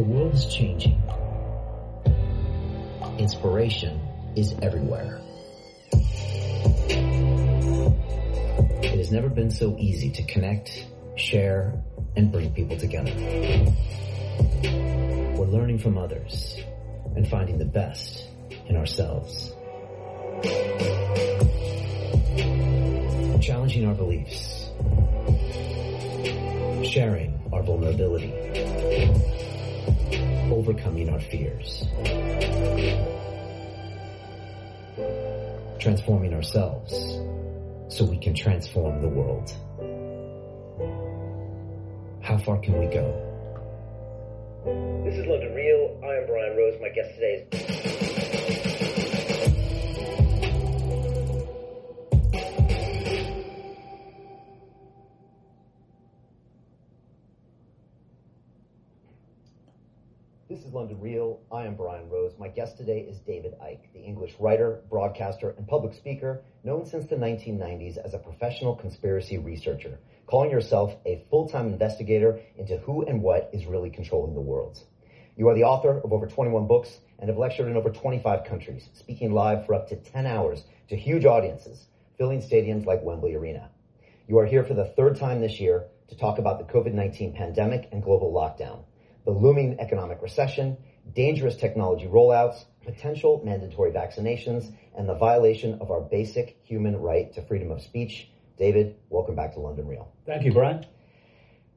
The world is changing. Inspiration is everywhere. It has never been so easy to connect, share, and bring people together. We're learning from others and finding the best in ourselves. Challenging our beliefs. Sharing our vulnerability. Overcoming our fears. Transforming ourselves so we can transform the world. How far can we go? This is London Real. I am Brian Rose. My guest today is. Is London Real. I am Brian Rose. My guest today is David Icke, the English writer, broadcaster, and public speaker known since the 1990s as a professional conspiracy researcher, calling yourself a full-time investigator into who and what is really controlling the world. You are the author of over 21 books and have lectured in over 25 countries, speaking live for up to 10 hours to huge audiences, filling stadiums like Wembley Arena. You are here for the third time this year to talk about the COVID-19 pandemic and global lockdown, the looming economic recession, dangerous technology rollouts, potential mandatory vaccinations, and the violation of our basic human right to freedom of speech. David, welcome back to London Real. Thank you, Brian.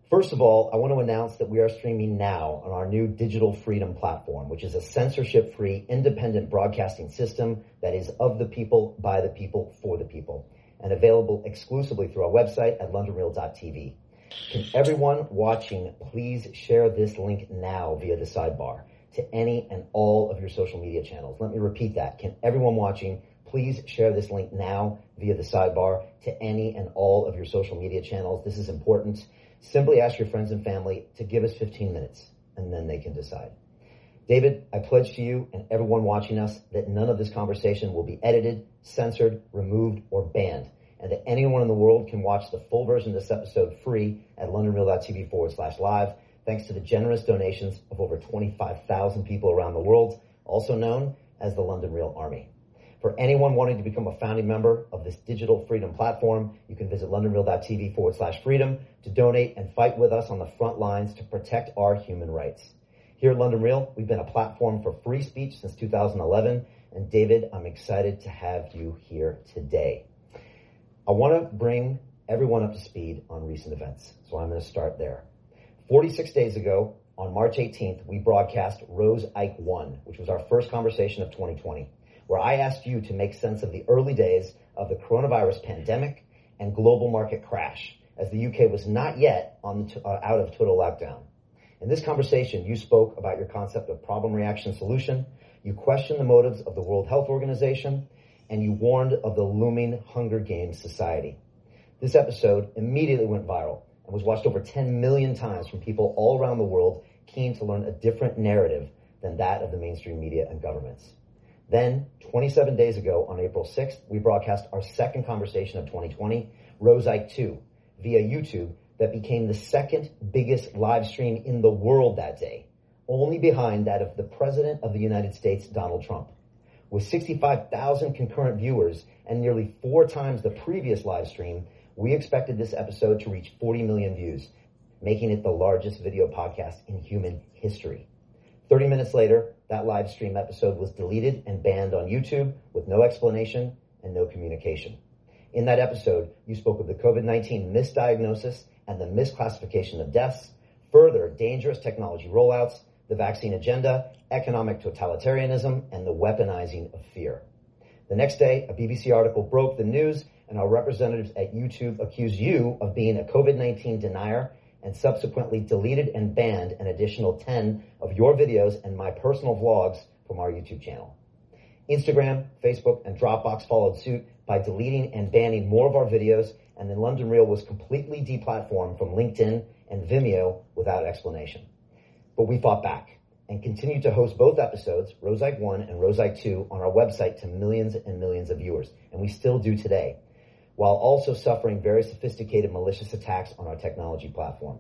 First of all, I want to announce that we are streaming now on our new Digital Freedom platform, which is a censorship free, independent broadcasting system that is of the people, by the people, for the people, and available exclusively through our website at londonreal.tv. Can everyone watching please share this link now via the sidebar to any and all of your social media channels? Let me repeat that. Can everyone watching please share this link now via the sidebar to any and all of your social media channels? This is important. Simply ask your friends and family to give us 15 minutes and then they can decide. David, I pledge to you and everyone watching us that none of this conversation will be edited, censored, removed, or banned, and that anyone in the world can watch the full version of this episode free at londonreal.tv forward slash live, thanks to the generous donations of over 25,000 people around the world, also known as the London Real Army. For anyone wanting to become a founding member of this digital freedom platform, you can visit londonreal.tv forward slash freedom to donate and fight with us on the front lines to protect our human rights. Here at London Real, we've been a platform for free speech since 2011. And David, I'm excited to have you here today. I want to bring everyone up to speed on recent events. So I'm going to start there. 46 days ago, on March 18th, we broadcast Rose Icke 1, which was our first conversation of 2020 where I asked you to make sense of the early days of the coronavirus pandemic and global market crash, as the UK was not yet on the, uh, out of total lockdown. In this conversation, you spoke about your concept of problem reaction solution, you questioned the motives of the World Health Organization, and you warned of the looming Hunger Games society. This episode immediately went viral and was watched over 10 million times from people all around the world keen to learn a different narrative than that of the mainstream media and governments. Then, 27 days ago on April 6th, we broadcast our second conversation of 2020, Rose Icke 2, via YouTube that became the second biggest live stream in the world that day, only behind that of the President of the United States, Donald Trump. With 65,000 concurrent viewers and nearly four times the previous live stream, we expected this episode to reach 40 million views, making it the largest video podcast in human history. 30 minutes later, that live stream episode was deleted and banned on YouTube with no explanation and no communication. In that episode, you spoke of the COVID-19 misdiagnosis and the misclassification of deaths, further dangerous technology rollouts, the vaccine agenda, economic totalitarianism, and the weaponizing of fear. The next day, a BBC article broke the news and our representatives at YouTube accused you of being a COVID-19 denier and subsequently deleted and banned an additional 10 of your videos and my personal vlogs from our YouTube channel. Instagram, Facebook, and Dropbox followed suit by deleting and banning more of our videos, and then London Real was completely deplatformed from LinkedIn and Vimeo without explanation. But we fought back and continued to host both episodes, Rose Icke 1 and Rose Icke 2, on our website to millions and millions of viewers, and we still do today while also suffering very sophisticated malicious attacks on our technology platform.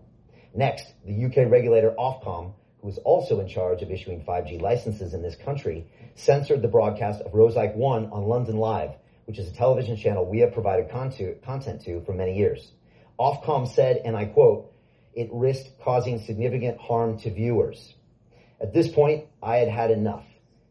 Next, the UK regulator Ofcom, who is also in charge of issuing 5G licenses in this country, censored the broadcast of Roseike 1 on London Live, which is a television channel we have provided content to for many years. Ofcom said, and I quote, it risked causing significant harm to viewers. At this point, I had had enough,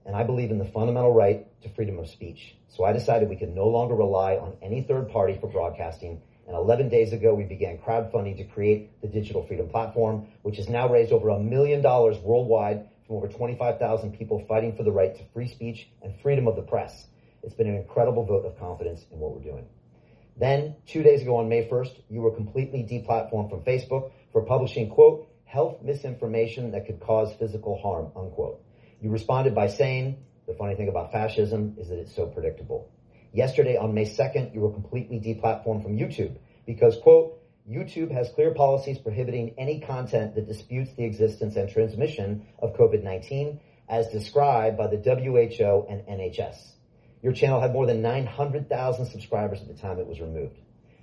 and I believe in the fundamental right to freedom of speech. So I decided we could no longer rely on any third party for broadcasting. And 11 days ago, we began crowdfunding to create the Digital Freedom Platform, which has now raised over a million dollars worldwide from over 25,000 people fighting for the right to free speech and freedom of the press. It's been an incredible vote of confidence in what we're doing. Then, two days ago on May 1st, you were completely deplatformed from Facebook for publishing, quote, health misinformation that could cause physical harm, unquote. You responded by saying, the funny thing about fascism is that it's so predictable. Yesterday on May 2nd, you were completely deplatformed from YouTube because, quote, YouTube has clear policies prohibiting any content that disputes the existence and transmission of COVID-19 as described by the WHO and NHS. Your channel had more than 900,000 subscribers at the time it was removed.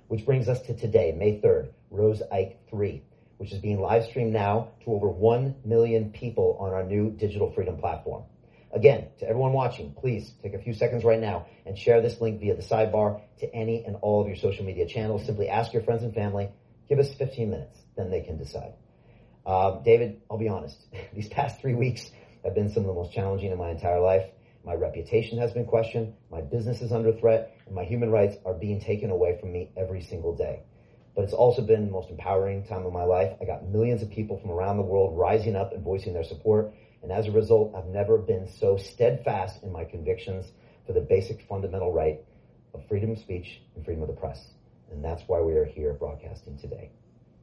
Which brings us to today, May 3rd, Rose Icke 3, which is being live streamed now to over 1 million people on our new digital freedom platform. Again, to everyone watching, please take a few seconds right now and share this link via the sidebar to any and all of your social media channels. Simply ask your friends and family, give us 15 minutes, then they can decide. Uh, David, I'll be honest, these past three weeks have been some of the most challenging in my entire life. My reputation has been questioned, my business is under threat, and my human rights are being taken away from me every single day but it's also been the most empowering time of my life. I got millions of people from around the world rising up and voicing their support. And as a result, I've never been so steadfast in my convictions for the basic fundamental right of freedom of speech and freedom of the press. And that's why we are here broadcasting today.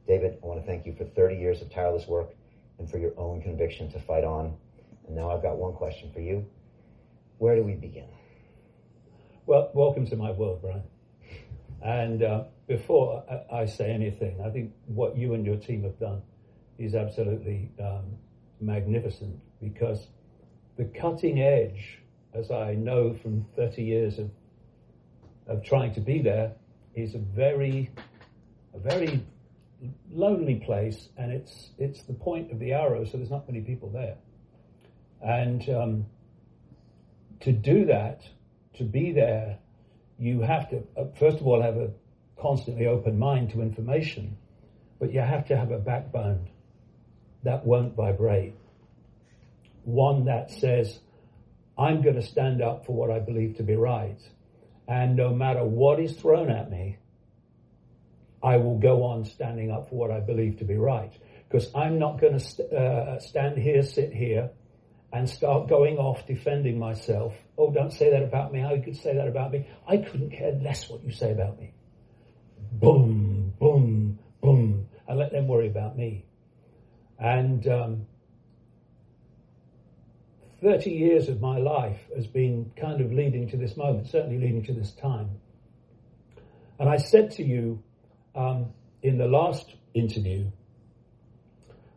David, I want to thank you for 30 years of tireless work and for your own conviction to fight on. And now I've got one question for you. Where do we begin? Well, welcome to my world, Brian. And uh, before I say anything, I think what you and your team have done is absolutely um, magnificent because the cutting edge, as I know from 30 years of, of trying to be there, is a very, a very lonely place, and it's it's the point of the arrow, so there's not many people there. And um, to do that, to be there you have to, uh, first of all, have a constantly open mind to information, but you have to have a backbone that won't vibrate. One that says, I'm going to stand up for what I believe to be right. And no matter what is thrown at me, I will go on standing up for what I believe to be right. Because I'm not going to st- uh, stand here, sit here, and start going off defending myself. Oh, don't say that about me. How you could say that about me? I couldn't care less what you say about me. Boom, boom, boom. I let them worry about me. And um, 30 years of my life has been kind of leading to this moment, certainly leading to this time. And I said to you um, in the last interview,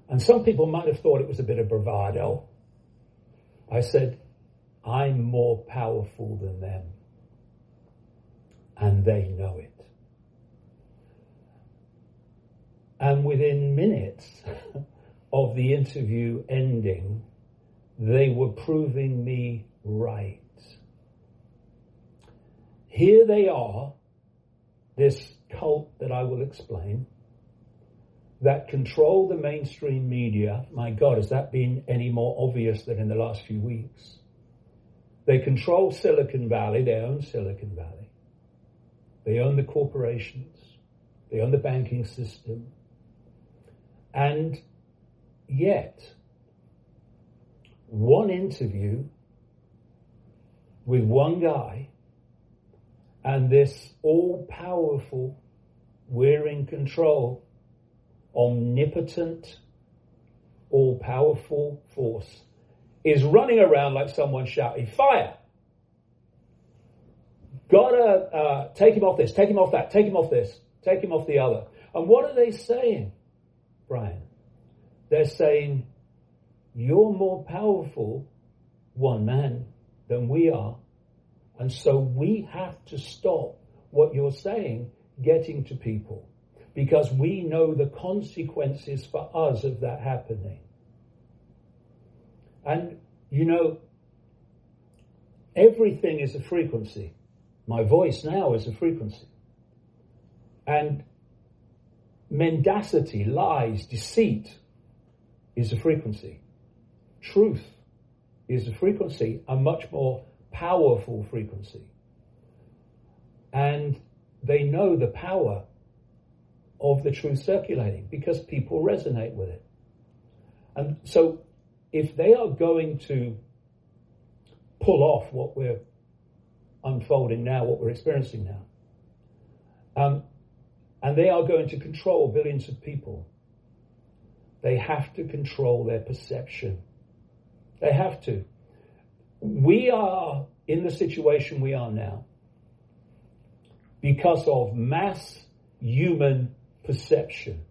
and some people might have thought it was a bit of bravado, I said, I'm more powerful than them. And they know it. And within minutes of the interview ending, they were proving me right. Here they are, this cult that I will explain, that control the mainstream media, my God, has that been any more obvious than in the last few weeks? They control Silicon Valley, they own Silicon Valley. They own the corporations, they own the banking system. And yet, one interview with one guy and this all powerful, we're in control omnipotent, all powerful force is running around like someone shouting, Fire! Gotta uh, take him off this, take him off that, take him off this, take him off the other. And what are they saying, Brian? They're saying, You're more powerful, one man, than we are. And so we have to stop what you're saying getting to people because we know the consequences for us of that happening. And, you know, everything is a frequency. My voice now is a frequency. And mendacity, lies, deceit is a frequency. Truth is a frequency, a much more powerful frequency. And they know the power of the truth circulating because people resonate with it. And so if they are going to pull off what we're unfolding now, what we're experiencing now, um, and they are going to control billions of people, they have to control their perception. They have to. We are in the situation we are now because of mass human perception.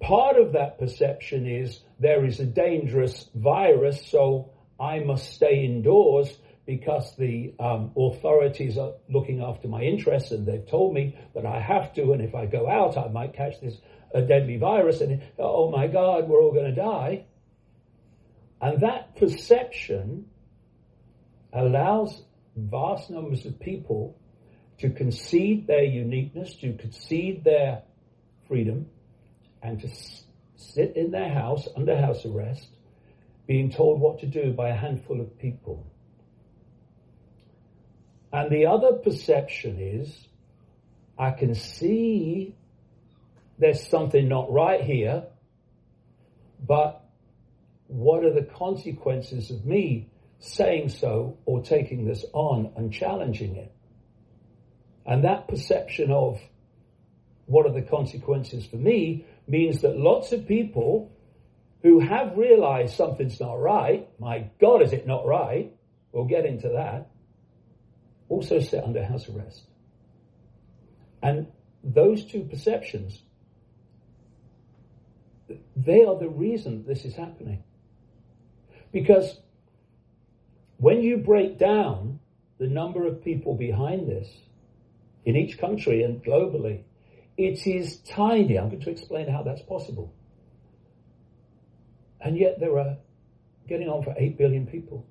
Part of that perception is there is a dangerous virus, so I must stay indoors because the um, authorities are looking after my interests and they've told me that I have to, and if I go out, I might catch this a deadly virus, and oh my God, we're all going to die. And that perception allows vast numbers of people to concede their uniqueness, to concede their freedom, and to sit in their house under house arrest, being told what to do by a handful of people. And the other perception is I can see there's something not right here, but what are the consequences of me saying so or taking this on and challenging it? And that perception of what are the consequences for me means that lots of people who have realized something's not right, my God, is it not right? We'll get into that, also sit under house arrest. And those two perceptions, they are the reason this is happening. Because when you break down the number of people behind this, in each country and globally. It is tiny. I'm going to explain how that's possible. And yet there are getting on for 8 billion people.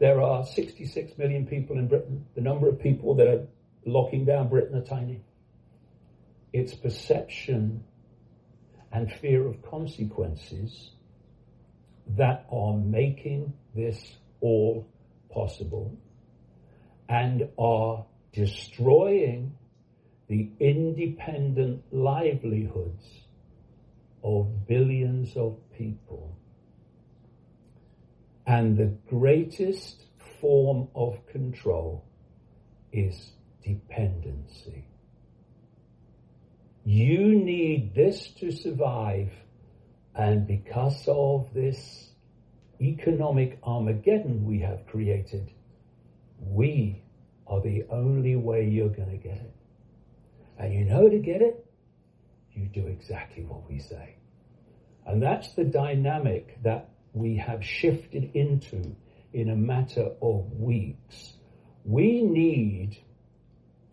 There are 66 million people in Britain. The number of people that are locking down Britain are tiny. It's perception and fear of consequences that are making this all possible and are destroying the independent livelihoods of billions of people. And the greatest form of control is dependency. You need this to survive, and because of this economic Armageddon we have created, we are the only way you're going to get it. And you know to get it, you do exactly what we say. And that's the dynamic that we have shifted into in a matter of weeks. We need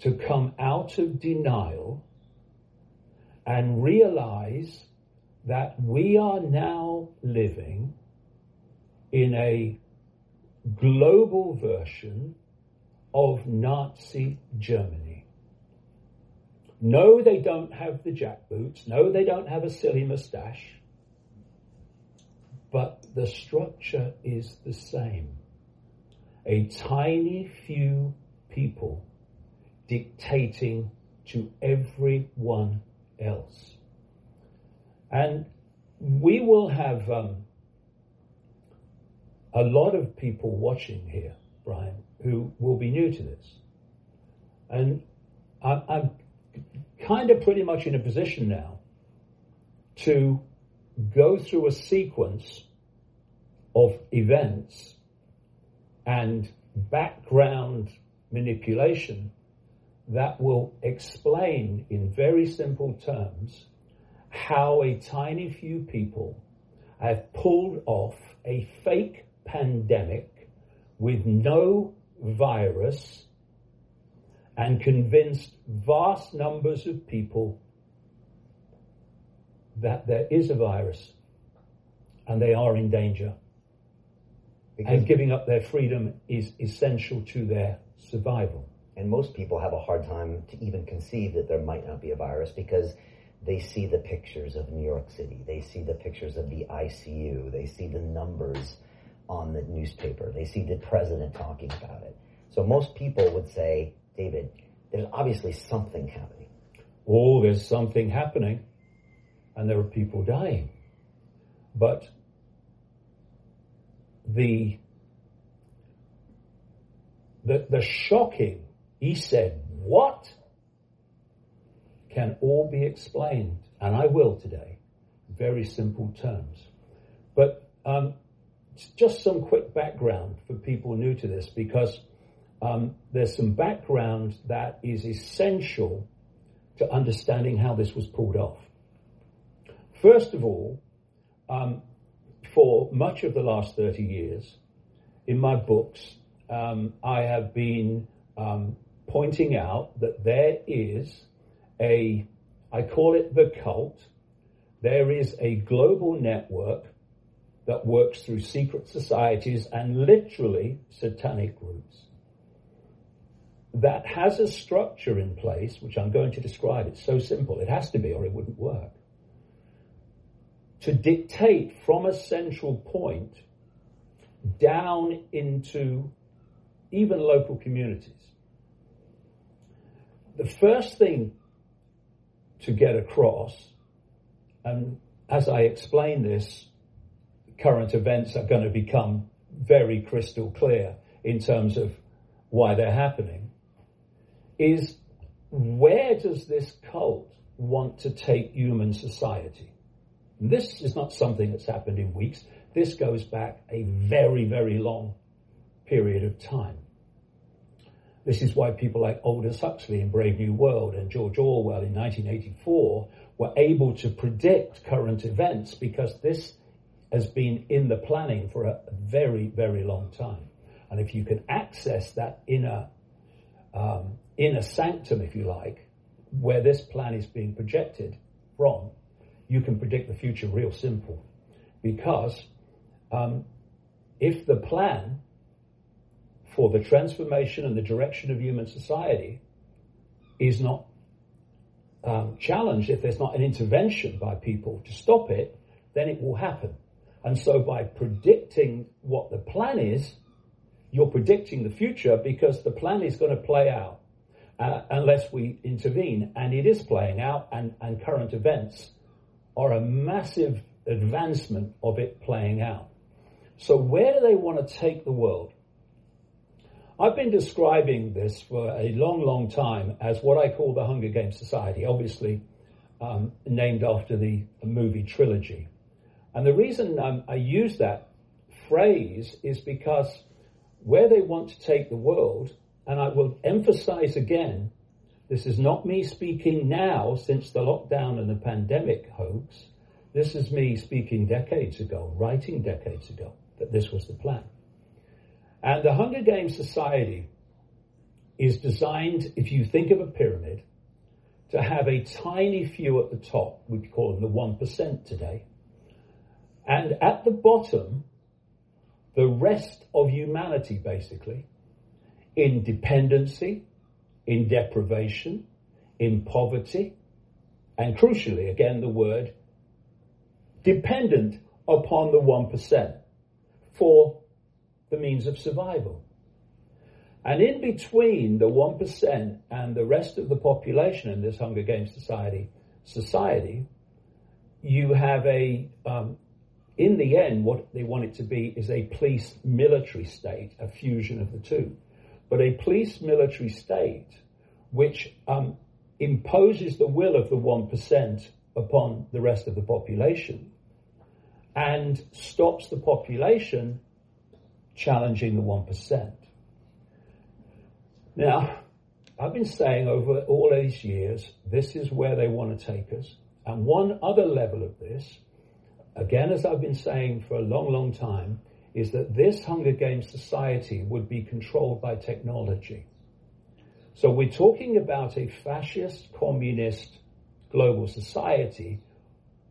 to come out of denial and realize that we are now living in a global version of Nazi Germany. No, they don't have the jackboots. No, they don't have a silly moustache. But the structure is the same. A tiny few people dictating to everyone else. And we will have um, a lot of people watching here, Brian, who will be new to this. And I'm kind of pretty much in a position now to go through a sequence of events and background manipulation that will explain in very simple terms how a tiny few people have pulled off a fake pandemic with no virus and convinced vast numbers of people that there is a virus and they are in danger. Because, And giving up their freedom is essential to their survival. and most people have a hard time to even conceive that there might not be a virus because they see the pictures of New York City. They see the pictures of the ICU. They see the numbers on the newspaper. They see the president talking about it. So most people would say, David, there's obviously something happening. Oh, there's something happening, and there are people dying. But the the, the shocking, he said, what? Can all be explained, and I will today, very simple terms. But um, just some quick background for people new to this, because um, there's some background that is essential to understanding how this was pulled off. First of all, um, for much of the last 30 years, in my books, um, I have been um, pointing out that there is a, I call it the cult, there is a global network that works through secret societies and literally satanic groups that has a structure in place, which I'm going to describe. It's so simple. It has to be, or it wouldn't work. To dictate from a central point down into even local communities. The first thing to get across, and as I explain this, current events are going to become very crystal clear in terms of why they're happening, is where does this cult want to take human society? This is not something that's happened in weeks. This goes back a very, very long period of time. This is why people like Aldous Huxley in Brave New World and George Orwell in 1984 were able to predict current events because this has been in the planning for a very, very long time. And if you can access that inner, um, inner sanctum, if you like, where this plan is being projected from, you can predict the future real simple. Because um, if the plan for the transformation and the direction of human society is not um, challenged, if there's not an intervention by people to stop it, then it will happen. And so by predicting what the plan is, you're predicting the future because the plan is going to play out uh, unless we intervene. And it is playing out, and, and current events are a massive advancement of it playing out. So, where do they want to take the world? I've been describing this for a long, long time as what I call the Hunger Games Society, obviously um, named after the movie trilogy. And the reason um, I use that phrase is because where they want to take the world, and I will emphasize again, this is not me speaking now since the lockdown and the pandemic hoax. This is me speaking decades ago, writing decades ago, that this was the plan. And the Hunger Games Society is designed, if you think of a pyramid, to have a tiny few at the top. We call them the 1% today. And at the bottom, the rest of humanity, basically, in dependency, in deprivation, in poverty, and crucially, again, the word dependent upon the 1% for the means of survival. And in between the 1% and the rest of the population in this Hunger Games society, society, you have a, um, in the end, what they want it to be is a police military state, a fusion of the two. But a police military state which um, imposes the will of the 1% upon the rest of the population and stops the population challenging the 1%. Now, I've been saying over all these years, this is where they want to take us. And one other level of this, again, as I've been saying for a long, long time, is that this Hunger Games society would be controlled by technology. So we're talking about a fascist, communist global society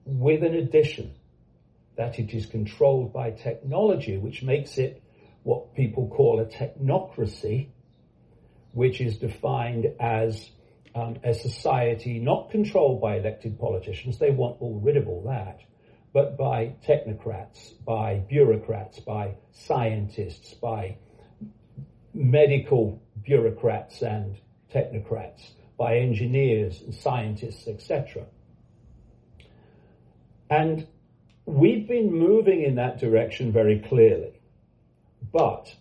with an addition. that it is controlled by technology, which makes it what people call a technocracy, which is defined as um, a society not controlled by elected politicians. They want all rid of all that, but by technocrats, by bureaucrats, by scientists, by medical bureaucrats and technocrats, by engineers and scientists, etc. And we've been moving in that direction very clearly. But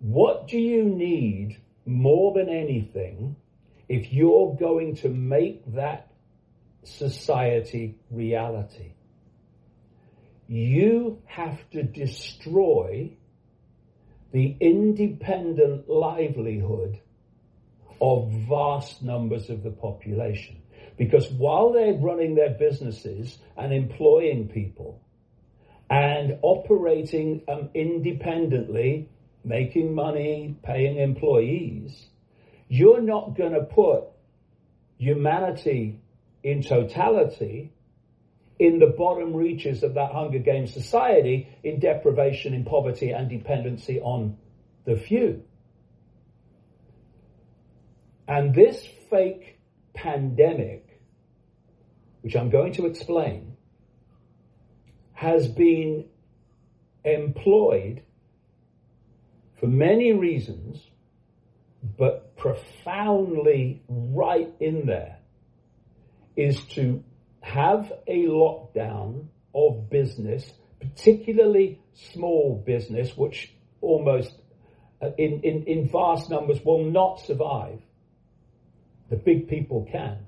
what do you need more than anything if you're going to make that society reality? You have to destroy the independent livelihood of vast numbers of the population. Because while they're running their businesses and employing people and operating um, independently, making money, paying employees, you're not going to put humanity in totality in the bottom reaches of that Hunger Games society in deprivation, in poverty, and dependency on the few. And this fake pandemic which I'm going to explain, has been employed for many reasons, but profoundly right in there, is to have a lockdown of business, particularly small business, which almost uh, in, in, in vast numbers will not survive. The big people can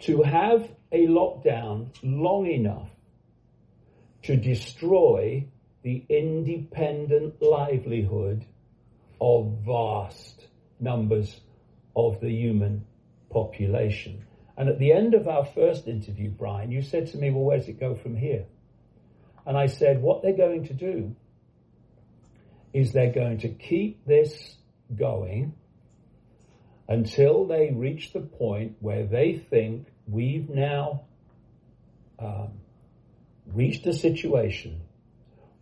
to have a lockdown long enough to destroy the independent livelihood of vast numbers of the human population. And at the end of our first interview, Brian, you said to me, Well, where does it go from here? And I said, What they're going to do is they're going to keep this going until they reach the point where they think we've now um, reached a situation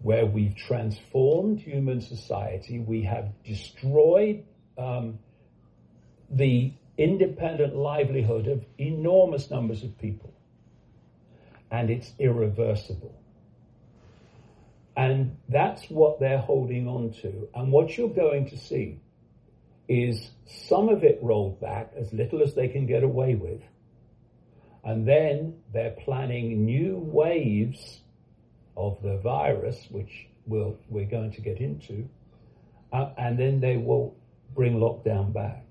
where we've transformed human society, we have destroyed um, the independent livelihood of enormous numbers of people, and it's irreversible. And that's what they're holding on to. And what you're going to see is some of it rolled back as little as they can get away with. And then they're planning new waves of the virus, which we'll, we're going to get into. Uh, and then they will bring lockdown back.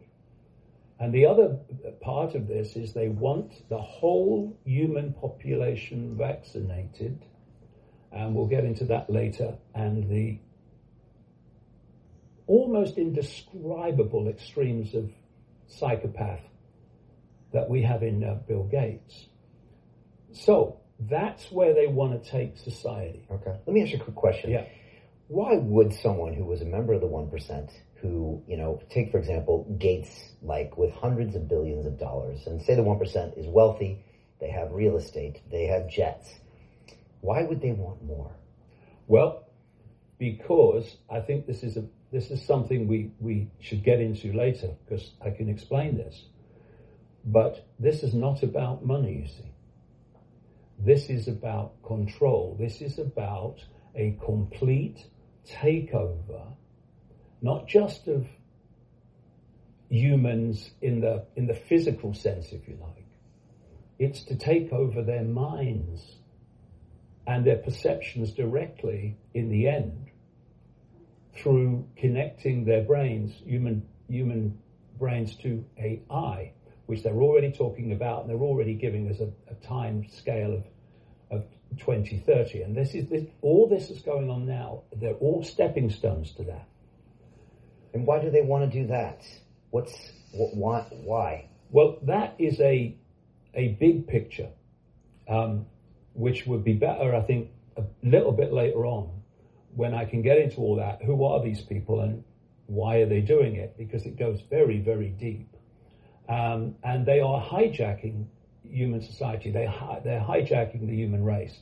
And the other part of this is they want the whole human population vaccinated. And we'll get into that later. And the almost indescribable extremes of psychopath that we have in uh, Bill Gates. So that's where they want to take society. Okay. Let me ask you a quick question. Yeah. Why would someone who was a member of the 1%, who, you know, take for example Gates, like with hundreds of billions of dollars, and say the 1% is wealthy, they have real estate, they have jets, why would they want more? Well, because I think this is a this is something we, we should get into later because I can explain this. But this is not about money, you see. This is about control. This is about a complete takeover, not just of humans in the, in the physical sense, if you like. It's to take over their minds and their perceptions directly in the end through connecting their brains, human, human brains to AI, which they're already talking about and they're already giving us a, a time scale of, of 2030. And this is this, all this is going on now. They're all stepping stones to that. And why do they want to do that? What's what, why? Why? Well, that is a a big picture, um, which would be better, I think, a little bit later on when I can get into all that, who are these people and why are they doing it? Because it goes very, very deep. Um, and they are hijacking human society. They hi- they're hijacking the human race.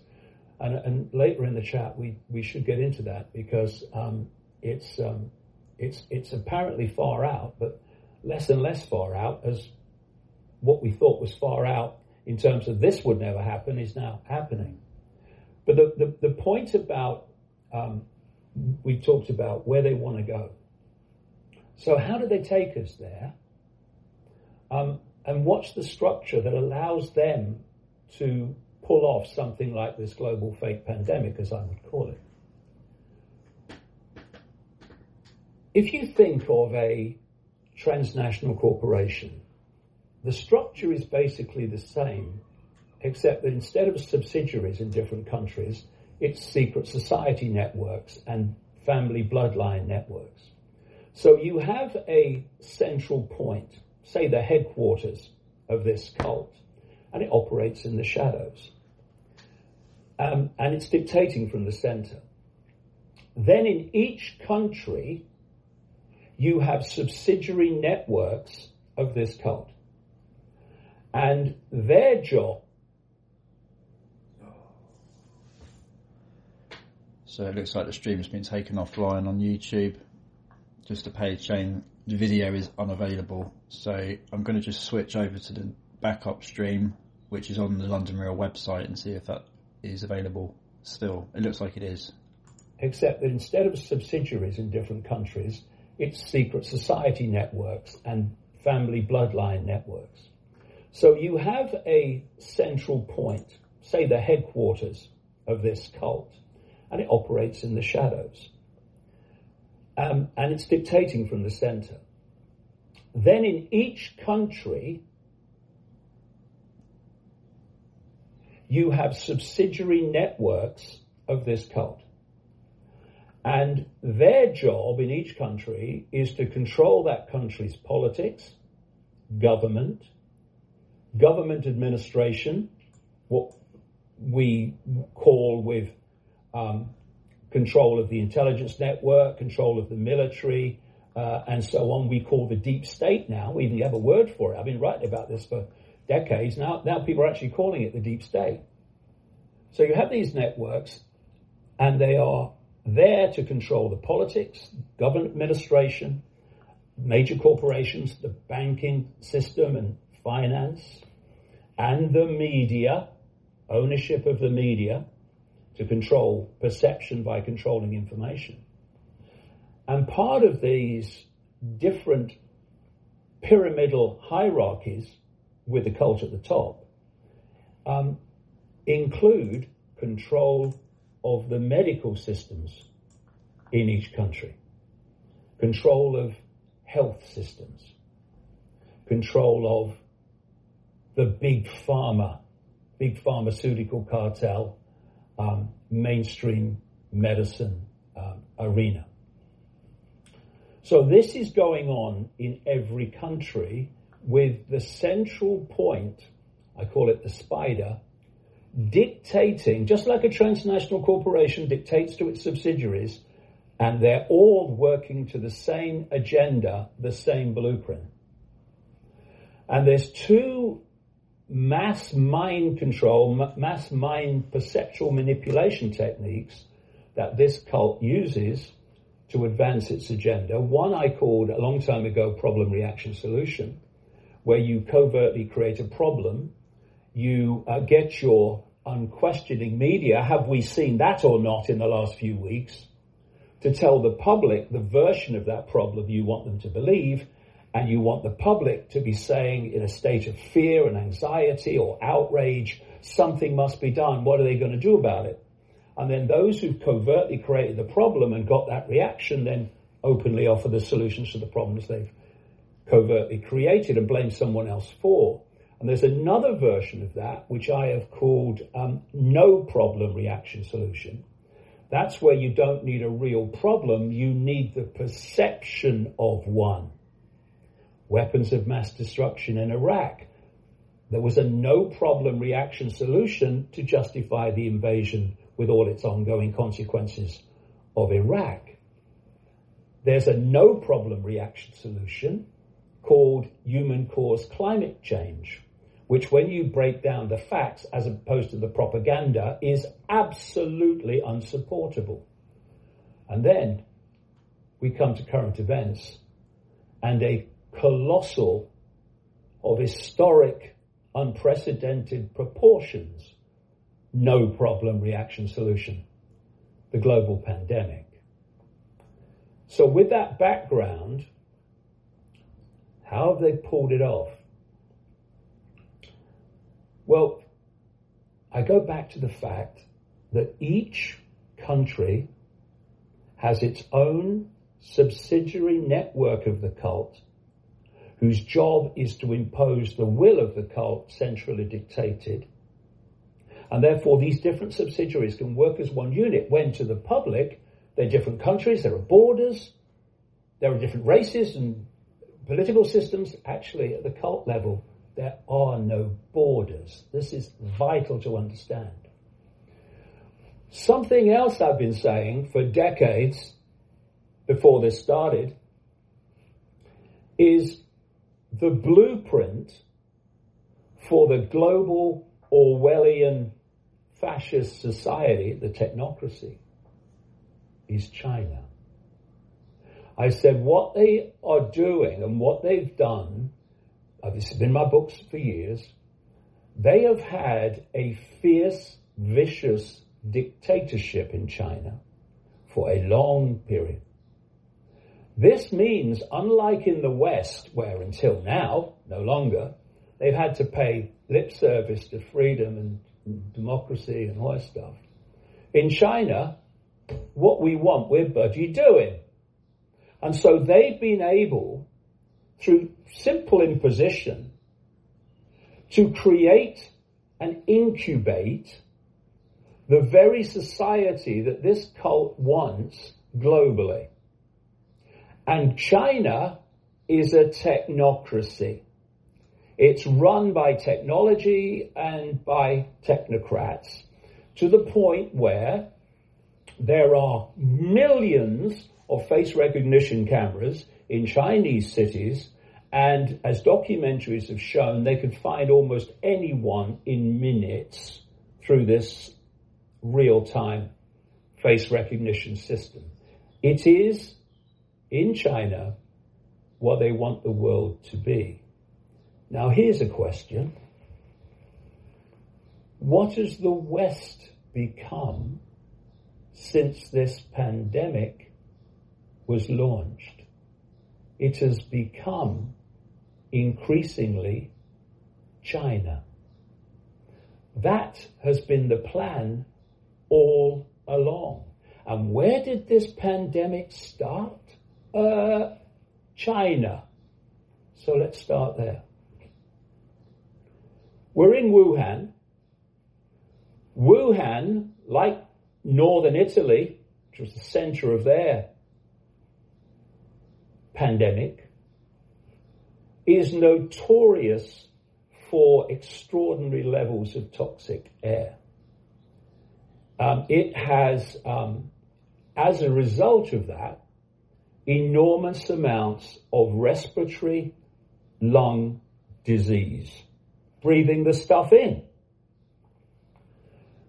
And, and later in the chat, we, we should get into that because um, it's, um, it's, it's apparently far out, but less and less far out as what we thought was far out in terms of this would never happen is now happening. But the, the, the point about, um, we talked about where they want to go. So, how do they take us there? Um, and what's the structure that allows them to pull off something like this global fake pandemic, as I would call it? If you think of a transnational corporation, the structure is basically the same, except that instead of subsidiaries in different countries, it's secret society networks and family bloodline networks. So you have a central point, say the headquarters of this cult, and it operates in the shadows. Um, and it's dictating from the center. Then in each country, you have subsidiary networks of this cult. And their job. So it looks like the stream has been taken offline on YouTube. Just a page saying the video is unavailable. So I'm going to just switch over to the backup stream, which is on the London Real website, and see if that is available still. It looks like it is. Except that instead of subsidiaries in different countries, it's secret society networks and family bloodline networks. So you have a central point, say the headquarters of this cult, and it operates in the shadows. Um, and it's dictating from the center. Then in each country, you have subsidiary networks of this cult. And their job in each country is to control that country's politics, government, government administration, what we call with um, control of the intelligence network, control of the military, uh, and so on. We call the deep state now. We even have a word for it. I've been writing about this for decades. Now, now people are actually calling it the deep state. So you have these networks, and they are there to control the politics, government administration, major corporations, the banking system, and finance, and the media, ownership of the media, to control perception by controlling information. And part of these different pyramidal hierarchies with the cult at the top um, include control of the medical systems in each country, control of health systems, control of the big pharma, big pharmaceutical cartel, um, mainstream medicine um, arena. So this is going on in every country with the central point, I call it the spider, dictating, just like a transnational corporation dictates to its subsidiaries, and they're all working to the same agenda, the same blueprint. And there's two mass mind control, mass mind perceptual manipulation techniques that this cult uses to advance its agenda. One I called a long time ago problem reaction solution, where you covertly create a problem, you uh, get your unquestioning media, have we seen that or not in the last few weeks, to tell the public the version of that problem you want them to believe, and you want the public to be saying in a state of fear and anxiety or outrage, something must be done. What are they going to do about it? And then those who've covertly created the problem and got that reaction then openly offer the solutions to the problems they've covertly created and blame someone else for. And there's another version of that, which I have called um, no problem reaction solution. That's where you don't need a real problem, you need the perception of one weapons of mass destruction in Iraq. There was a no problem reaction solution to justify the invasion with all its ongoing consequences of Iraq. There's a no problem reaction solution called human caused climate change, which when you break down the facts as opposed to the propaganda is absolutely unsupportable. And then we come to current events and a colossal of historic unprecedented proportions no problem reaction solution, the global pandemic. So with that background, how have they pulled it off? Well, I go back to the fact that each country has its own subsidiary network of the cult whose job is to impose the will of the cult centrally dictated. And therefore these different subsidiaries can work as one unit when to the public they're different countries, there are borders, there are different races and political systems. Actually, at the cult level, there are no borders. This is vital to understand. Something else I've been saying for decades before this started is the blueprint for the global Orwellian fascist society, the technocracy, is China. I said what they are doing and what they've done, Uh, this has been my books for years, they have had a fierce, vicious dictatorship in China for a long period. This means, unlike in the West, where until now, no longer, they've had to pay lip service to freedom and, democracy and all that stuff. In China, what we want, we're budgie doing. And so they've been able, through simple imposition, to create and incubate the very society that this cult wants globally. And China is a technocracy. It's run by technology and by technocrats to the point where there are millions of face recognition cameras in Chinese cities and as documentaries have shown, they could find almost anyone in minutes through this real time face recognition system. It is in China what they want the world to be. Now, here's a question What has the West become since this pandemic was launched? It has become increasingly China. That has been the plan all along. And where did this pandemic start? Uh, China. So let's start there. We're in Wuhan. Wuhan, like northern Italy, which was the center of their pandemic, is notorious for extraordinary levels of toxic air. Um, it has, um, as a result of that, enormous amounts of respiratory lung disease, breathing the stuff in.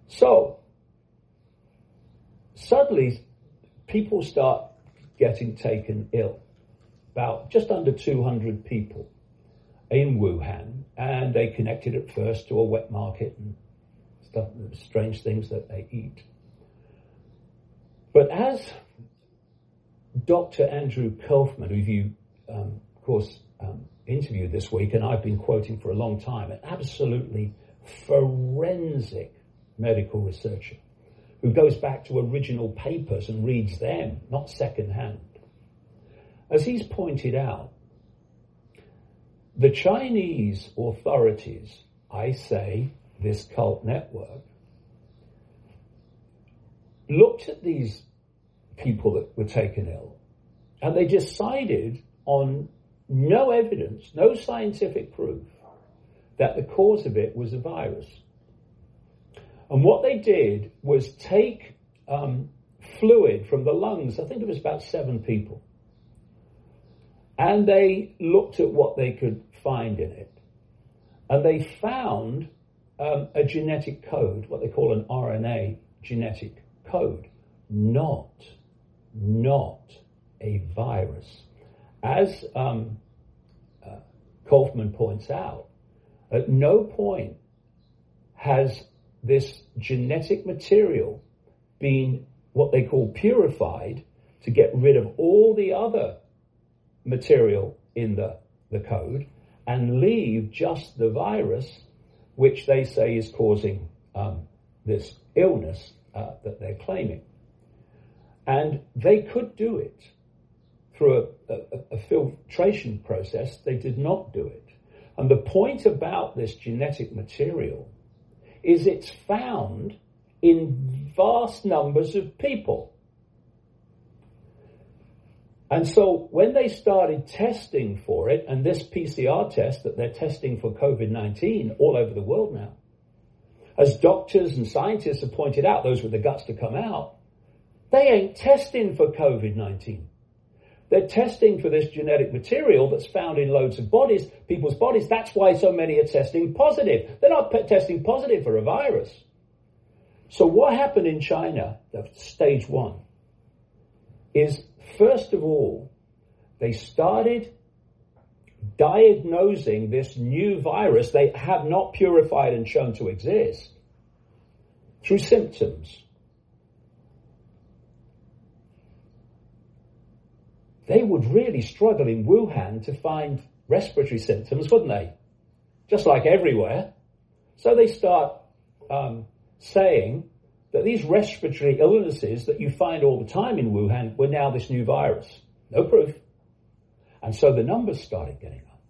So, suddenly people start getting taken ill. About just under 200 people in Wuhan, and they connected at first to a wet market and stuff, strange things that they eat. But as Dr. Andrew Kaufman, who you, um, of course, um, interviewed this week, and I've been quoting for a long time, an absolutely forensic medical researcher who goes back to original papers and reads them, not secondhand. As he's pointed out, the Chinese authorities, I say, this cult network, looked at these people that were taken ill, and they decided on no evidence, no scientific proof that the cause of it was a virus. And what they did was take um, fluid from the lungs, I think it was about seven people, and they looked at what they could find in it. and they found um, a genetic code, what they call an RNA genetic code, not, not a virus. As um, uh, Kaufman points out, at no point has this genetic material been what they call purified to get rid of all the other material in the, the code and leave just the virus, which they say is causing um, this illness uh, that they're claiming. And they could do it through a, a, a filtration process. They did not do it. And the point about this genetic material is it's found in vast numbers of people. And so when they started testing for it, and this PCR test that they're testing for COVID 19 all over the world now, as doctors and scientists have pointed out, those with the guts to come out, they ain't testing for COVID 19. They're testing for this genetic material that's found in loads of bodies, people's bodies. That's why so many are testing positive. They're not testing positive for a virus. So what happened in China, stage one, is first of all, they started diagnosing this new virus they have not purified and shown to exist through symptoms. They would really struggle in Wuhan to find respiratory symptoms, wouldn't they? Just like everywhere. So they start um, saying that these respiratory illnesses that you find all the time in Wuhan were now this new virus. No proof. And so the numbers started getting up.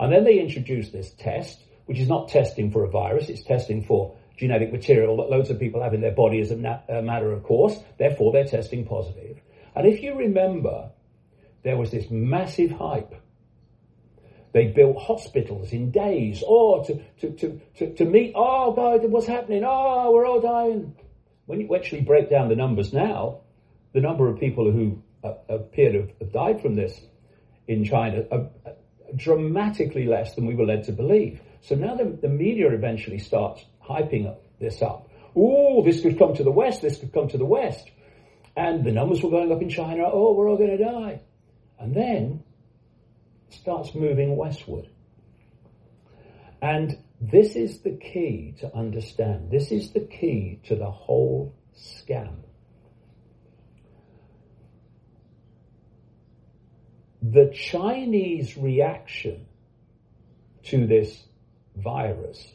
And then they introduced this test, which is not testing for a virus, it's testing for genetic material that loads of people have in their body as a, na- a matter of course. Therefore, they're testing positive. And if you remember, there was this massive hype. They built hospitals in days, oh, to, to, to, to, to meet, oh, God, what's happening? Oh, we're all dying. When you actually break down the numbers now, the number of people who uh, appear to have died from this in China are dramatically less than we were led to believe. So now the, the media eventually starts hyping up this up. Oh, this could come to the West, this could come to the West. And the numbers were going up in China, oh, we're all going to die. And then starts moving westward. And this is the key to understand. This is the key to the whole scam. The Chinese reaction to this virus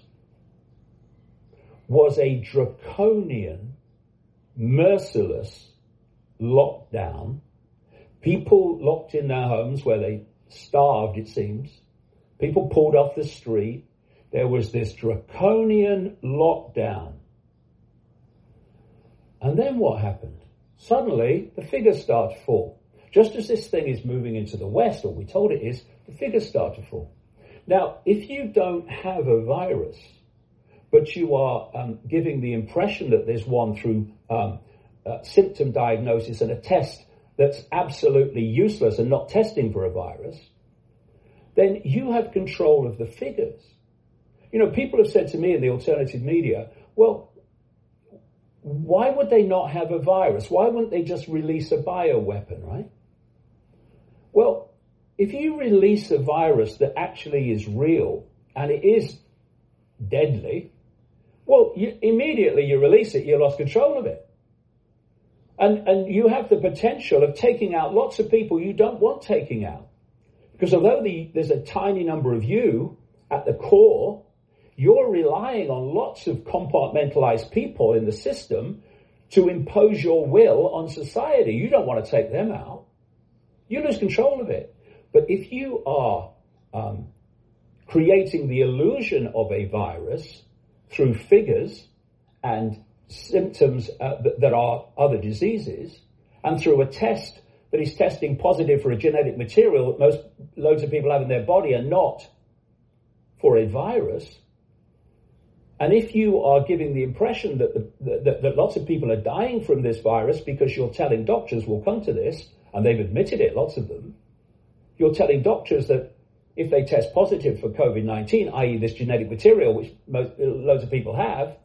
was a draconian, merciless lockdown. People locked in their homes where they starved, it seems. People pulled off the street. There was this draconian lockdown. And then what happened? Suddenly, the figures start to fall. Just as this thing is moving into the West, or we told it is, the figures start to fall. Now, if you don't have a virus, but you are um, giving the impression that there's one through um, uh, symptom diagnosis and a test that's absolutely useless and not testing for a virus, then you have control of the figures. You know, people have said to me in the alternative media, well, why would they not have a virus? Why wouldn't they just release a bioweapon, right? Well, if you release a virus that actually is real and it is deadly, well, you, immediately you release it, you lost control of it. And, and you have the potential of taking out lots of people you don't want taking out. Because although the, there's a tiny number of you at the core, you're relying on lots of compartmentalized people in the system to impose your will on society. You don't want to take them out. You lose control of it. But if you are um, creating the illusion of a virus through figures and symptoms uh, that, are other diseases, and through a test that is testing positive for a genetic material that most loads of people have in their body and not for a virus. And if you are giving the impression that, the, that, that lots of people are dying from this virus because you're telling doctors will come to this, and they've admitted it, lots of them, you're telling doctors that if they test positive for COVID 19, i.e., this genetic material, which most, loads of people have,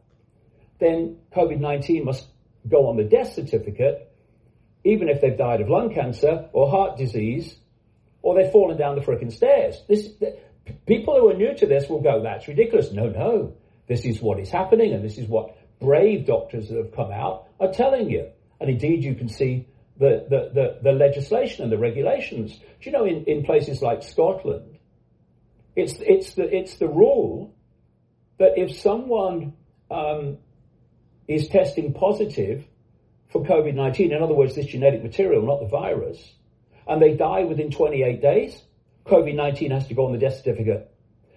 then COVID 19 must go on the death certificate, even if they've died of lung cancer or heart disease or they've fallen down the frickin' stairs. This, the, people who are new to this will go, that's ridiculous. No, no. This is what is happening and this is what brave doctors that have come out are telling you. And indeed, you can see the, the, the, the legislation and the regulations. Do you know, in, in places like Scotland, it's, it's, the, it's the rule that if someone um, is testing positive for COVID 19, in other words, this genetic material, not the virus, and they die within 28 days, COVID 19 has to go on the death certificate.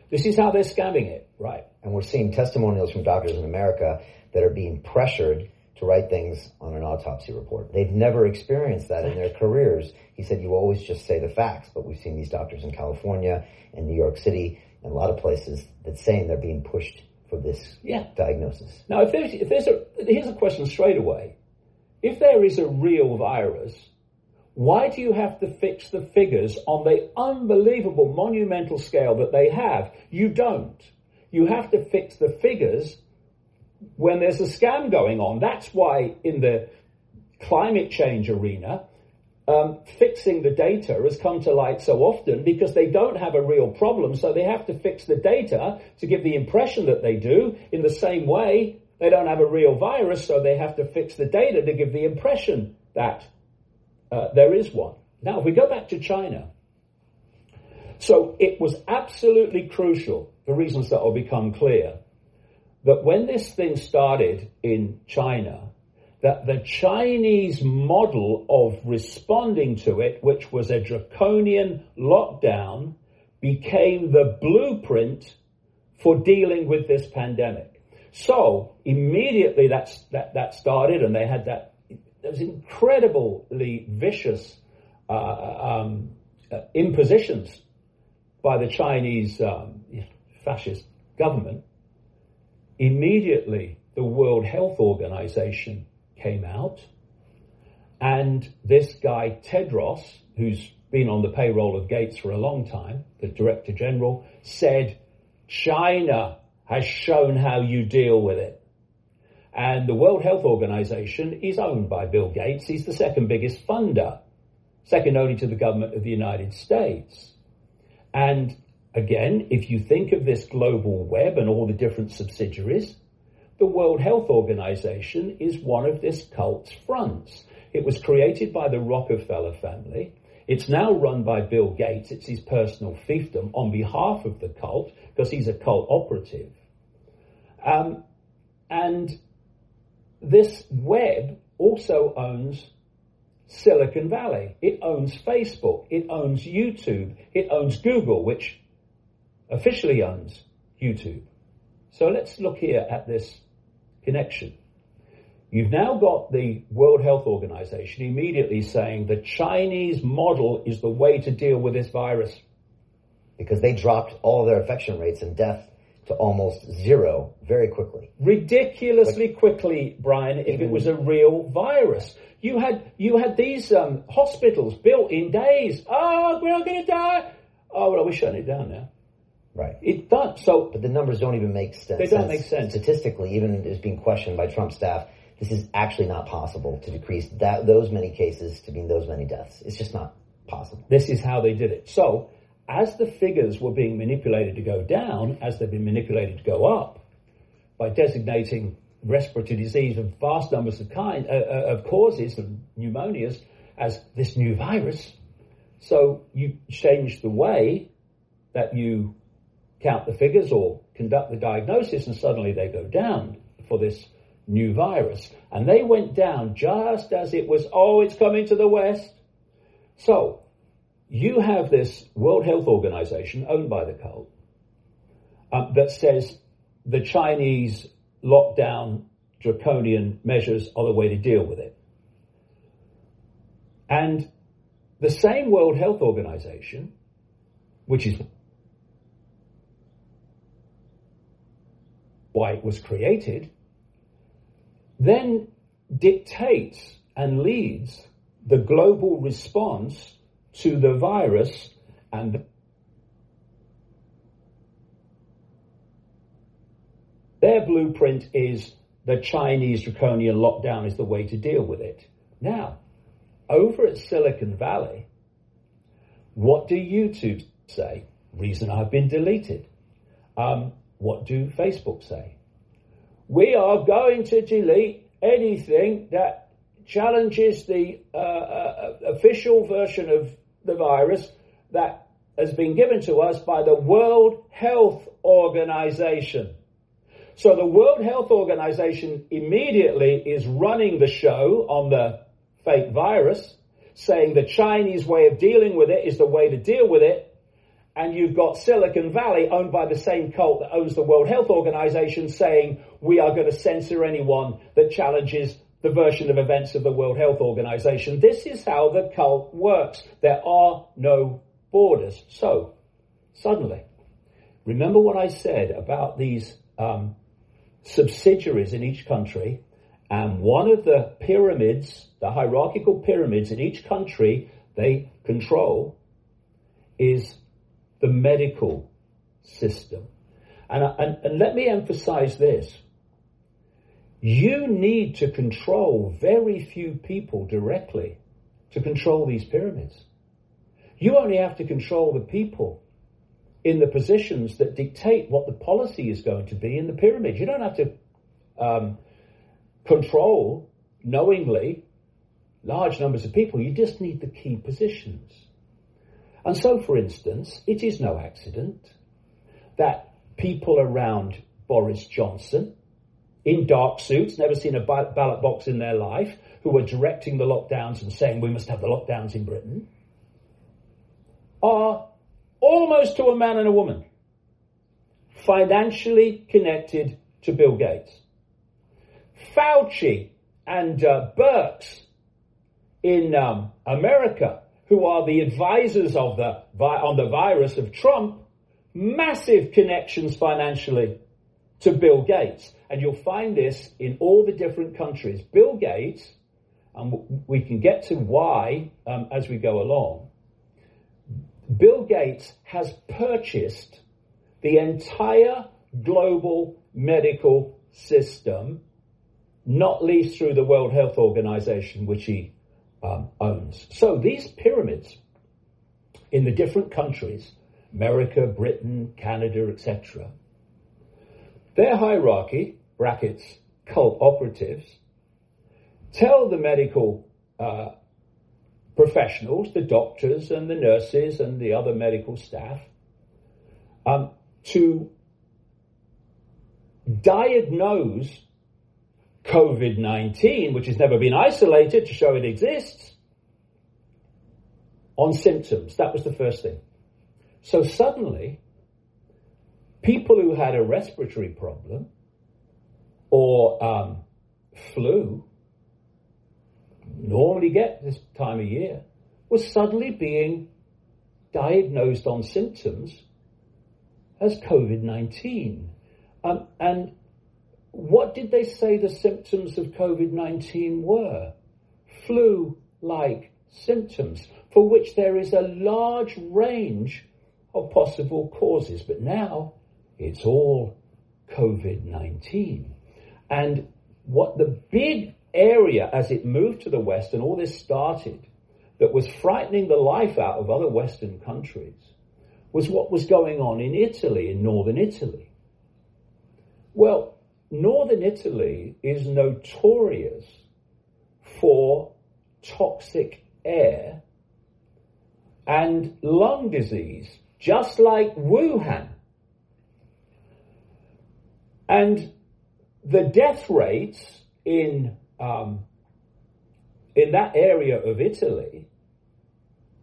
This is how they're scamming it, right? And we're seeing testimonials from doctors in America that are being pressured to write things on an autopsy report. They've never experienced that in their careers. He said, you always just say the facts, but we've seen these doctors in California and New York City and a lot of places that saying they're being pushed for this yeah. diagnosis. Now, if there's, if there's a, here's a question straight away. If there is a real virus, why do you have to fix the figures on the unbelievable monumental scale that they have? You don't. You have to fix the figures when there's a scam going on. That's why in the climate change arena, um, fixing the data has come to light so often because they don't have a real problem, so they have to fix the data to give the impression that they do. In the same way, they don't have a real virus, so they have to fix the data to give the impression that uh, there is one. Now, if we go back to China, so it was absolutely crucial, for reasons that will become clear, that when this thing started in China, that the Chinese model of responding to it, which was a draconian lockdown, became the blueprint for dealing with this pandemic. So immediately that's, that, that started and they had that, those incredibly vicious uh, um, uh, impositions by the Chinese um, fascist government immediately the World Health Organization came out, and this guy, Tedros, who's been on the payroll of Gates for a long time, the Director General, said, China has shown how you deal with it. And the World Health Organization is owned by Bill Gates. He's the second biggest funder, second only to the government of the United States. And Again, if you think of this global web and all the different subsidiaries, the World Health Organization is one of this cult's fronts. It was created by the Rockefeller family. It's now run by Bill Gates. It's his personal fiefdom on behalf of the cult because he's a cult operative. Um, and this web also owns Silicon Valley. It owns Facebook. It owns YouTube. It owns Google, which officially owns YouTube. So let's look here at this connection. You've now got the World Health Organization immediately saying the Chinese model is the way to deal with this virus. Because they dropped all their infection rates and death to almost zero very quickly. Ridiculously like, quickly, Brian, if it was a real virus. You had you had these um, hospitals built in days. Oh, we're all going to die. Oh, well, we're shutting it down now. Right. It does. So, but the numbers don't even make sense. They don't make sense statistically. Even is being questioned by Trump staff. This is actually not possible to decrease that those many cases to mean those many deaths. It's just not possible. This is how they did it. So, as the figures were being manipulated to go down, as they've been manipulated to go up, by designating respiratory disease of vast numbers of kind uh, uh of causes of pneumonias as this new virus. So you change the way that you count the figures or conduct the diagnosis, and suddenly they go down for this new virus. And they went down just as it was, oh, it's coming to the West. So, you have this World Health Organization owned by the cult um, that says the Chinese lockdown draconian measures are the way to deal with it. And the same World Health Organization, which is why it was created, then dictates and leads the global response to the virus and the Their blueprint is the Chinese draconian lockdown is the way to deal with it. Now, over at Silicon Valley, what do YouTube say? Reason I've been deleted. Um, what do Facebook say? We are going to delete anything that challenges the uh, uh, official version of the virus that has been given to us by the World Health Organization. So the World Health Organization immediately is running the show on the fake virus, saying the Chinese way of dealing with it is the way to deal with it. And you've got Silicon Valley owned by the same cult that owns the World Health Organization saying we are going to censor anyone that challenges the version of events of the World Health Organization. This is how the cult works. There are no borders. So, suddenly, remember what I said about these um, subsidiaries in each country, and one of the pyramids, the hierarchical pyramids in each country they control, is the medical system. And, and, and let me emphasize this. You need to control very few people directly to control these pyramids. You only have to control the people in the positions that dictate what the policy is going to be in the pyramid. You don't have to um, control knowingly large numbers of people. You just need the key positions. And so, for instance, it is no accident that people around Boris Johnson in dark suits, never seen a ballot box in their life, who were directing the lockdowns and saying we must have the lockdowns in Britain, are almost to a man and a woman, financially connected to Bill Gates. Fauci and uh, in um, America, who are the advisors of the on the virus of Trump, massive connections financially to Bill Gates, and you'll find this in all the different countries. Bill Gates, and we can get to why um, as we go along Bill Gates has purchased the entire global medical system, not least through the World Health Organization, which he um, owns. So these pyramids in the different countries, America, Britain, Canada, etc., their hierarchy, brackets, cult operatives, tell the medical uh, professionals, the doctors and the nurses and the other medical staff, um, to diagnose COVID 19, which has never been isolated to show it exists, on symptoms. That was the first thing. So suddenly, people who had a respiratory problem or um, flu normally get this time of year was suddenly being diagnosed on symptoms as COVID 19. Um, and what did they say the symptoms of COVID 19 were? Flu like symptoms, for which there is a large range of possible causes. But now it's all COVID 19. And what the big area as it moved to the West and all this started that was frightening the life out of other Western countries was what was going on in Italy, in northern Italy. Well, northern Italy is notorious for toxic air and lung disease, just like Wuhan. And the death rates in um, in that area of Italy,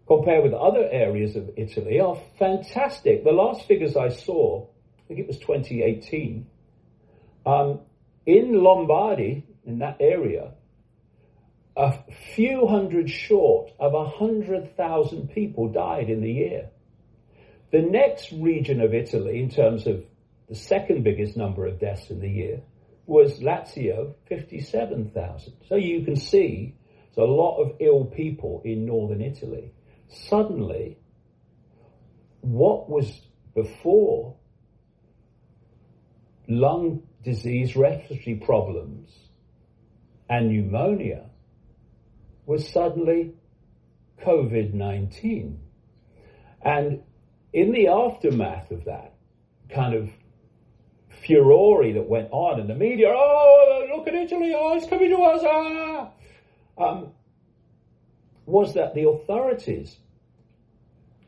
compared with other areas of Italy, are fantastic. The last figures I saw, I think it was 2018, um, in Lombardy, in that area, a few hundred short of a hundred thousand people died in the year. The next region of Italy, in terms of the second biggest number of deaths in the year, was Lazio, 57,000. So you can see there's a lot of ill people in northern Italy. Suddenly, what was before lung disease, respiratory problems, and pneumonia was suddenly COVID 19. And in the aftermath of that kind of furore that went on in the media, oh, look at Italy, oh, it's coming to us, ah, um, was that the authorities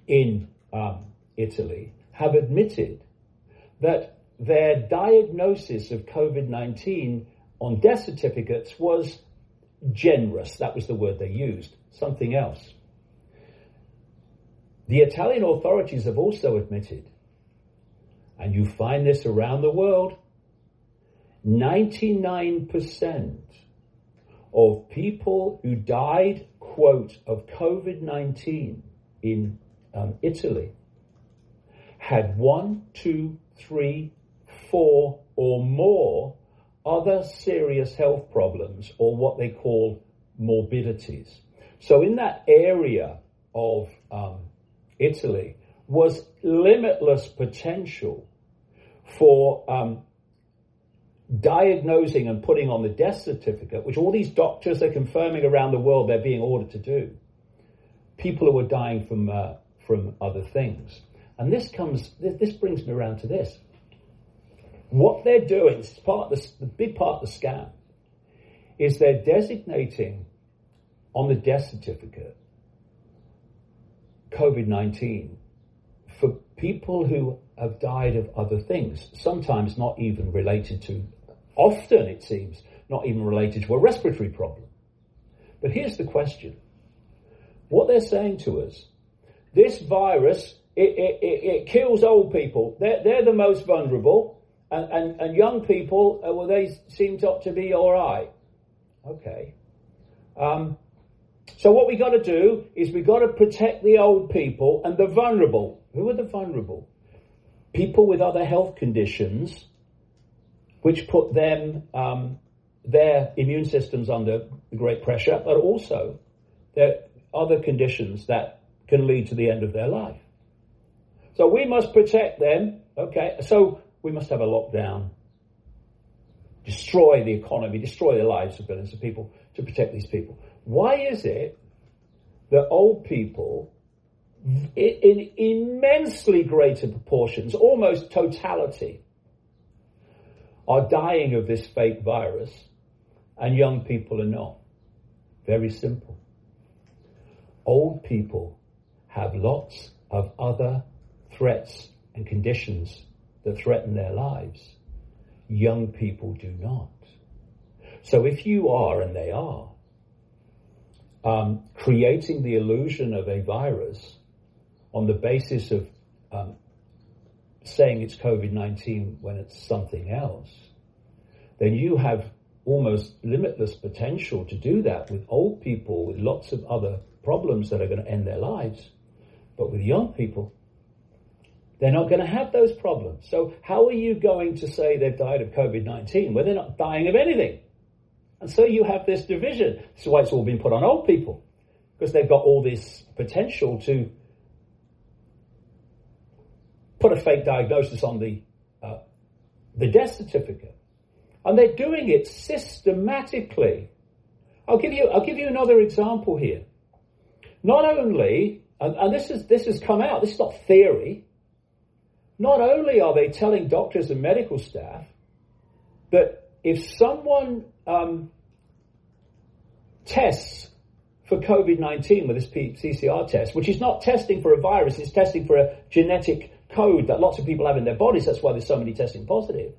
in um, Italy have admitted that their diagnosis of COVID 19 on death certificates was generous. That was the word they used, something else. The Italian authorities have also admitted, and you find this around the world, 99% of people who died, quote, of COVID 19 in um, Italy had one, two, three, four, or more other serious health problems or what they call morbidities. So in that area of um, Italy was limitless potential for um, diagnosing and putting on the death certificate, which all these doctors are confirming around the world they're being ordered to do. People who are dying from uh, from other things, and this comes. This brings me around to this. What they're doing, part the, the big part of the scam, is they're designating on the death certificate COVID 19 for people who have died of other things, sometimes not even related to, often it seems, not even related to a respiratory problem. But here's the question. What they're saying to us, this virus, it, it, it, it kills old people. They're, they're the most vulnerable. And, and, and young people, uh, well, they seem to, to be all right. Okay. Um, so what we got to do is we got to protect the old people and the vulnerable. Who are the vulnerable? People with other health conditions, which put them um, their immune systems under great pressure, but also there are other conditions that can lead to the end of their life. So we must protect them. Okay, so we must have a lockdown, destroy the economy, destroy the lives of billions of people to protect these people. Why is it that old people, in immensely greater proportions, almost totality, are dying of this fake virus and young people are not? Very simple. Old people have lots of other threats and conditions that threaten their lives. Young people do not. So if you are, and they are, um, creating the illusion of a virus on the basis of um, saying it's COVID 19 when it's something else, then you have almost limitless potential to do that with old people with lots of other problems that are going to end their lives. But with young people, they're not going to have those problems. So, how are you going to say they've died of COVID 19 when they're not dying of anything? And so you have this division. This is why it's all been put on old people, because they've got all this potential to put a fake diagnosis on the uh, the death certificate, and they're doing it systematically. I'll give you I'll give you another example here. Not only, and, and this is this has come out. This is not theory. Not only are they telling doctors and medical staff that if someone um, tests for COVID 19 with this PCR test, which is not testing for a virus, it's testing for a genetic code that lots of people have in their bodies. That's why there's so many testing positive.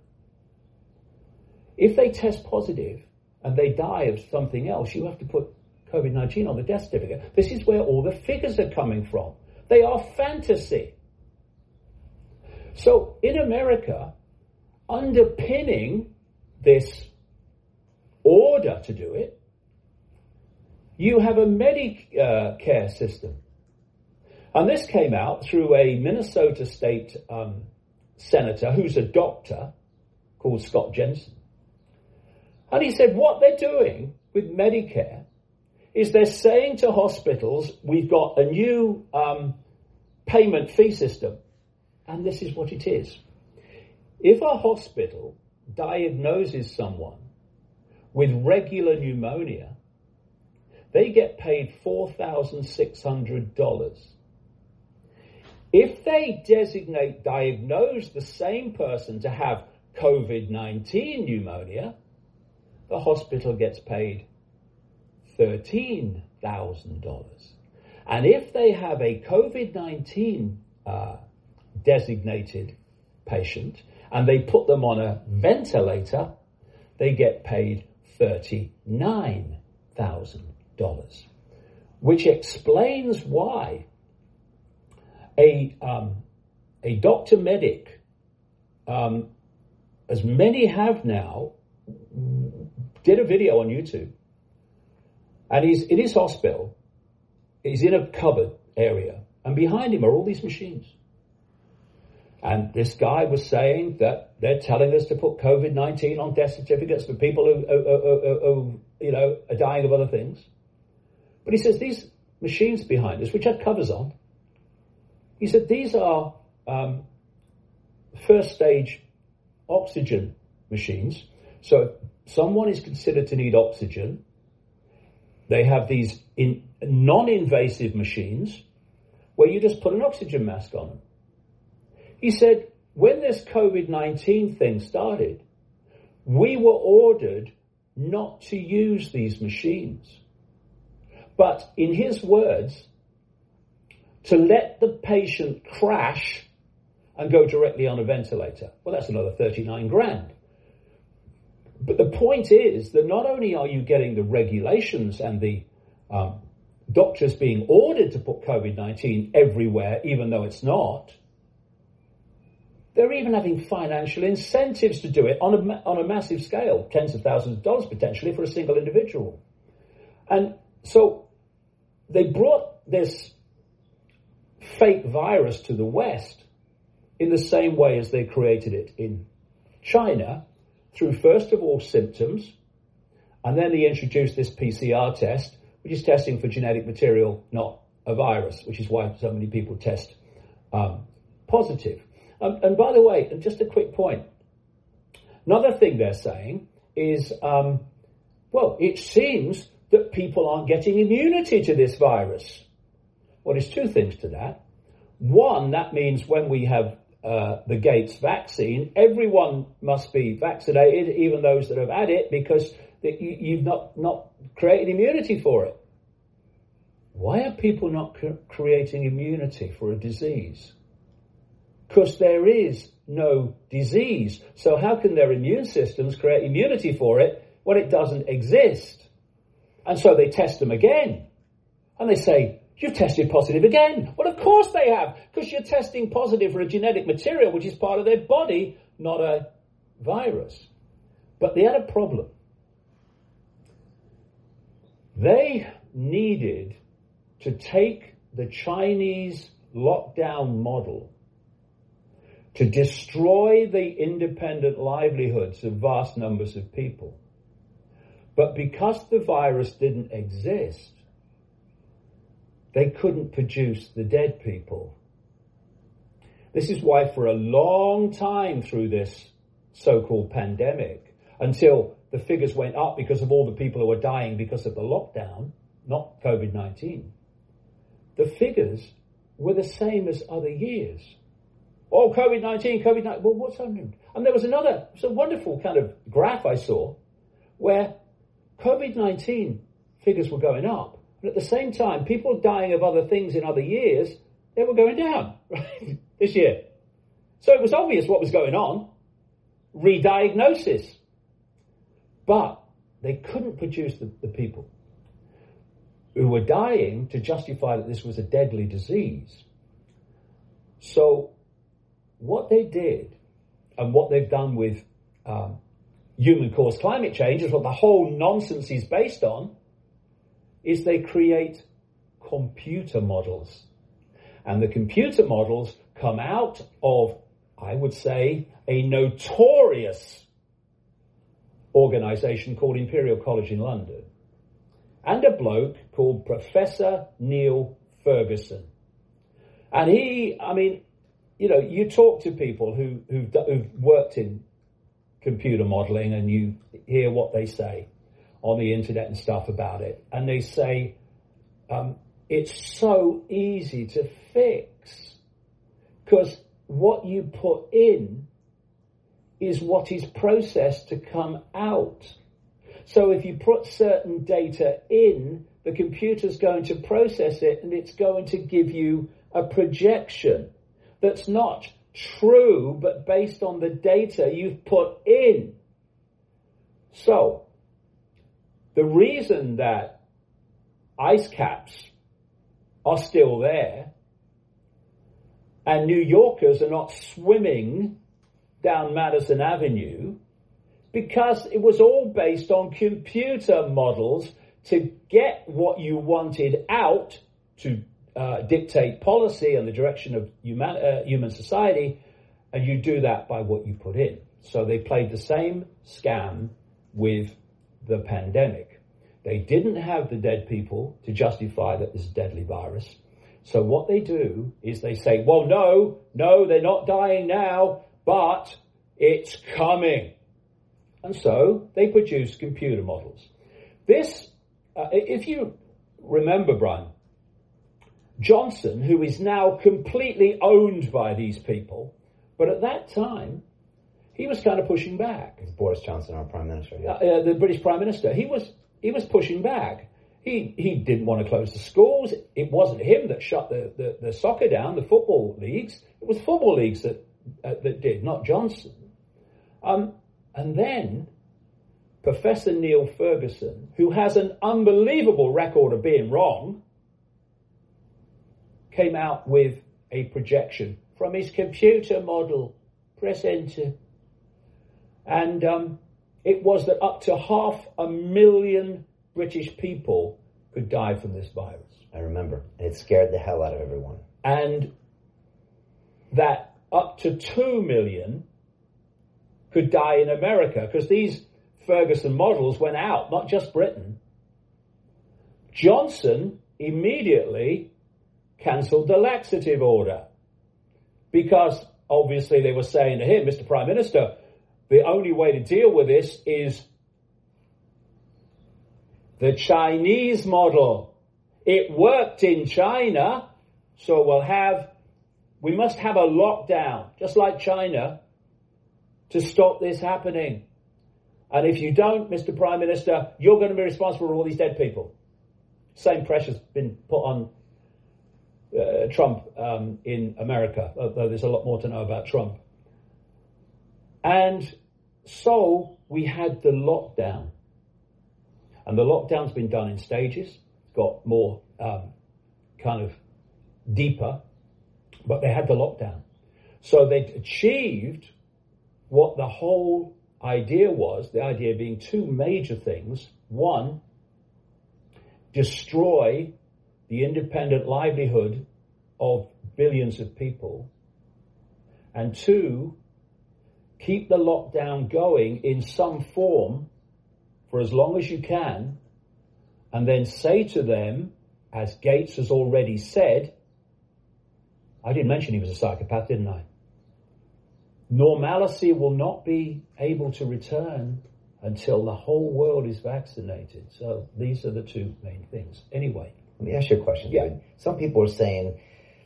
If they test positive and they die of something else, you have to put COVID 19 on the death certificate. This is where all the figures are coming from. They are fantasy. So in America, underpinning this order to do it, you have a Medicare system. And this came out through a Minnesota state um, senator who's a doctor called Scott Jensen. And he said what they're doing with Medicare is they're saying to hospitals, we've got a new um, payment fee system. And this is what it is. If a hospital diagnoses someone with regular pneumonia, they get paid $4,600. If they designate, diagnose the same person to have COVID 19 pneumonia, the hospital gets paid $13,000. And if they have a COVID 19 uh, designated patient and they put them on a ventilator, they get paid $39,000, which explains why a, um, a doctor medic, um, as many have now, did a video on YouTube. And he's in his hospital, he's in a cupboard area, and behind him are all these machines. And this guy was saying that they're telling us to put COVID 19 on death certificates for people who, who, who, who, you know, are dying of other things. But he says these machines behind us, which had covers on, he said these are um, first stage oxygen machines. So someone is considered to need oxygen. They have these in non-invasive machines where you just put an oxygen mask on them. He said, when this COVID-19 thing started, we were ordered not to use these machines. But in his words, to let the patient crash and go directly on a ventilator. Well, that's another 39 grand. But the point is that not only are you getting the regulations and the um, doctors being ordered to put COVID 19 everywhere, even though it's not, they're even having financial incentives to do it on a, on a massive scale, tens of thousands of dollars potentially for a single individual. And so they brought this fake virus to the West in the same way as they created it in China through first of all symptoms, and then they introduced this PCR test, which is testing for genetic material, not a virus, which is why so many people test um, positive. Um, and by the way, and just a quick point. Another thing they're saying is, um, well, it seems that people aren't getting immunity to this virus. Well, there's two things to that. One, that means when we have uh, the Gates vaccine, everyone must be vaccinated, even those that have had it, because you've not, not created immunity for it. Why are people not creating immunity for a disease? Because there is no disease. So how can their immune systems create immunity for it when it doesn't exist? And so they test them again. And they say, you've tested positive again. Well, of course they have, because you're testing positive for a genetic material which is part of their body, not a virus. But they had a problem. They needed to take the Chinese lockdown model to destroy the independent livelihoods of vast numbers of people. But because the virus didn't exist, they couldn't produce the dead people. This is why for a long time through this so-called pandemic, until the figures went up because of all the people who were dying because of the lockdown, not COVID-19, the figures were the same as other years. Oh, COVID 19, COVID 19. Well, what's happening? And there was another, it's a wonderful kind of graph I saw where COVID 19 figures were going up. But at the same time, people dying of other things in other years, they were going down right, this year. So it was obvious what was going on. Rediagnosis. But they couldn't produce the, the people who were dying to justify that this was a deadly disease. So what they did and what they've done with um, human caused climate change is what the whole nonsense is based on is they create computer models. And the computer models come out of, I would say, a notorious organization called Imperial College in London and a bloke called Professor Neil Ferguson. And he, I mean, you know, you talk to people who, who've, who've worked in computer modeling and you hear what they say on the internet and stuff about it. And they say, um, it's so easy to fix because what you put in is what is processed to come out. So if you put certain data in, the computer's going to process it and it's going to give you a projection that's not true, but based on the data you've put in. So, the reason that ice caps are still there and New Yorkers are not swimming down Madison Avenue because it was all based on computer models to get what you wanted out to uh, dictate policy and the direction of human, uh, human society, and you do that by what you put in. So they played the same scam with the pandemic. They didn't have the dead people to justify that this deadly virus. So what they do is they say, well, no, no, they're not dying now, but it's coming. And so they produce computer models. This, uh, if you remember, Brian, Johnson, who is now completely owned by these people, but at that time, he was kind of pushing back. Boris Johnson, our prime minister. Yeah. Uh, the British prime minister. He was he was pushing back. He he didn't want to close the schools. It wasn't him that shut the, the, the soccer down, the football leagues. It was football leagues that uh, that did, not Johnson. Um, and then Professor Neil Ferguson, who has an unbelievable record of being wrong, came out with a projection from his computer model. Press enter. And um, it was that up to half a million British people could die from this virus. I remember. It scared the hell out of everyone. And that up to 2 million could die in America because these Ferguson models went out, not just Britain. Johnson immediately cancelled the laxative order because obviously they were saying to him, Mr. Prime Minister, the only way to deal with this is the Chinese model. It worked in China, so we'll have, we must have a lockdown, just like China, to stop this happening. And if you don't, Mr. Prime Minister, you're going to be responsible for all these dead people. Same pressure's been put on uh, Trump um, in America, although there's a lot more to know about Trump. And so we had the lockdown. And the lockdown's been done in stages, It's got more um, kind of deeper, but they had the lockdown. So they achieved what the whole idea was the idea being two major things. One, destroy the independent livelihood of billions of people. And two, keep the lockdown going in some form for as long as you can, and then say to them, as Gates has already said, I didn't mention he was a psychopath, didn't I? Normalcy will not be able to return until the whole world is vaccinated. So these are the two main things. Anyway. Let me ask you a question, yeah. Some people are saying,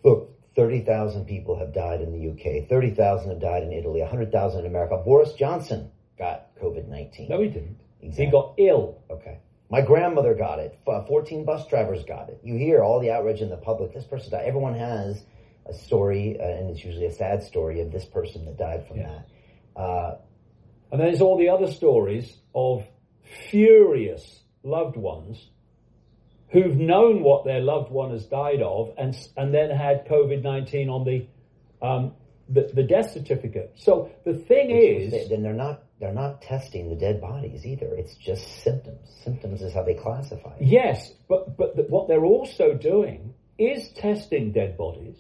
look, 30,000 people have died in the UK, 30,000 have died in Italy, 100,000 in America. Boris Johnson got COVID 19. No, he didn't. Exactly. He got ill. Okay. My grandmother got it. 14 bus drivers got it. You hear all the outrage in the public. This person died. Everyone has a story, uh, and it's usually a sad story of this person that died from yeah. that. Uh, and then there's all the other stories of furious loved ones who've known what their loved one has died of and, and then had COVID 19 on the, um, the, the, death certificate. So the thing Which is. then they're not, they're not testing the dead bodies either. It's just symptoms. Symptoms is how they classify it. Yes, but, but the, what they're also doing is testing dead bodies.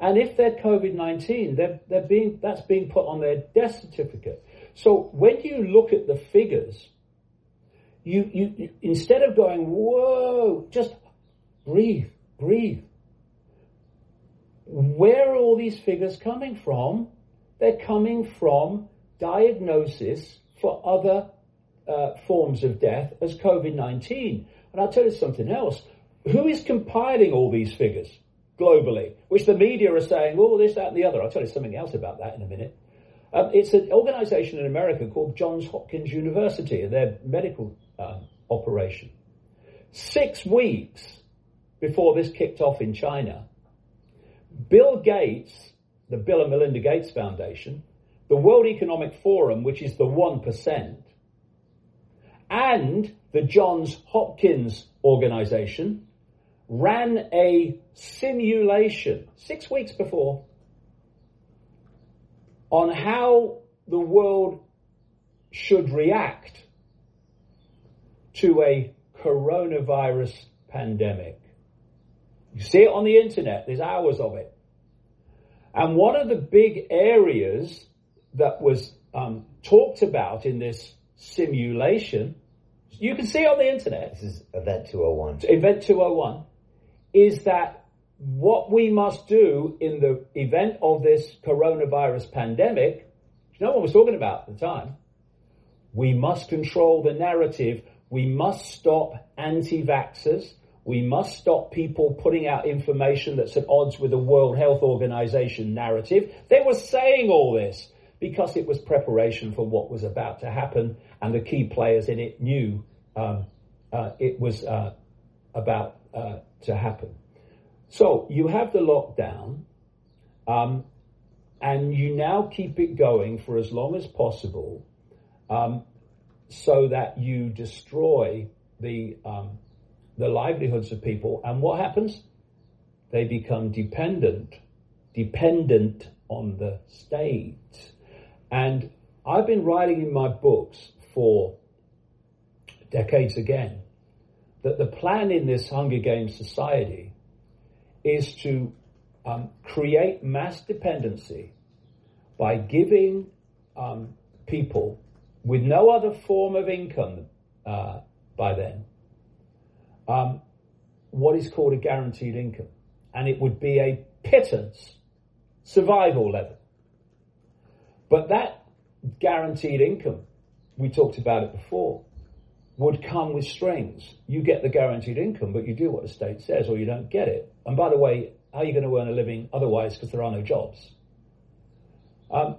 And if they're COVID 19, they're, they're being, that's being put on their death certificate. So when you look at the figures, you, you, you instead of going, whoa, just breathe, breathe. Where are all these figures coming from? They're coming from diagnosis for other uh, forms of death as COVID 19. And I'll tell you something else. Who is compiling all these figures globally, which the media are saying, oh, this, that, and the other? I'll tell you something else about that in a minute. Um, it's an organization in America called Johns Hopkins University, and their medical um, operation. Six weeks before this kicked off in China, Bill Gates, the Bill and Melinda Gates Foundation, the World Economic Forum, which is the 1%, and the Johns Hopkins organization ran a simulation six weeks before on how the world should react to a coronavirus pandemic. You see it on the internet, there's hours of it. And one of the big areas that was um, talked about in this simulation, you can see it on the internet. This is Event 201. Event 201 is that what we must do in the event of this coronavirus pandemic, which no one was talking about at the time, we must control the narrative. We must stop anti-vaxxers. We must stop people putting out information that's at odds with the World Health Organization narrative. They were saying all this because it was preparation for what was about to happen, and the key players in it knew um, uh, it was uh, about uh, to happen. So you have the lockdown, um, and you now keep it going for as long as possible, um, so that you destroy the um, the livelihoods of people. And what happens? They become dependent, dependent on the state. And I've been writing in my books for decades again that the plan in this Hunger Games society is to um, create mass dependency by giving um, people with no other form of income uh, by then um, what is called a guaranteed income. And it would be a pittance survival level. But that guaranteed income, we talked about it before, would come with strings. You get the guaranteed income, but you do what the state says or you don't get it. And by the way, how are you going to earn a living otherwise because there are no jobs? Um,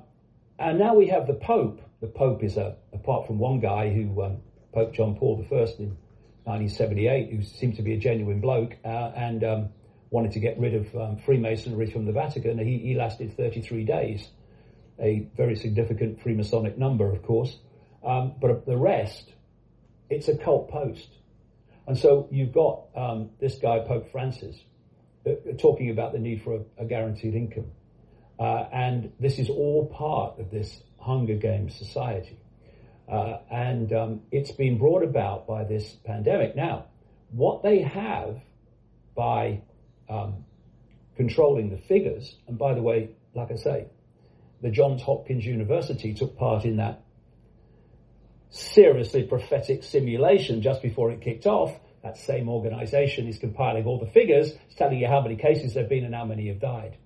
and now we have the Pope. The Pope is a, apart from one guy who, um, Pope John Paul I in 1978, who seemed to be a genuine bloke uh, and um, wanted to get rid of um, Freemasonry from the Vatican. He, he, lasted 33 days, a very significant Freemasonic number, of course. Um, but the rest, it's a cult post. And so you've got um, this guy, Pope Francis, uh, talking about the need for a, a guaranteed income. Uh, and this is all part of this Hunger Games society. Uh, and um, it's been brought about by this pandemic. Now, what they have by um, controlling the figures, and by the way, like I say, the Johns Hopkins University took part in that seriously prophetic simulation just before it kicked off. That same organization is compiling all the figures, it's telling you how many cases there have been and how many have died.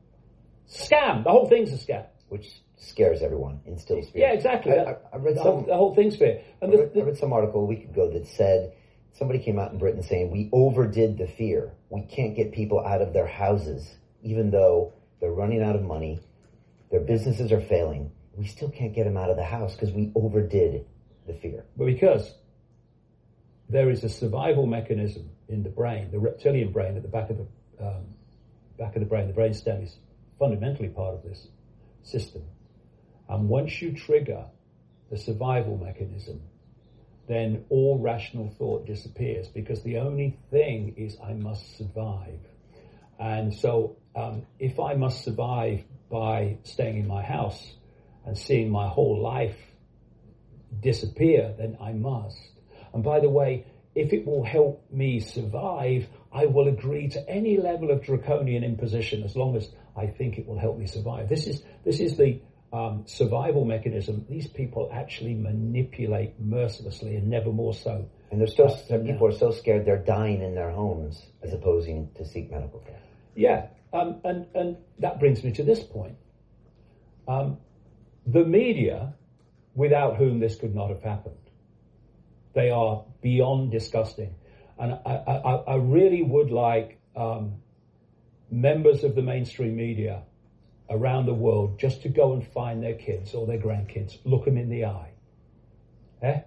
Scam! The whole thing's a scam. Which scares everyone, instills fear. Yeah, exactly. I, I, I read the, some, whole, the whole thing's fear. And I, read, I read some article a week ago that said somebody came out in Britain saying we overdid the fear. We can't get people out of their houses, even though they're running out of money, their businesses are failing. We still can't get them out of the house because we overdid the fear. But because there is a survival mechanism in the brain, the reptilian brain at the back of the um, back of the brain, the brain stem is fundamentally part of this system. And once you trigger the survival mechanism, then all rational thought disappears because the only thing is I must survive. And so, um, if I must survive by staying in my house and seeing my whole life disappear, then I must. And by the way, if it will help me survive, I will agree to any level of draconian imposition as long as I think it will help me survive. This is this is the um, survival mechanism, these people actually manipulate mercilessly and never more so. And there's still some people are so scared they're dying in their homes as opposed to seek medical care. Yeah, um, and and that brings me to this point. Um, the media without whom this could not have happened. They are beyond disgusting. And I, I, I really would like um, members of the mainstream media around the world just to go and find their kids or their grandkids, look them in the eye, eh?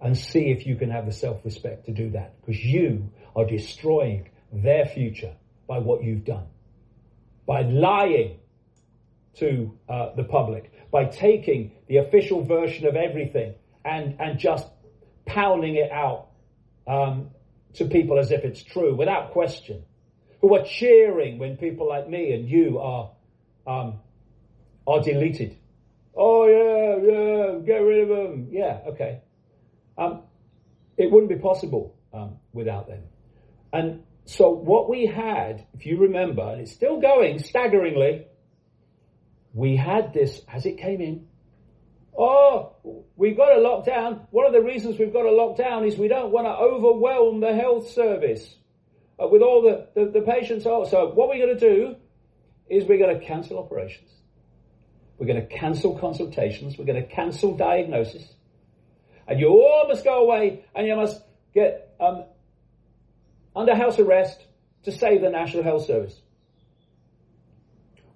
and see if you can have the self-respect to do that. Because you are destroying their future by what you've done. By lying to uh, the public, by taking the official version of everything and, and just pounding it out um, to people as if it's true without question, who are cheering when people like me and you are um, are deleted. Oh yeah, yeah, get rid of them. Yeah, okay. Um, it wouldn't be possible um, without them. And so what we had, if you remember, and it's still going staggeringly, we had this as it came in. Oh, we've got a lockdown. One of the reasons we've got a lockdown is we don't want to overwhelm the health service uh, with all the, the, the patients. Oh, so what we're going to do is we're going to cancel operations. We're going to cancel consultations. We're going to cancel diagnosis. And you all must go away and you must get um, under house arrest to save the National Health Service.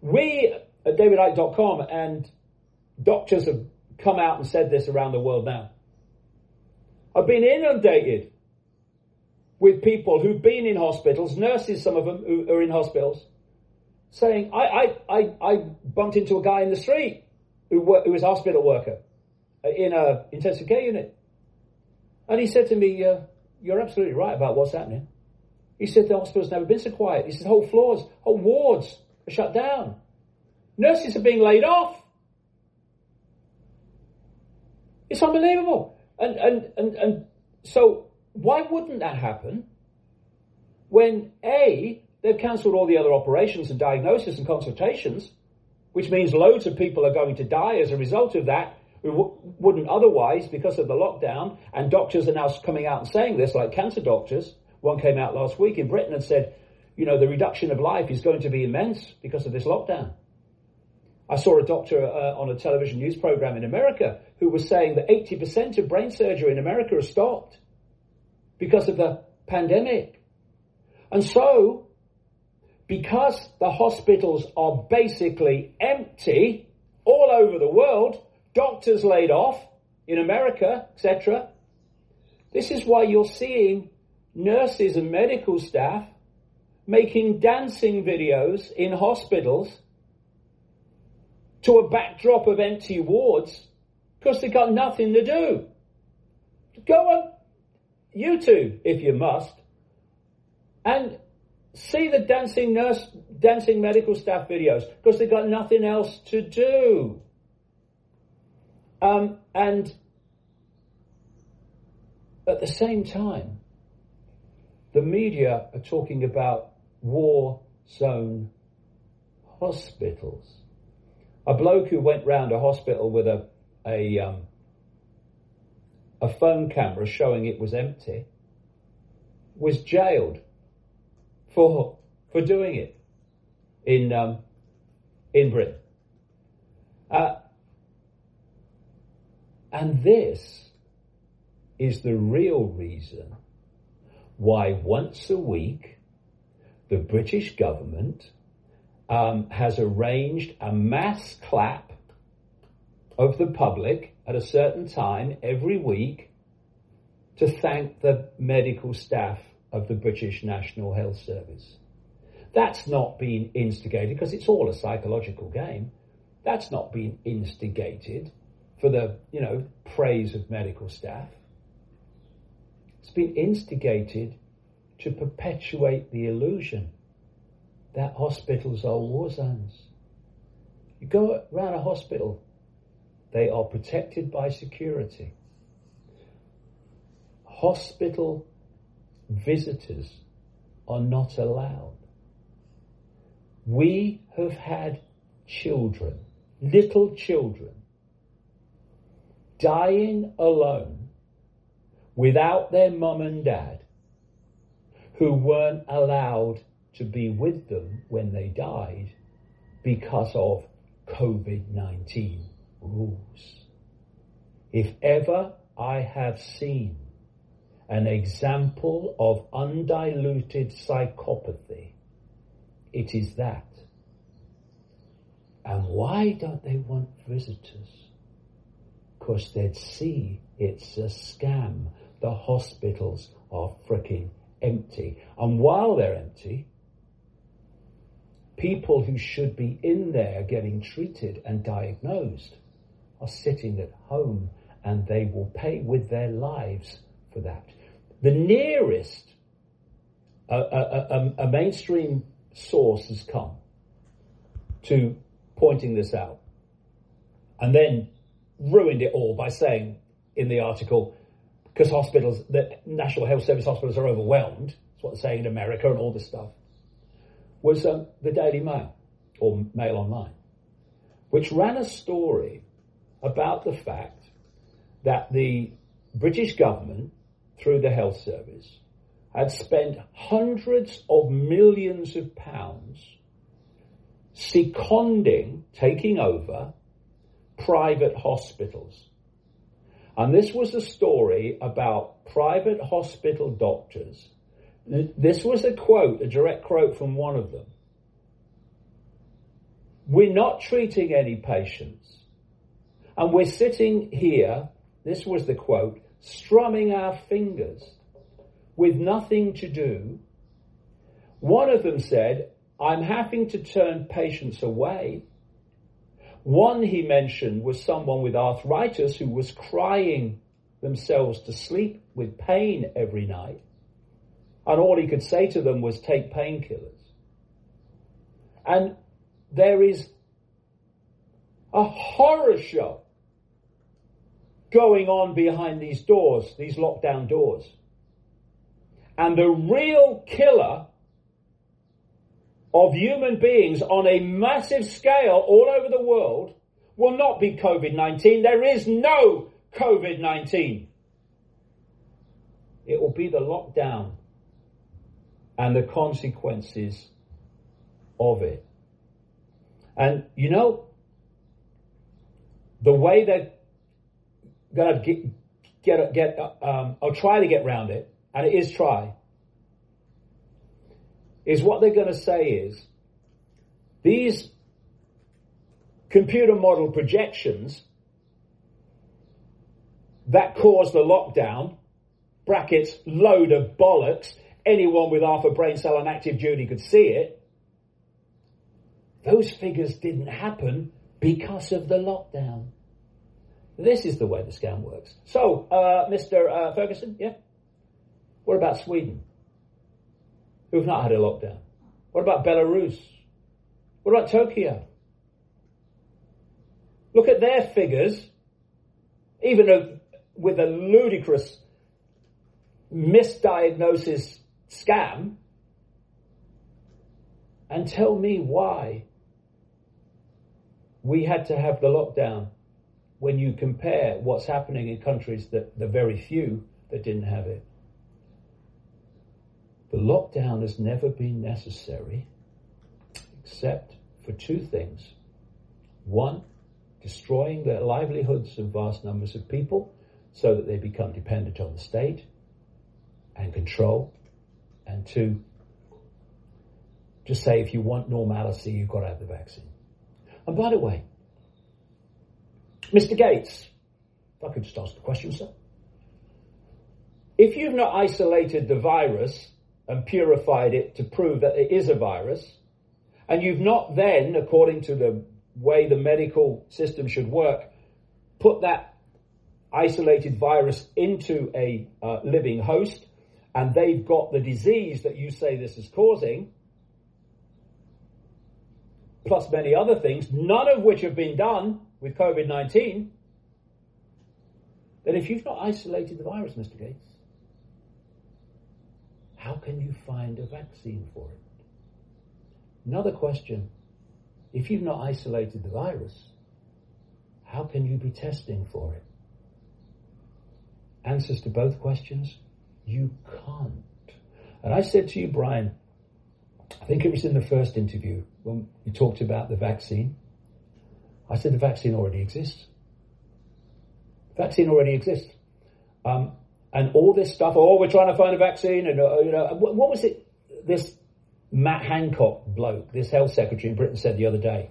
We at davidicke.com and doctors have come out and said this around the world now. I've been inundated with people who've been in hospitals, nurses, some of them who are in hospitals, saying, I, I, I, I bumped into a guy in the street who, who was a hospital worker in a intensive care unit. And he said to me, uh, you're absolutely right about what's happening. He said the hospital's never been so quiet. He said whole floors, whole wards are shut down. Nurses are being laid off. It's unbelievable. And, and, and, and so why wouldn't that happen when A, they've cancelled all the other operations and diagnosis and consultations, which means loads of people are going to die as a result of that who w- wouldn't otherwise because of the lockdown. And doctors are now coming out and saying this, like cancer doctors. One came out last week in Britain and said, you know, the reduction of life is going to be immense because of this lockdown. I saw a doctor uh, on a television news program in America who was saying that 80% of brain surgery in America has stopped because of the pandemic. And so, because the hospitals are basically empty all over the world, doctors laid off in America, etc., this is why you're seeing nurses and medical staff making dancing videos in hospitals to a backdrop of empty wards because they've got nothing to do. Go on YouTube if you must and see the dancing nurse, dancing medical staff videos because they've got nothing else to do. Um, and at the same time, the media are talking about war zone hospitals. A bloke who went round a hospital with a a um, a phone camera showing it was empty was jailed for for doing it in um, in Britain. Uh, and this is the real reason why once a week the British government um, has arranged a mass clap of the public at a certain time every week to thank the medical staff of the British National Health Service. That's not been instigated because it's all a psychological game. That's not been instigated for the, you know, praise of medical staff. It's been instigated to perpetuate the illusion that hospitals are war zones. You go around a hospital, they are protected by security. Hospital visitors are not allowed. We have had children, little children, dying alone without their mum and dad who weren't allowed to be with them when they died because of COVID 19 rules. If ever I have seen an example of undiluted psychopathy, it is that. And why don't they want visitors? Because they'd see it's a scam. The hospitals are freaking empty. And while they're empty, people who should be in there getting treated and diagnosed are sitting at home and they will pay with their lives for that. The nearest a, a, a, a mainstream source has come to pointing this out and then ruined it all by saying in the article, because hospitals, the National Health Service hospitals are overwhelmed, that's what they're saying in America and all this stuff, was um, the Daily Mail, or Mail Online, which ran a story about the fact that the British government, through the health service, had spent hundreds of millions of pounds seconding, taking over private hospitals. And this was a story about private hospital doctors. This was a quote, a direct quote from one of them. We're not treating any patients. And we're sitting here, this was the quote, strumming our fingers with nothing to do. One of them said, I'm having to turn patients away one he mentioned was someone with arthritis who was crying themselves to sleep with pain every night. And all he could say to them was take painkillers. And there is a horror show going on behind these doors, these lockdown doors. And the real killer of human beings on a massive scale all over the world will not be COVID-19. There is no COVID-19. It will be the lockdown and the consequences of it. And you know, the way they're to get, get, get um, or try to get around it, and it is try, is what they're going to say is these computer model projections that caused the lockdown, brackets, load of bollocks, anyone with half a brain cell on active duty could see it. Those figures didn't happen because of the lockdown. This is the way the scam works. So, uh, Mr. Uh, Ferguson, yeah? What about Sweden? who've not had a lockdown? What about Belarus? What about Tokyo? Look at their figures, even with a ludicrous misdiagnosis scam, and tell me why we had to have the lockdown when you compare what's happening in countries that the very few that didn't have it. The lockdown has never been necessary except for two things. One, destroying the livelihoods of vast numbers of people so that they become dependent on the state and control. And two, just say if you want normalcy, you've got to have the vaccine. And by the way, Mr. Gates, if I could just ask the question, sir. If you've not isolated the virus and purified it to prove that it is a virus, and you've not then, according to the way the medical system should work, put that isolated virus into a uh, living host, and they've got the disease that you say this is causing, plus many other things, none of which have been done with COVID 19, then if you've not isolated the virus, Mr. Gates, how can you find a vaccine for it? Another question if you've not isolated the virus, how can you be testing for it? Answers to both questions you can't. And I said to you, Brian, I think it was in the first interview when you talked about the vaccine. I said the vaccine already exists. Vaccine already exists. Um, and all this stuff, oh, we're trying to find a vaccine, and uh, you know, what, what was it? This Matt Hancock bloke, this health secretary in Britain, said the other day.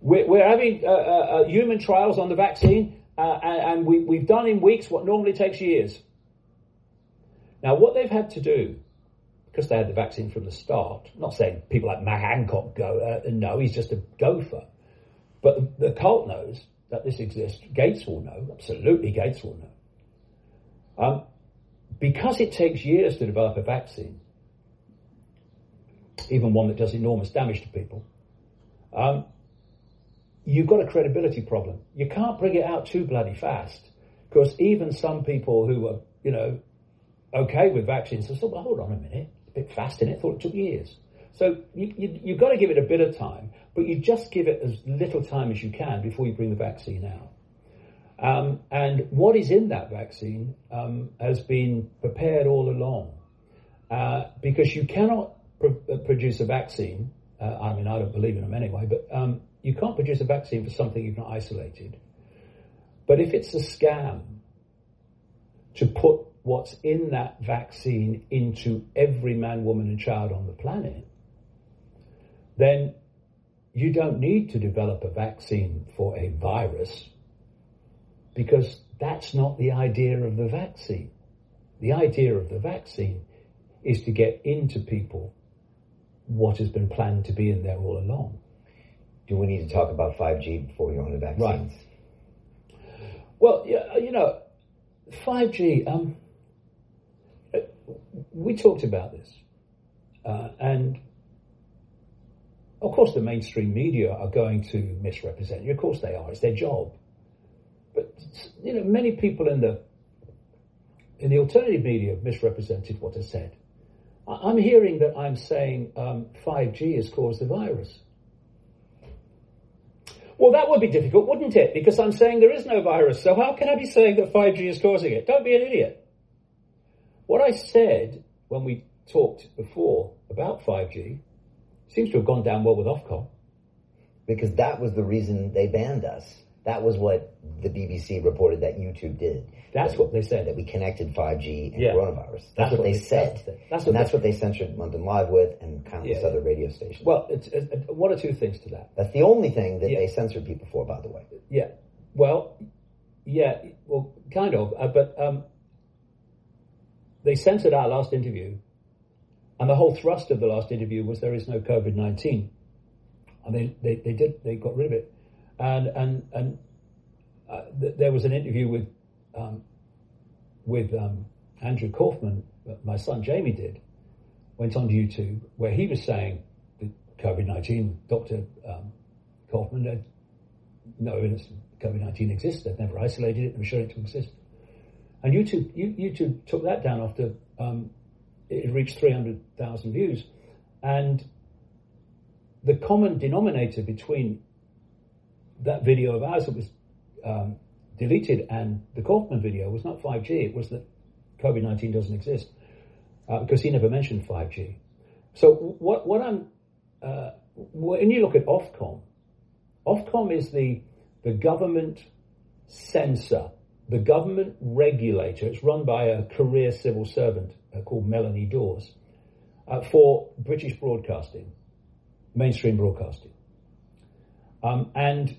We're, we're having uh, uh, uh human trials on the vaccine, uh, and, and we, we've done in weeks what normally takes years. Now, what they've had to do, because they had the vaccine from the start, not saying people like Matt Hancock go, uh, no, he's just a gopher. But the cult knows that this exists. Gates will know, absolutely, Gates will know. Um, because it takes years to develop a vaccine, even one that does enormous damage to people, um, you've got a credibility problem. You can't bring it out too bloody fast because even some people who are, you know, okay with vaccines say, well, hold on a minute, a bit fast in it, thought it took years. So you, you, you've got to give it a bit of time, but you just give it as little time as you can before you bring the vaccine out. Um, and what is in that vaccine um, has been prepared all along. Uh, because you cannot pr- uh, produce a vaccine, uh, I mean, I don't believe in them anyway, but um, you can't produce a vaccine for something you've not isolated. But if it's a scam to put what's in that vaccine into every man, woman, and child on the planet, then you don't need to develop a vaccine for a virus because that's not the idea of the vaccine. The idea of the vaccine is to get into people what has been planned to be in there all along. Do we need to talk about 5G before we go into vaccines? Right. Well, you know, 5G, um, we talked about this. Uh, and of course, the mainstream media are going to misrepresent you. Of course, they are. It's their job. But you know, many people in the in the alternative media have misrepresented what I said. I'm hearing that I'm saying um, 5G has caused the virus. Well, that would be difficult, wouldn't it? Because I'm saying there is no virus. So how can I be saying that 5G is causing it? Don't be an idiot. What I said when we talked before about 5G seems to have gone down well with Ofcom. Because that was the reason they banned us. That was what the BBC reported that YouTube did. That's that, what they said. That we connected 5G and yeah. coronavirus. That's, that's what, what, they, they said. That's, that's, what, that's what, they censored London Live with and countless yeah, other radio stations. Well, it's, it's, one or two things to that. That's the only thing that yeah. they censored people for, by the way. Yeah. Well, yeah. Well, kind of. Uh, but um, they censored our last interview, and the whole thrust of the last interview was there is no COVID nineteen, and they, they, they did they got rid of it, and and and uh, th- there was an interview with um, with um, Andrew Kaufman my son Jamie did, went on YouTube where he was saying that COVID nineteen, Doctor um, Kaufman had no evidence COVID nineteen exists. They've never isolated it and shown it to exist. And YouTube YouTube took that down after um, it reached three hundred thousand views, and the common denominator between that video of ours that was um, deleted, and the Kaufman video was not 5G. It was that COVID 19 doesn't exist uh, because he never mentioned 5G. So what what I'm uh, when you look at Ofcom, Ofcom is the the government censor, the government regulator. It's run by a career civil servant called Melanie Dawes uh, for British broadcasting, mainstream broadcasting, um, and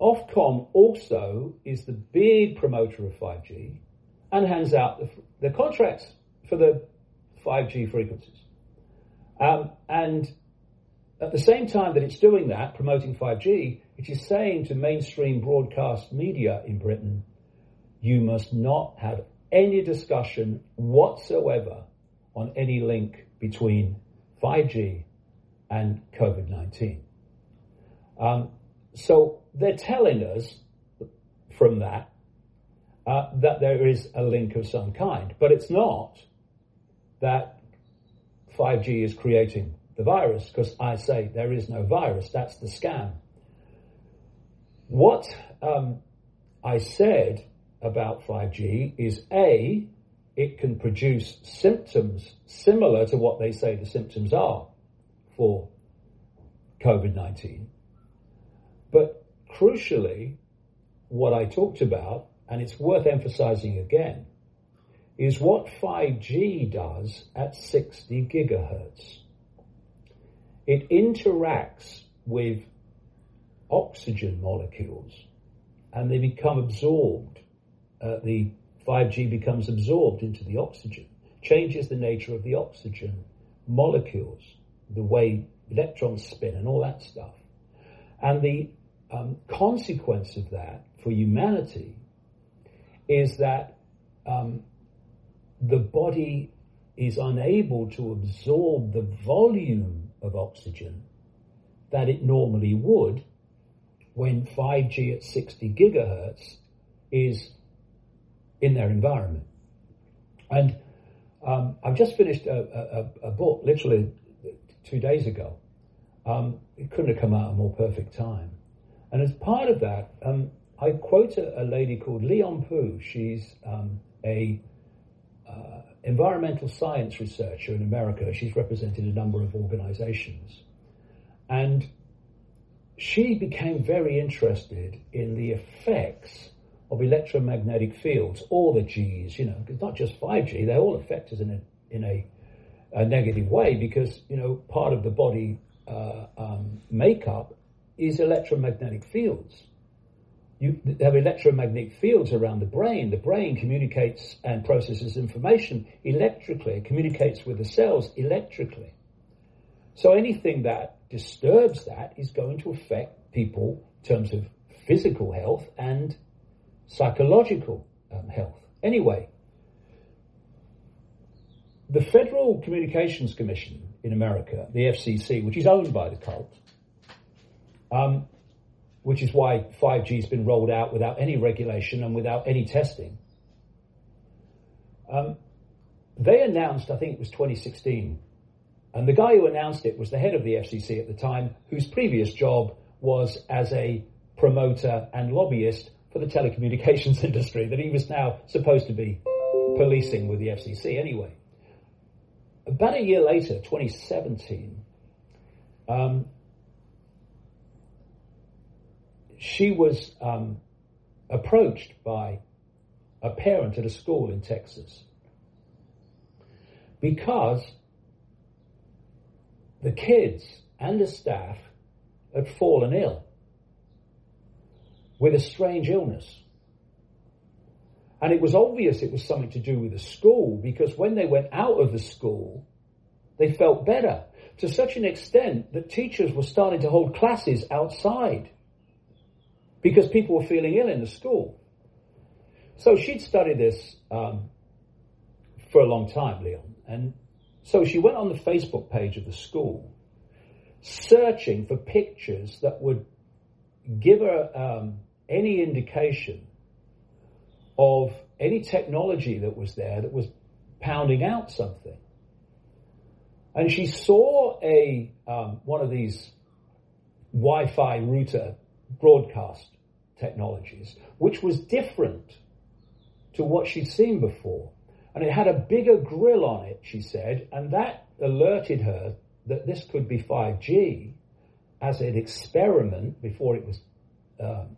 Ofcom also is the big promoter of 5G and hands out the, the contracts for the 5G frequencies. Um, and at the same time that it's doing that, promoting 5G, it is saying to mainstream broadcast media in Britain, you must not have any discussion whatsoever on any link between 5G and COVID 19. Um, so they're telling us from that uh, that there is a link of some kind, but it's not that 5G is creating the virus because I say there is no virus. That's the scam. What um, I said about 5G is A, it can produce symptoms similar to what they say the symptoms are for COVID 19. But crucially, what I talked about, and it's worth emphasizing again, is what 5G does at 60 gigahertz. It interacts with oxygen molecules and they become absorbed. Uh, the 5G becomes absorbed into the oxygen, changes the nature of the oxygen molecules, the way electrons spin and all that stuff. And the um, consequence of that for humanity is that um, the body is unable to absorb the volume of oxygen that it normally would when 5G at 60 gigahertz is in their environment. And um, I've just finished a, a, a, book, literally two days ago. Um, it couldn't have come out at a more perfect time. And as part of that, um, I quote a, a, lady called Lena Pu. She's um, a uh, environmental science researcher in America. She's represented a number of organizations. And she became very interested in the effects of electromagnetic fields, all the G's, you know, it's not just 5G, they all affect us in a, in a, a negative way because, you know, part of the body uh, um, makeup is electromagnetic fields. You have electromagnetic fields around the brain. The brain communicates and processes information electrically, communicates with the cells electrically. So anything that disturbs that is going to affect people in terms of physical health and psychological um, health. Anyway, the Federal Communications Commission in America, the FCC, which is owned by the cult, um, which is why 5G has been rolled out without any regulation and without any testing. Um, they announced, I think it was 2016, and the guy who announced it was the head of the FCC at the time, whose previous job was as a promoter and lobbyist for the telecommunications industry that he was now supposed to be policing with the FCC anyway. About a year later, 2017, um, she was um, approached by a parent at a school in Texas because the kids and the staff had fallen ill with a strange illness. And it was obvious it was something to do with the school because when they went out of the school, they felt better to such an extent that teachers were starting to hold classes outside because people were feeling ill in the school. So she'd studied this um, for a long time, Lena, and so she went on the Facebook page of the school, searching for pictures that would give her um, any indication of any technology that was there that was pounding out something. And she saw a um, one of these Wi-Fi router broadcast technologies, which was different to what she'd seen before. And it had a bigger grill on it, she said, and that alerted her that this could be 5G as an experiment before it was um,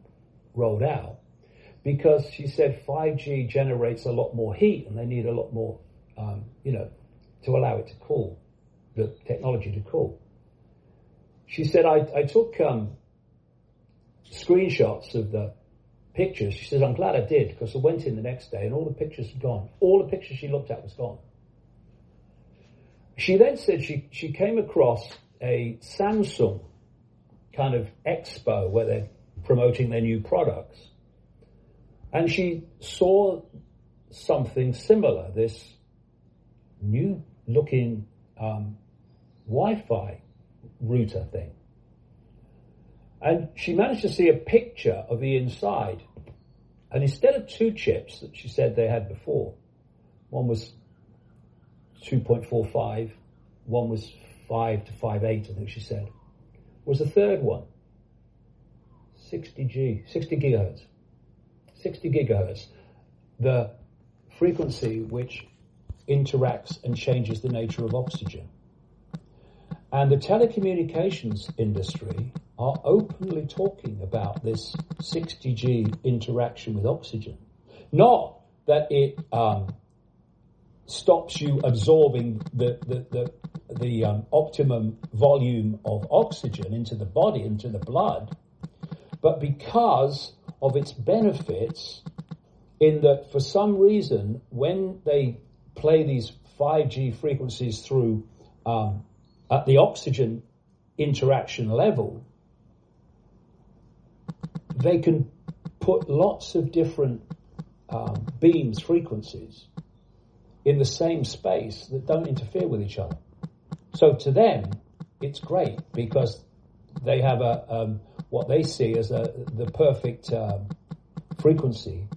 rolled out because she said 5G generates a lot more heat and they need a lot more, um, you know, to allow it to cool, the technology to cool. She said, I, I took um, screenshots of the pictures. She said, I'm glad I did because I went in the next day and all the pictures were gone. All the pictures she looked at was gone. She then said she, she came across a Samsung kind of expo where they're promoting their new products. And she saw something similar, this new looking um, Wi Fi router thing. And she managed to see a picture of the inside. And instead of two chips that she said they had before, one was 2.45, one was 5 to 5.8, I think she said, was a third one. 60 G, 60 gigahertz. 60 gigahertz. The frequency which interacts and changes the nature of oxygen. And the telecommunications industry are openly talking about this 60G interaction with oxygen. Not that it um, stops you absorbing the, the, the, the um, optimum volume of oxygen into the body, into the blood, but because of its benefits in that for some reason, when they play these 5G frequencies through um, at the oxygen interaction level, they can put lots of different um, beams, frequencies in the same space that don't interfere with each other. So to them, it's great because they have a um, what they see as a, the perfect um, frequency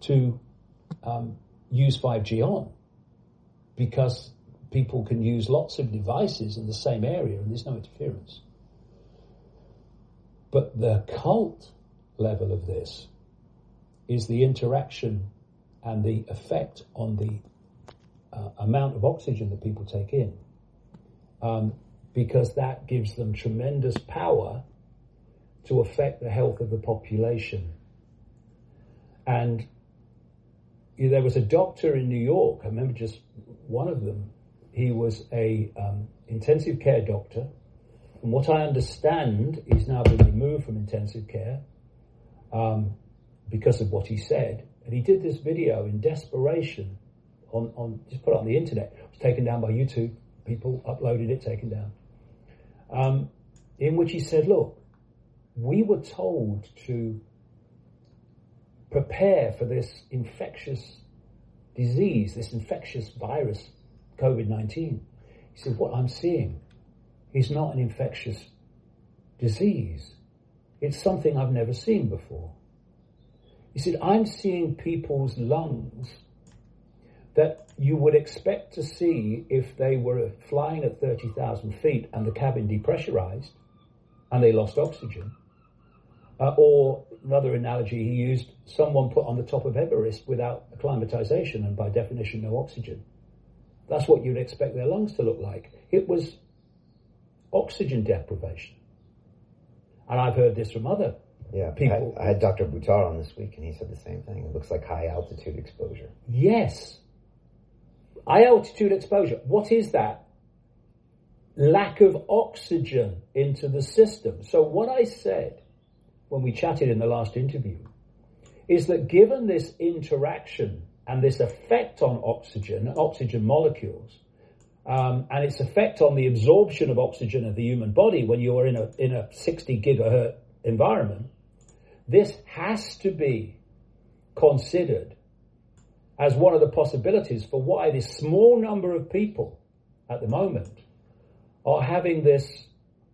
to um, use 5G on because people can use lots of devices in the same area and there's no interference. But the cult level of this is the interaction and the effect on the uh, amount of oxygen that people take in. Um, because that gives them tremendous power to affect the health of the population. And there was a doctor in New York, I remember just one of them, he was a um, intensive care doctor. From what I understand, he's now been removed from intensive care um, because of what he said. And he did this video in desperation on, on just put it on the internet. It was taken down by YouTube. People uploaded it, taken down. Um, in which he said, look, we were told to prepare for this infectious disease, this infectious virus, COVID 19. He said, What I'm seeing is not an infectious disease, it's something I've never seen before. He said, I'm seeing people's lungs that you would expect to see if they were flying at 30,000 feet and the cabin depressurized and they lost oxygen. Uh, or another analogy he used, someone put on the top of Everest without acclimatization and by definition no oxygen. That's what you'd expect their lungs to look like. It was oxygen deprivation. And I've heard this from other yeah, people. I, I had Dr. Buttar on this week, and he said the same thing. It looks like high altitude exposure. Yes. High altitude exposure. What is that? Lack of oxygen into the system. So what I said when we chatted in the last interview is that given this interaction and this effect on oxygen, oxygen molecules, um, and its effect on the absorption of oxygen of the human body when you are in a in a 60 gigahertz environment, this has to be considered as one of the possibilities for why this small number of people at the moment are having this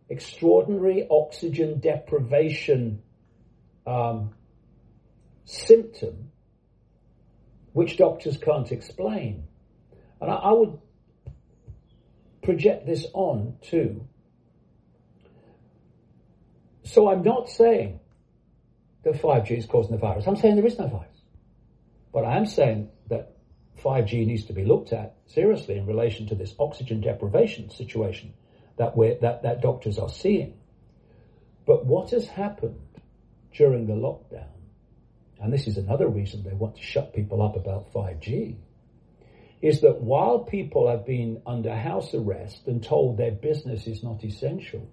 extraordinary oxygen deprivation um, symptom which doctors can't explain. And I, I would project this on too. So I'm not saying that 5G is causing the virus. I'm saying there is no virus. But I am saying that 5G needs to be looked at seriously in relation to this oxygen deprivation situation that, that, that doctors are seeing. But what has happened during the lockdown, and this is another reason they want to shut people up about 5G, is that while people have been under house arrest and told their business is not essential,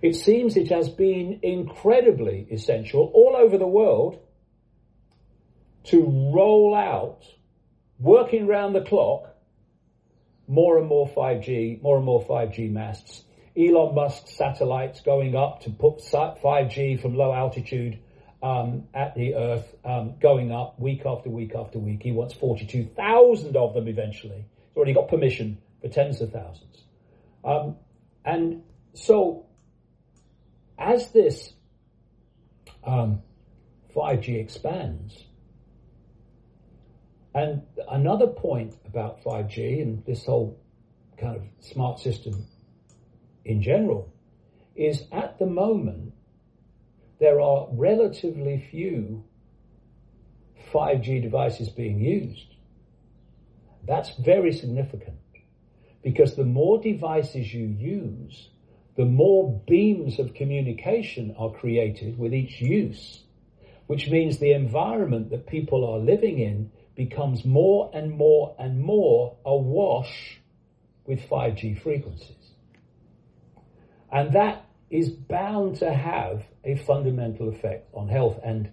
it seems it has been incredibly essential all over the world to roll out, working round the clock, more and more 5G, more and more 5G masts. Elon Musk satellites going up to put 5G from low altitude um, at the Earth, um, going up week after week after week. He wants 42,000 of them eventually. He's already got permission for tens of thousands. Um, and so, as this 5G um, expands, and another point about 5G and this whole kind of smart system in general is at the moment there are relatively few 5G devices being used. That's very significant Because the more devices you use, the more beams of communication are created with each use, which means the environment that people are living in becomes more and more and more awash with 5G frequencies. And that is bound to have a fundamental effect on health and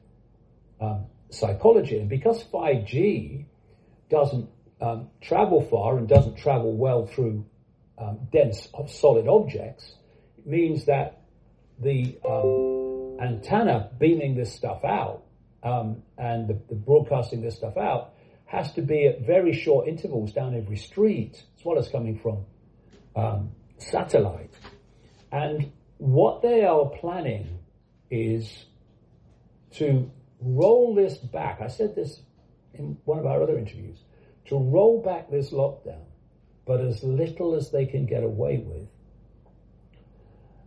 um, psychology. And because 5G doesn't um, travel far and doesn't travel well through um, dense solid objects, it means that the um, antenna beaming this stuff out um, and the, the, broadcasting this stuff out has to be at very short intervals down every street, as well as coming from um, satellite. And what they are planning is to roll this back. I said this in one of our other interviews to roll back this lockdown, but as little as they can get away with.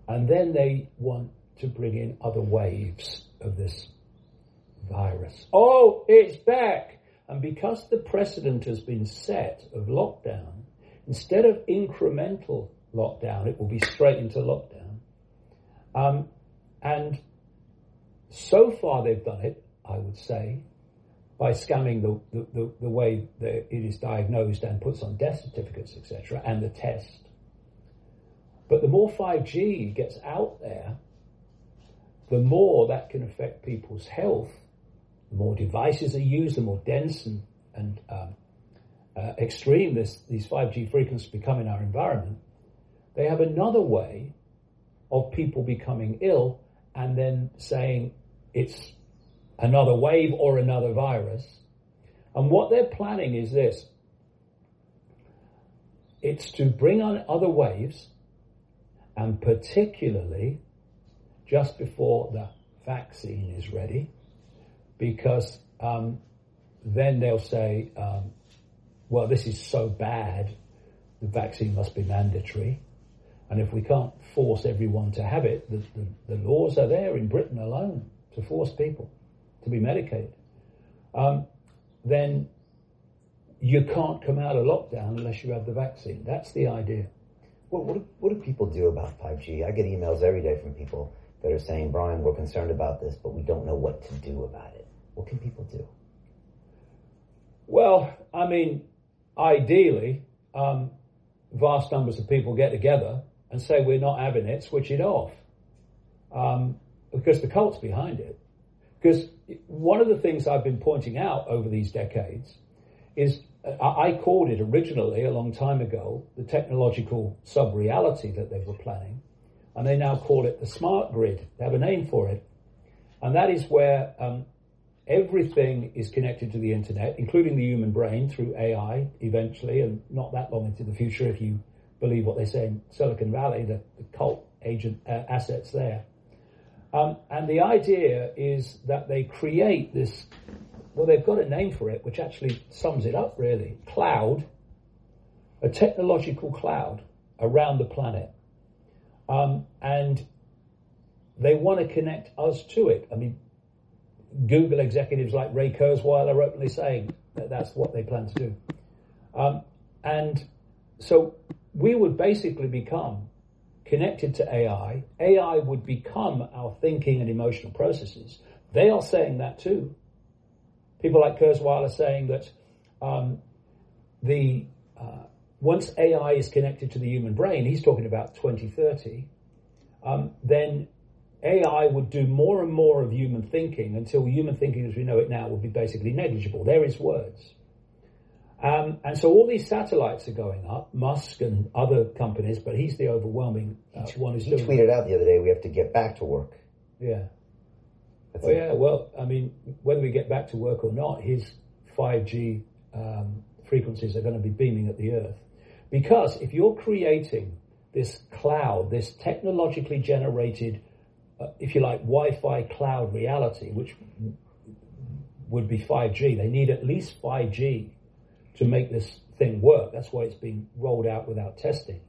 And then they want to bring in other waves of this virus. Oh, it's back! And because the precedent has been set of lockdown, instead of incremental lockdown, it will be straight into lockdown. Um, and so far they've done it, I would say, by scamming the, the, the, the way that it is diagnosed and puts on death certificates, etc., and the test. But the more 5G gets out there, the more that can affect people's health. The more devices are used, the more dense and, and um, uh, extreme this, these 5G frequencies become in our environment. They have another way of people becoming ill and then saying it's another wave or another virus. And what they're planning is this. It's to bring on other waves and particularly just before the vaccine is ready because um, then they'll say, um, well, this is so bad, the vaccine must be mandatory. And if we can't force everyone to have it, the, the, the laws are there in Britain alone to force people to be medicated, um, then you can't come out of lockdown unless you have the vaccine. That's the idea. Well, what, do, what do people do about 5G? I get emails every day from people that are saying, Brian, we're concerned about this, but we don't know what to do about it. What can people do? Well, I mean, ideally, um, vast numbers of people get together and say we're not having it, switch it off. Um, because the cult's behind it. Because one of the things I've been pointing out over these decades is I called it originally a long time ago the technological sub reality that they were planning, and they now call it the smart grid. They have a name for it, and that is where um, everything is connected to the internet, including the human brain through AI eventually, and not that long into the future if you believe what they say in Silicon Valley, the, the cult agent uh, assets there. Um, and the idea is that they create this, well, they've got a name for it, which actually sums it up really cloud, a technological cloud around the planet. Um, and they want to connect us to it. I mean, Google executives like Ray Kurzweil are openly saying that that's what they plan to do. Um, and so we would basically become connected to AI, AI would become our thinking and emotional processes. They are saying that too. People like Kurzweil are saying that um, the uh, once AI is connected to the human brain, he's talking about 2030, um, then AI would do more and more of human thinking until human thinking as we know it now would be basically negligible. There is words. Um, and so all these satellites are going up, Musk and other companies, but he's the overwhelming uh, one who's he doing tweeted out the other day, we have to get back to work. Yeah. That's well, yeah, well, I mean, whether we get back to work or not, his 5G um, frequencies are going to be beaming at the Earth. Because if you're creating this cloud, this technologically generated, uh, if you like, Wi-Fi cloud reality, which would be 5G, they need at least 5G to make this thing work. That's why it's being rolled out without testing.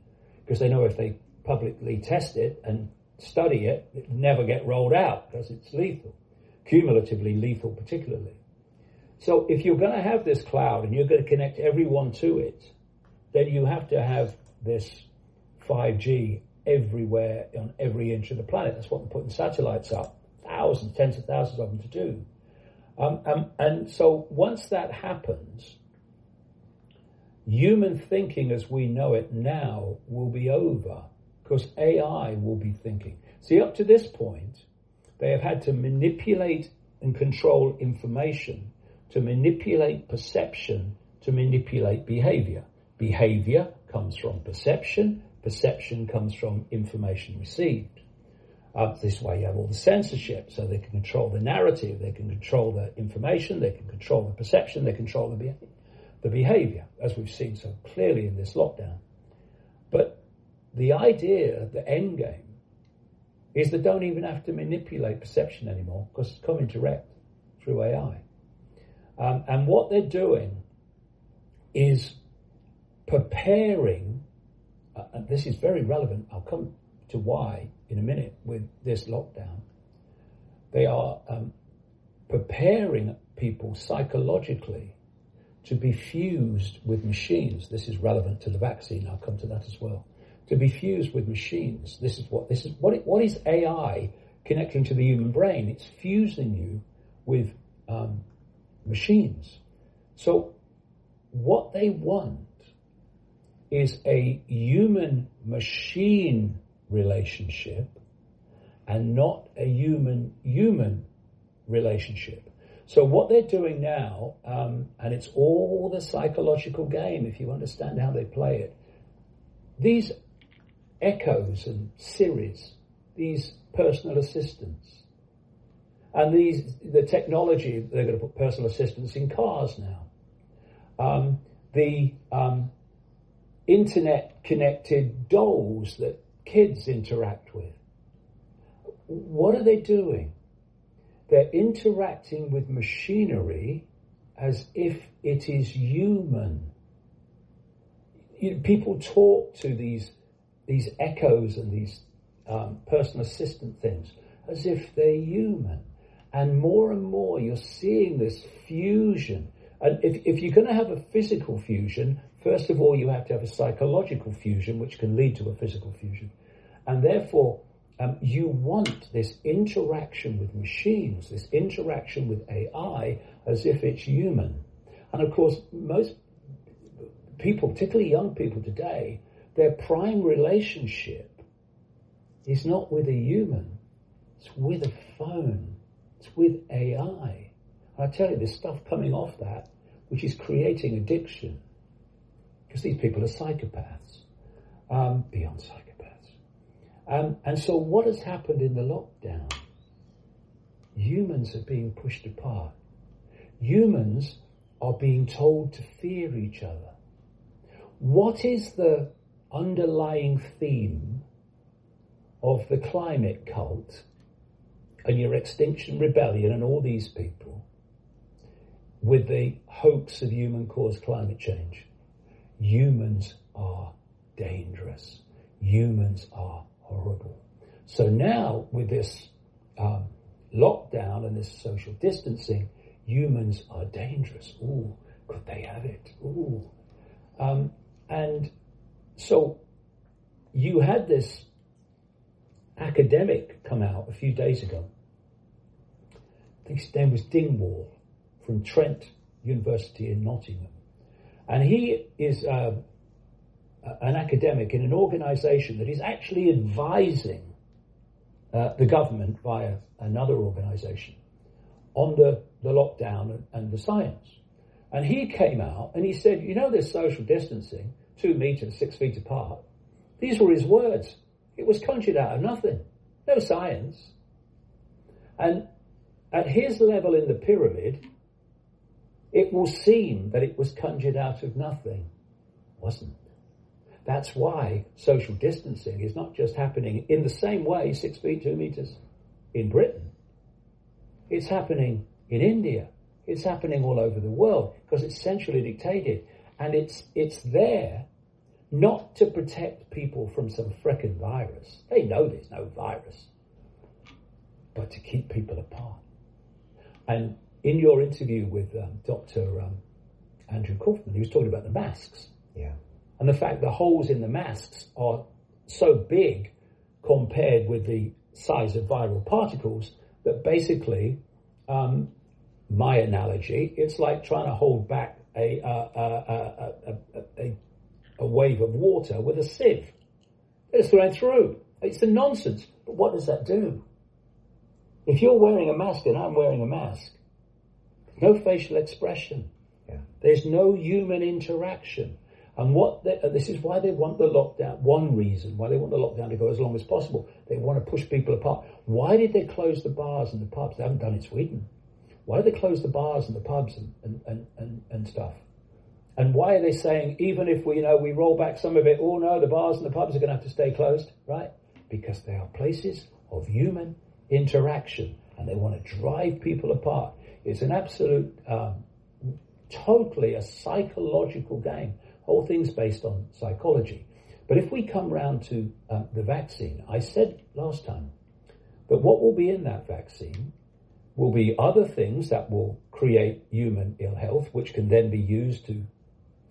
Because they know if they publicly test it and study it, it never get rolled out because it's lethal, cumulatively lethal particularly. So if you're going to have this cloud and you're going to connect everyone to it, then you have to have this 5G everywhere on every inch of the planet. That's what they're putting satellites up, thousands, tens of thousands of them to do. Um, um, and so once that happens, human thinking as we know it now will be over because AI will be thinking. See, up to this point, they have had to manipulate and control information, to manipulate perception, to manipulate behavior. Behavior comes from perception, perception comes from information received. Uh, this way you have all the censorship, so they can control the narrative, they can control the information, they can control the perception, they control the, be- the behavior, as we've seen so clearly in this lockdown. But the idea, the end game, is they don't even have to manipulate perception anymore because it's coming direct through AI. Um, and what they're doing is preparing, uh, and this is very relevant, I'll come to why in a minute with this lockdown. They are um, preparing people psychologically to be fused with machines. This is relevant to the vaccine. I'll come to that as well. To be fused with machines. This is what this is. What, it, what is AI connecting to the human brain? It's fusing you with um, machines. So what they want is a human machine relationship and not a human human relationship. So what they're doing now, um, and it's all the psychological game if you understand how they play it. These echoes and Siris, these personal assistants, and these the technology they're going to put personal assistants in cars now. Um, the um, internet connected dolls that kids interact with. What are they doing? They're interacting with machinery as if it is human. You know, people talk to these these echoes and these um, personal assistant things as if they're human. And more and more, you're seeing this fusion. And if, if you're going to have a physical fusion, First of all, you have to have a psychological fusion, which can lead to a physical fusion. And therefore, um, you want this interaction with machines, this interaction with AI, as if it's human. And of course, most people, particularly young people today, their prime relationship is not with a human, it's with a phone, it's with AI. And I tell you, there's stuff coming off that which is creating addiction because these people are psychopaths, um, beyond psychopaths. Um, and so, what has happened in the lockdown? Humans are being pushed apart. Humans are being told to fear each other. What is the underlying theme of the climate cult and your Extinction Rebellion and all these people with the hoax of human caused climate change? humans are dangerous. Humans are horrible. So now, with this um, lockdown and this social distancing, humans are dangerous. Ooh, could they have it? Ooh. Um, and so you had this academic come out a few days ago. I think his name was Dingwall from Trent University in Nottingham. And he is uh, an academic in an organization that is actually advising uh, the government via another organization on the, the lockdown and, and the science. And he came out and he said, you know, this social distancing, two meters, six feet apart. These were his words. It was conjured out of nothing. No science. And at his level in the pyramid, it will seem that it was conjured out of nothing. Wasn't. That's why social distancing is not just happening in the same way, six feet, two meters, in Britain. It's happening in India. It's happening all over the world because it's centrally dictated. And it's, it's there not to protect people from some frickin' virus. They know there's no virus, but to keep people apart. And in your interview with um, Dr. Um, Andrew Kaufman, he was talking about the masks. Yeah. And the fact the holes in the masks are so big compared with the size of viral particles that basically, um, my analogy, it's like trying to hold back a, a, a, a, wave of water with a sieve. It's thrown through. It's a nonsense. But what does that do? If you're wearing a mask and I'm wearing a mask, no facial expression. Yeah. There's no human interaction. And what they, this is why they want the lockdown. One reason why they want the lockdown to go as long as possible. They want to push people apart. Why did they close the bars and the pubs? They haven't done it in Sweden. Why did they close the bars and the pubs and, and, and, and, and stuff? And why are they saying even if we you know we roll back some of it, oh no, the bars and the pubs are going to have to stay closed, right? Because they are places of human interaction, and they want to drive people apart. It's an absolute, um, totally a psychological game. Whole thing's based on psychology. But if we come round to uh, the vaccine, I said last time that what will be in that vaccine will be other things that will create human ill health, which can then be used to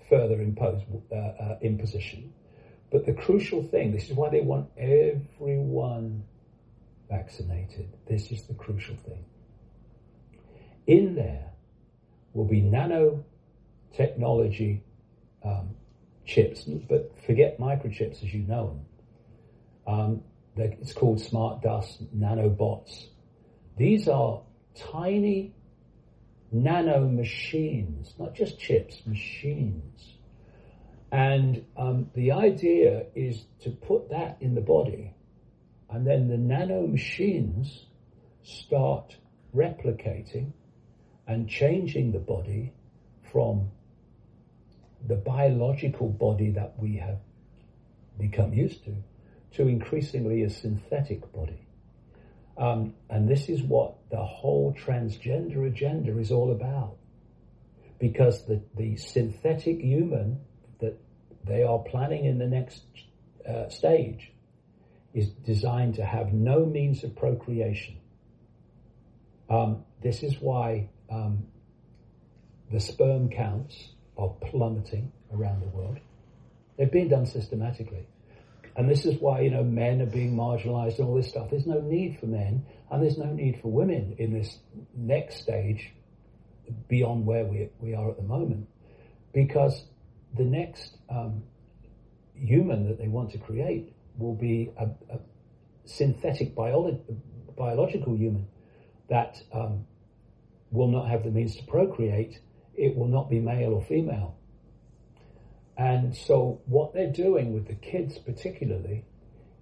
further impose uh, uh, imposition. But the crucial thing, this is why they want everyone vaccinated. This is the crucial thing. In there will be nanotechnology um, chips, but forget microchips as you know them. Um, it's called smart dust nanobots. These are tiny nano machines, not just chips, machines. And um, the idea is to put that in the body, and then the nano machines start replicating and changing the body from the biological body that we have become used to to increasingly a synthetic body. Um, and this is what the whole transgender agenda is all about. Because the, the synthetic human that they are planning in the next uh, stage is designed to have no means of procreation. Um, this is why um, the sperm counts are plummeting around the world. They're being done systematically. And this is why, you know, men are being marginalized and all this stuff. There's no need for men and there's no need for women in this next stage beyond where we, we are at the moment. Because the next um, human that they want to create will be a, a synthetic biolo- biological human that um, will not have the means to procreate. It will not be male or female. And so, what they're doing with the kids, particularly,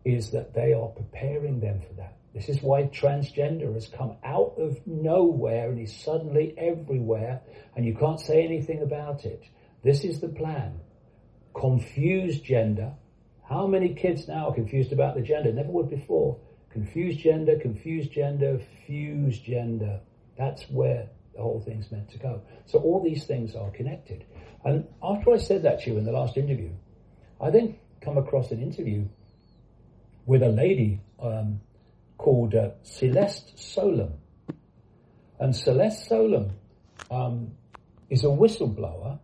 is that they are preparing them for that. This is why transgender has come out of nowhere and is suddenly everywhere, and you can't say anything about it. This is the plan. Confuse gender. How many kids now are confused about the gender? Never would before. Confuse gender, confuse gender, fused gender. That's where the whole thing's meant to go. So all these things are connected. And after I said that to you in the last interview, I then come across an interview with a lady um, called uh, Celeste Solum. And Celeste Solum um, is a whistleblower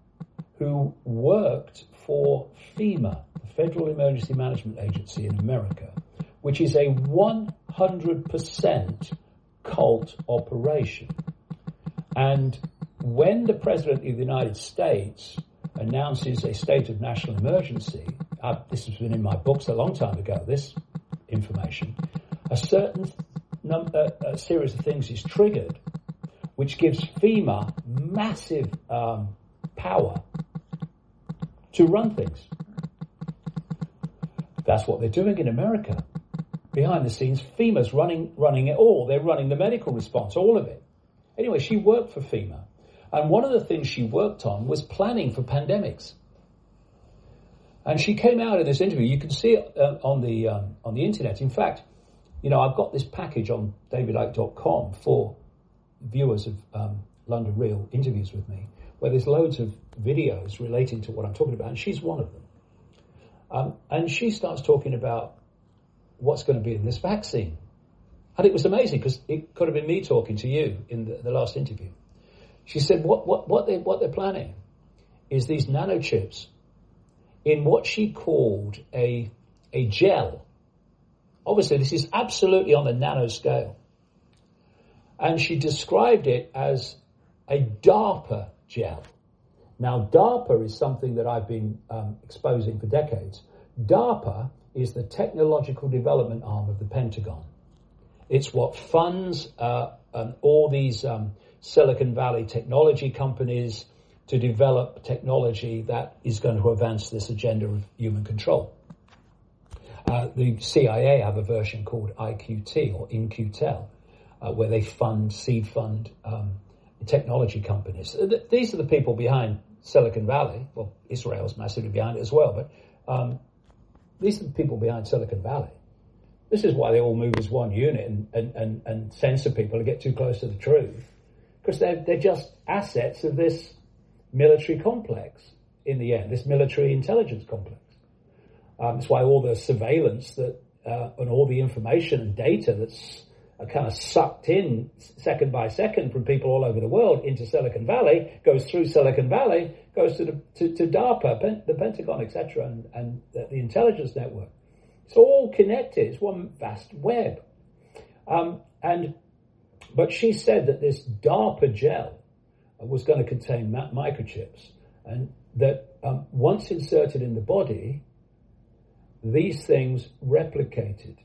who worked for FEMA, the Federal Emergency Management Agency in America, which is a 100% cult operation. And when the President of the United States announces a state of national emergency, uh, this has been in my books a long time ago, this information, a certain num- uh, a series of things is triggered, which gives FEMA massive um, power to run things. That's what they're doing in America. Behind the scenes, FEMA's running running it all. They're running the medical response, all of it. Anyway, she worked for FEMA. And one of the things she worked on was planning for pandemics. And she came out in this interview. You can see it uh, on the um, on the internet. In fact, you know, I've got this package on davidicke.com for viewers of um, London Real interviews with me, where there's loads of videos relating to what I'm talking about, and she's one of them. Um, and she starts talking about what's going to be in this vaccine. And it was amazing because it could have been me talking to you in the, the last interview. She said, what, what, what, they, what they're planning is these nanochips in what she called a, a gel. Obviously, this is absolutely on the nanoscale. And she described it as a DARPA gel. Now, DARPA is something that I've been um, exposing for decades. DARPA is the technological development arm of the Pentagon. It's what funds uh, um, all these um, Silicon Valley technology companies to develop technology that is going to advance this agenda of human control. Uh, the CIA have a version called IQT or In-Q-Tel, uh, where they fund, seed fund um, technology companies. These are the people behind Silicon Valley. Well, Israel's massively behind it as well, but um, these are the people behind Silicon Valley. This is why they all move as one unit and, and, and, and censor people to get too close to the truth. Because they're, they're just assets of this military complex in the end, this military intelligence complex. Um, that's why all the surveillance that uh, and all the information and data that's uh, kind of sucked in second by second from people all over the world into Silicon Valley goes through Silicon Valley, goes to the, to, to DARPA, Pen, the Pentagon, etc., and, and the, the intelligence network. It's all connected. It's one vast web. Um, and but she said that this DARPA gel was going to contain microchips, and that um, once inserted in the body, these things replicated.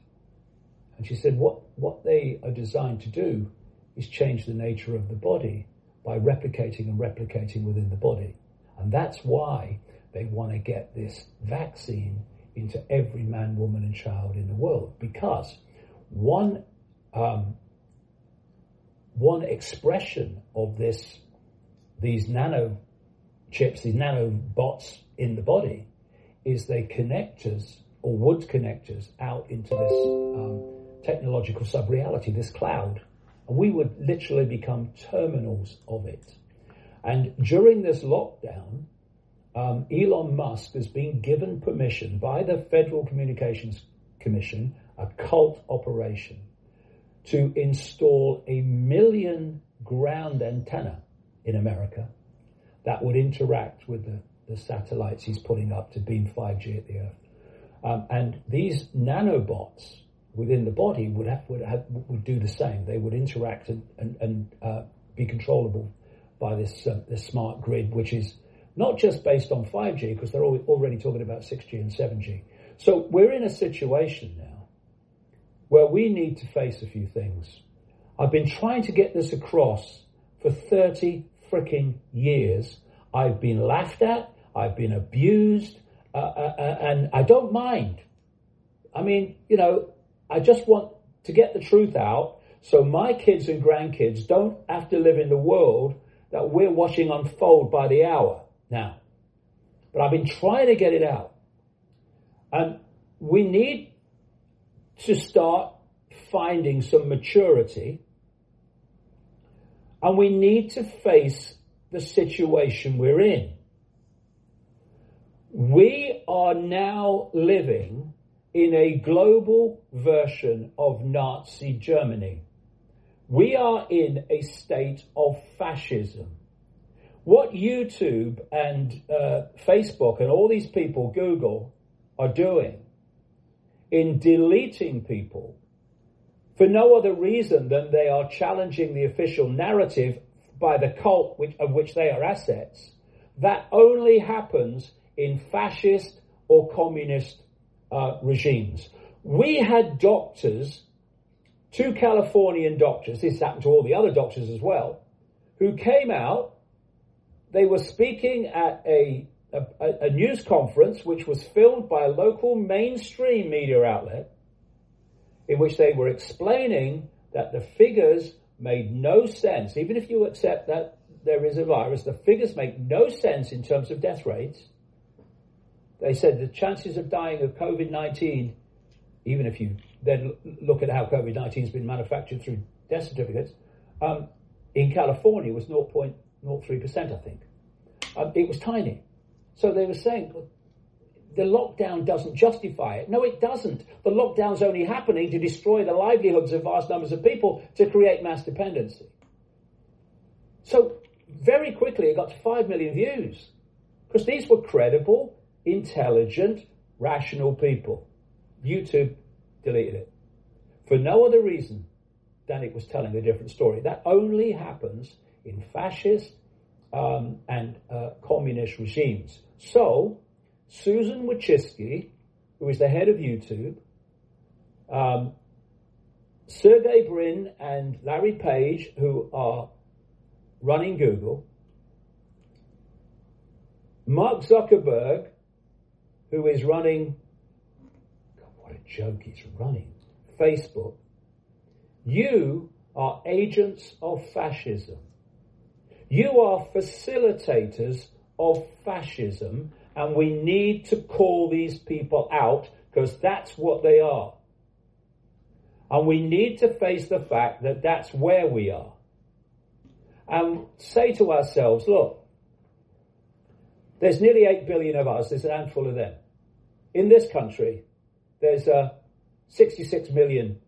And she said what what they are designed to do is change the nature of the body by replicating and replicating within the body, and that's why they want to get this vaccine into every man, woman, and child in the world because one um, one expression of this these nano chips, these nano bots in the body, is they connect us or would connect us out into this um, technological sub-reality, this cloud, and we would literally become terminals of it. And during this lockdown, um, Elon Musk has been given permission by the Federal Communications Commission, a cult operation, to install a million ground antenna in America that would interact with the, the satellites he's putting up to beam 5G at the Earth. Um, and these nanobots within the body would have, would have, would do the same. They would interact and, and, and uh, be controllable by this uh, this smart grid, which is not just based on 5G, because they're already talking about 6G and 7G. So we're in a situation now where we need to face a few things. I've been trying to get this across for 30 freaking years. I've been laughed at, I've been abused, uh, uh, uh and I don't mind. I mean, you know, I just want to get the truth out so my kids and grandkids don't have to live in the world that we're watching unfold by the hour now. But I've been trying to get it out. And we need to start finding some maturity and we need to face the situation we're in. We are now living in a global version of Nazi Germany. We are in a state of fascism. What YouTube and uh, Facebook and all these people, Google, are doing in deleting people for no other reason than they are challenging the official narrative by the cult which, of which they are assets, that only happens in fascist or communist uh, regimes. We had doctors, two Californian doctors, this happened to all the other doctors as well, who came out they were speaking at a, a, a news conference which was filmed by a local mainstream media outlet in which they were explaining that the figures made no sense. Even if you accept that there is a virus, the figures make no sense in terms of death rates. They said the chances of dying of COVID 19, even if you then look at how COVID 19 has been manufactured through death certificates, um, in California was 0.0 0.3%, I think. Um, it was tiny. So they were saying, the lockdown doesn't justify it. No, it doesn't. The lockdown's only happening to destroy the livelihoods of vast numbers of people to create mass dependency. So very quickly it got to 5 million views because these were credible intelligent, rational people. YouTube deleted it for no other reason than it was telling a different story. That only happens in fascist um, and uh, communist regimes. So, Susan Wojcicki, who is the head of YouTube, um, Sergey Brin and Larry Page, who are running Google, Mark Zuckerberg, who is running, God, what a joke he's running, Facebook, you are agents of fascism. You are facilitators of fascism, and we need to call these people out because that's what they are. And we need to face the fact that that's where we are. And say to ourselves, look, there's nearly 8 billion of us, there's a handful of them. In this country, there's uh, 66 million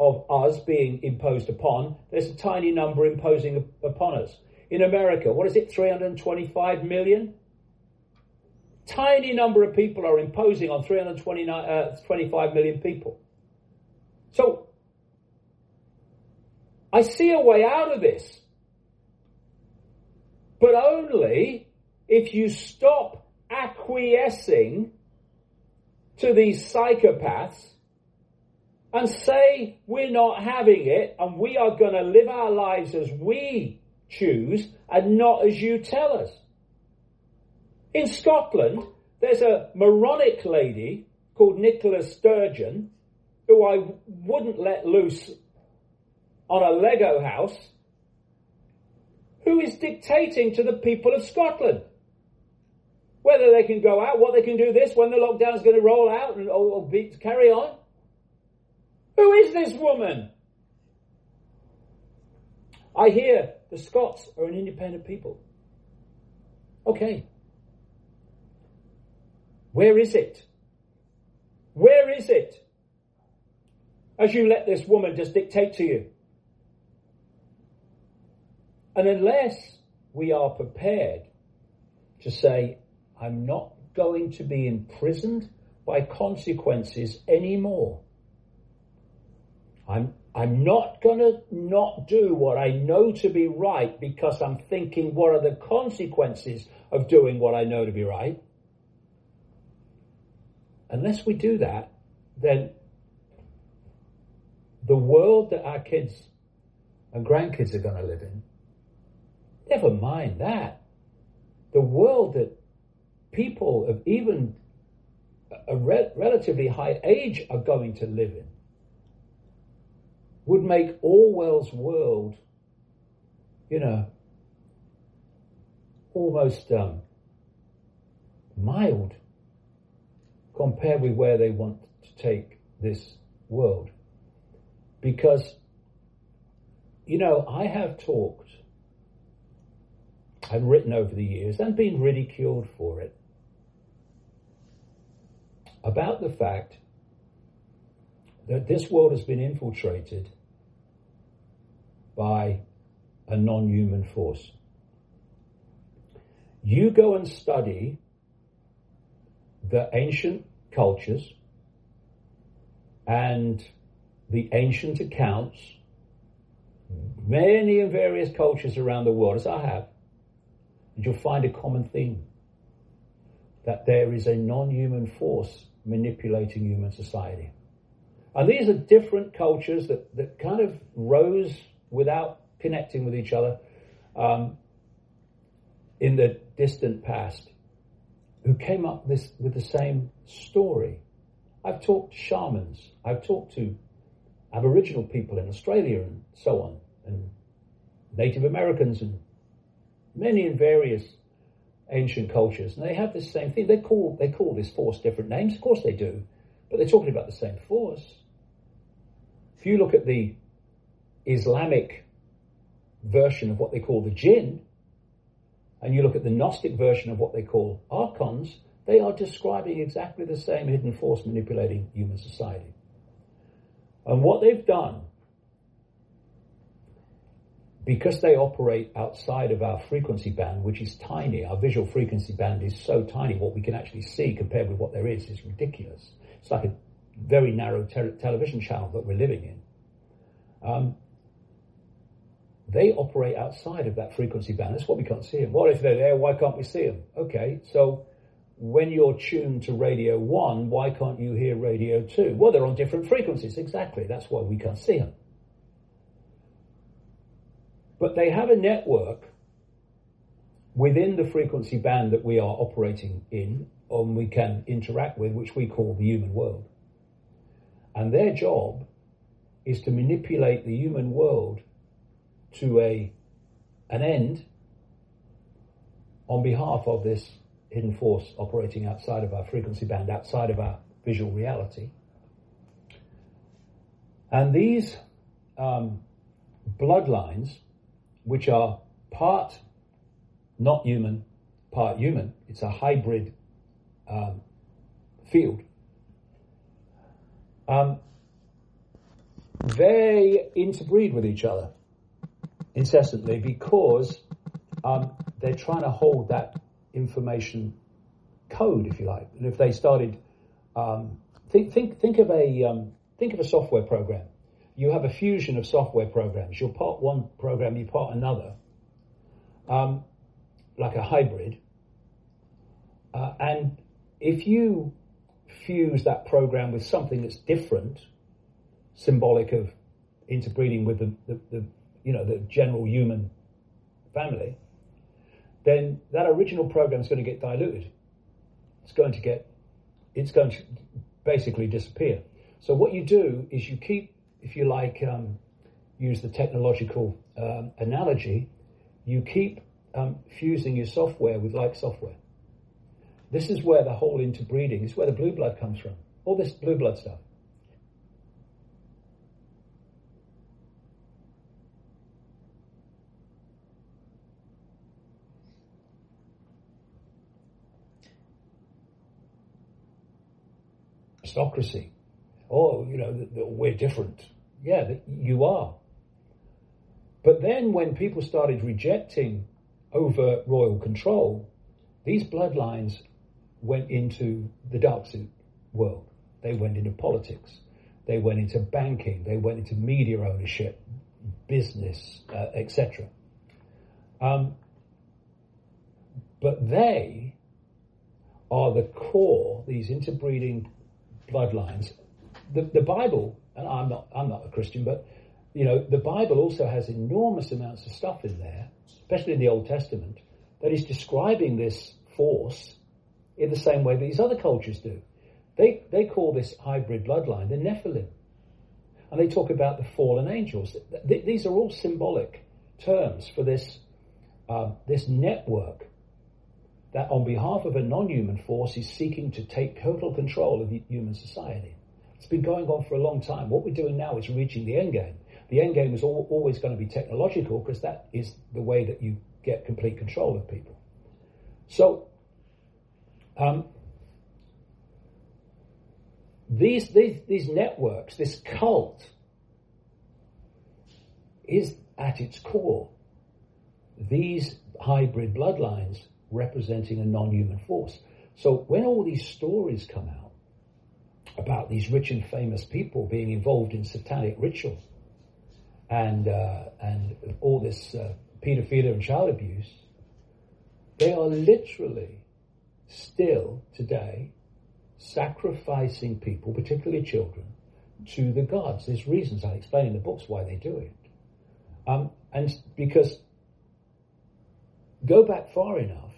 of us being imposed upon. There's a tiny number imposing upon us. In America, what is it, 325 million? Tiny number of people are imposing on 325 uh, million people. So, I see a way out of this. But only if you stop acquiescing to these psychopaths and say we're not having it and we are going to live our lives as we choose and not as you tell us. In Scotland, there's a moronic lady called Nicola Sturgeon who I wouldn't let loose on a Lego house who is dictating to the people of Scotland whether they can go out, what they can do this, when the lockdown is going to roll out and or, or be, carry on. Who is this woman? I hear the Scots are an independent people. Okay. Where is it? Where is it? As you let this woman just dictate to you. And unless we are prepared to say, I'm not going to be imprisoned by consequences anymore. I'm, I'm not going to not do what I know to be right because I'm thinking, what are the consequences of doing what I know to be right? Unless we do that, then the world that our kids and grandkids are going to live in, never mind that. The world that people of even a re- relatively high age are going to live in would make Orwell's world, you know, almost um, mild compared with where they want to take this world. Because, you know, I have talked, I've written over the years and been ridiculed for it about the fact that this world has been infiltrated by a non human force. You go and study the ancient cultures and the ancient accounts, many and various cultures around the world, as I have, and you'll find a common theme that there is a non human force manipulating human society. And these are different cultures that, that kind of rose without connecting with each other um, in the distant past, who came up this, with the same story. I've talked to shamans, I've talked to Aboriginal people in Australia and so on, and Native Americans and many and various ancient cultures, and they have this same thing. They call they call this force different names, of course they do, but they're talking about the same force. If you look at the Islamic version of what they call the jinn, and you look at the Gnostic version of what they call archons, they are describing exactly the same hidden force manipulating human society. And what they've done, because they operate outside of our frequency band, which is tiny, our visual frequency band is so tiny, what we can actually see compared with what there is is ridiculous. It's like a very narrow te- television channel that we're living in. Um, they operate outside of that frequency band. That's why we can't see them. Well, if they're there, why can't we see them? Okay, so when you're tuned to radio one, why can't you hear radio two? Well, they're on different frequencies. Exactly. That's why we can't see them. But they have a network within the frequency band that we are operating in, and we can interact with, which we call the human world. And their job is to manipulate the human world to a an end on behalf of this hidden force operating outside of our frequency band, outside of our visual reality. And these um, bloodlines which are part not human, part human. It's a hybrid um, field. Um, they interbreed with each other incessantly because um, they're trying to hold that information code, if you like. And if they started, um, think think think of a um, think of a software program you have a fusion of software programs. You're part one program, you part another, um, like a hybrid. Uh, and if you fuse that program with something that's different, symbolic of interbreeding with the, the, the you know the general human family, then that original program is going to get diluted. It's going to get, it's going to basically disappear. So what you do is you keep if you like, um, use the technological um, analogy, you keep um, fusing your software with like software. This is where the whole interbreeding, is where the blue blood comes from. All this blue blood stuff. Aristocracy. Oh, you know, we're different yeah, you are. But then when people started rejecting over royal control, these bloodlines went into the dark suit world. They went into politics. They went into banking. They went into media ownership, business, uh, etc. Um, but they are the core, these interbreeding bloodlines. The, the Bible and I'm not I'm not a Christian, but you know the Bible also has enormous amounts of stuff in there, especially in the Old Testament, that is describing this force in the same way these other cultures do. They they call this hybrid bloodline the Nephilim, and they talk about the fallen angels. These are all symbolic terms for this um, this network that, on behalf of a non-human force, is seeking to take total control of human society. It's been going on for a long time. What we're doing now is reaching the end game. The end game is all, always going to be technological because that is the way that you get complete control of people. So, um, these, these, these networks, this cult, is at its core these hybrid bloodlines representing a non human force. So, when all these stories come out, about these rich and famous people being involved in satanic rituals and uh, and all this uh, paedophilia and child abuse, they are literally still today sacrificing people, particularly children, to the gods. There's reasons I explain in the books why they do it, um, and because go back far enough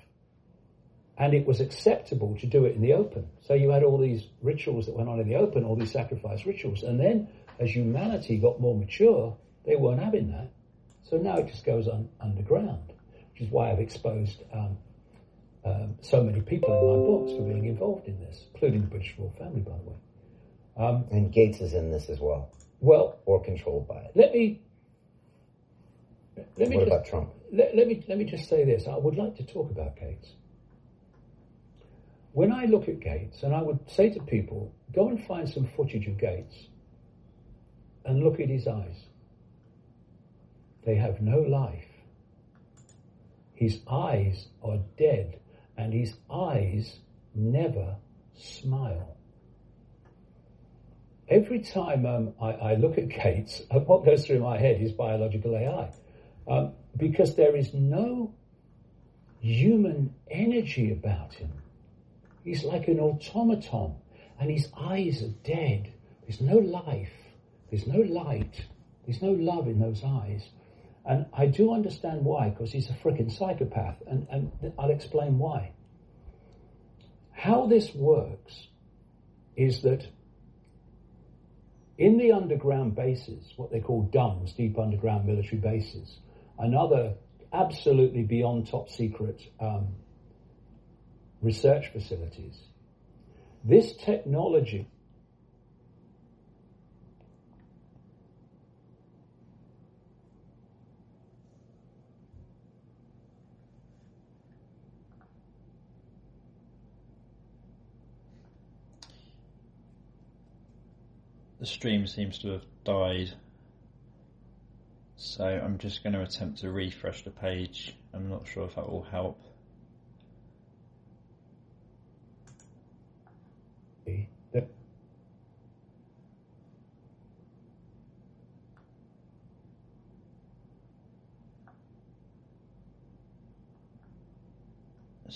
and it was acceptable to do it in the open. So you had all these rituals that went on in the open, all these sacrifice rituals, and then as humanity got more mature, they weren't having that. So now it just goes on underground, which is why I've exposed um, um, so many people in my books for being involved in this, including the British royal family, by the way. Um, and Gates is in this as well. Well, or controlled by it. Let me. Let me what just, about Trump? Let, let me let me just say this. I would like to talk about Gates when I look at Gates, and I would say to people, go and find some footage of Gates and look at his eyes. they have no life. His eyes are dead, and his eyes never smile. Every time um, I, I, look at Gates, what goes through my head is biological AI. Um, because there is no human energy about him. He's like an automaton, and his eyes are dead. There's no life, there's no light, there's no love in those eyes. And I do understand why, because he's a freaking psychopath, and, and I'll explain why. How this works is that in the underground bases, what they call DUMBs, deep underground military bases, another absolutely beyond top secret um, research facilities, this technology the stream seems to have died. So I'm just going to attempt to refresh the page. I'm not sure if that will help.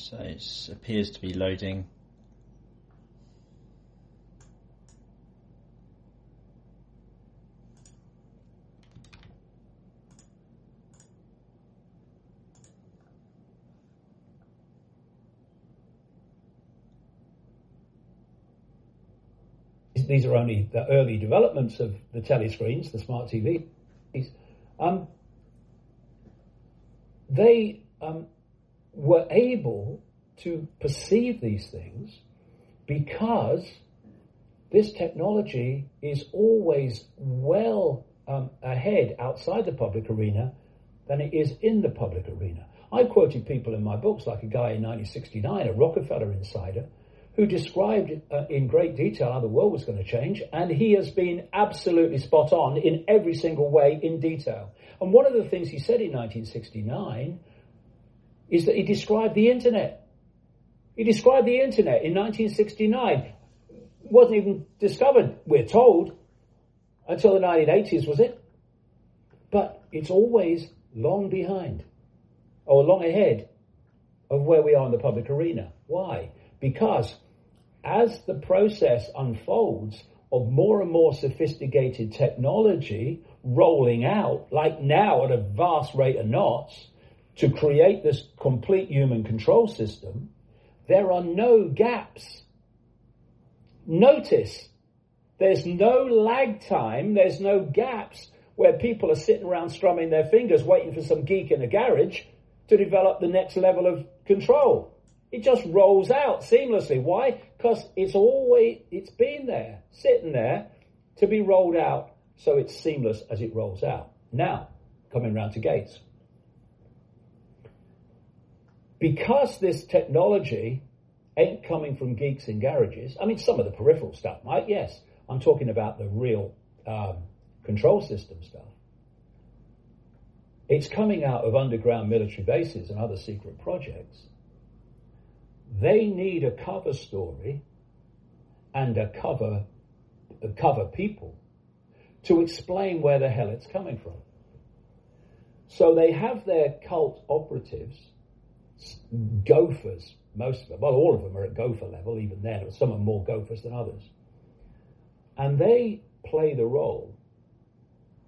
So it appears to be loading. these are only the early developments of the telescreens, the smart TVs. Um, they um, were able to perceive these things because this technology is always well um, ahead outside the public arena than it is in the public arena. I quoted people in my books, like a guy in 1969, a Rockefeller insider, who described uh, in great detail how the world was going to change, and he has been absolutely spot on in every single way in detail. And one of the things he said in 1969 is that he described the internet. He described the internet in 1969. wasn't even discovered, we're told, until the 1980s, was it? But it's always long behind, or long ahead of where we are in the public arena. Why? Because as the process unfolds of more and more sophisticated technology rolling out, like now at a vast rate of knots, to create this complete human control system, there are no gaps. Notice there's no lag time, there's no gaps where people are sitting around strumming their fingers waiting for some geek in a garage to develop the next level of control. It just rolls out seamlessly. Why? Because it's always, it's been there, sitting there to be rolled out so it's seamless as it rolls out. Now, coming round to Gates. Because this technology ain't coming from geeks in garages, I mean, some of the peripheral stuff, right? Yes, I'm talking about the real um, control system stuff. It's coming out of underground military bases and other secret projects they need a cover story and a cover, a cover people to explain where the hell it's coming from. So they have their cult operatives, gophers, most of them, well, all of them are at gopher level, even then, some are more gophers than others. And they play the role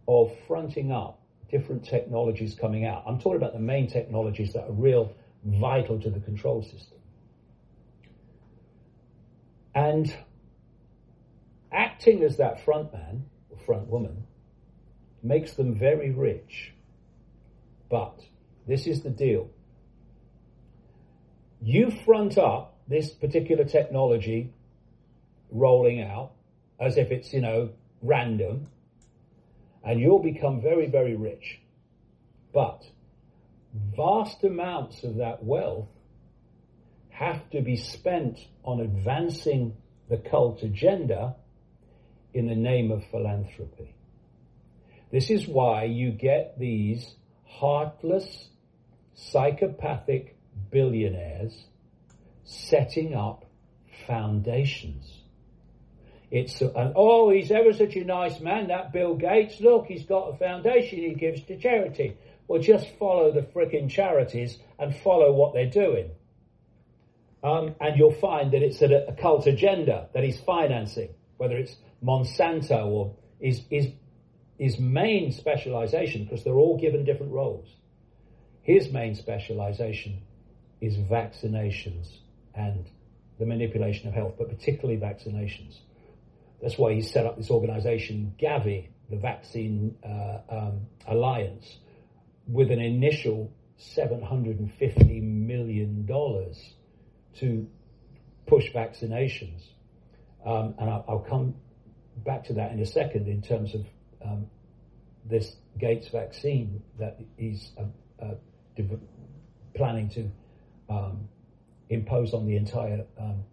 of fronting up different technologies coming out. I'm talking about the main technologies that are real vital to the control system. And acting as that front man or front woman makes them very rich. But this is the deal. You front up this particular technology rolling out as if it's, you know, random, and you'll become very, very rich. But vast amounts of that wealth have to be spent on advancing the cult agenda in the name of philanthropy. This is why you get these heartless, psychopathic billionaires setting up foundations. It's and oh, he's ever such a nice man, that Bill Gates. Look, he's got a foundation he gives to charity. Well, just follow the frickin' charities and follow what they're doing. Um, and you'll find that it's a, a cult agenda that he's financing, whether it's Monsanto or his, his, his main specialization, because they're all given different roles. His main specialization is vaccinations and the manipulation of health, but particularly vaccinations. That's why he set up this organization, Gavi, the Vaccine uh, um, Alliance, with an initial $750 million to push vaccinations. Um, and I'll, I'll, come back to that in a second in terms of um, this Gates vaccine that he's uh, uh, planning to um, impose on the entire um,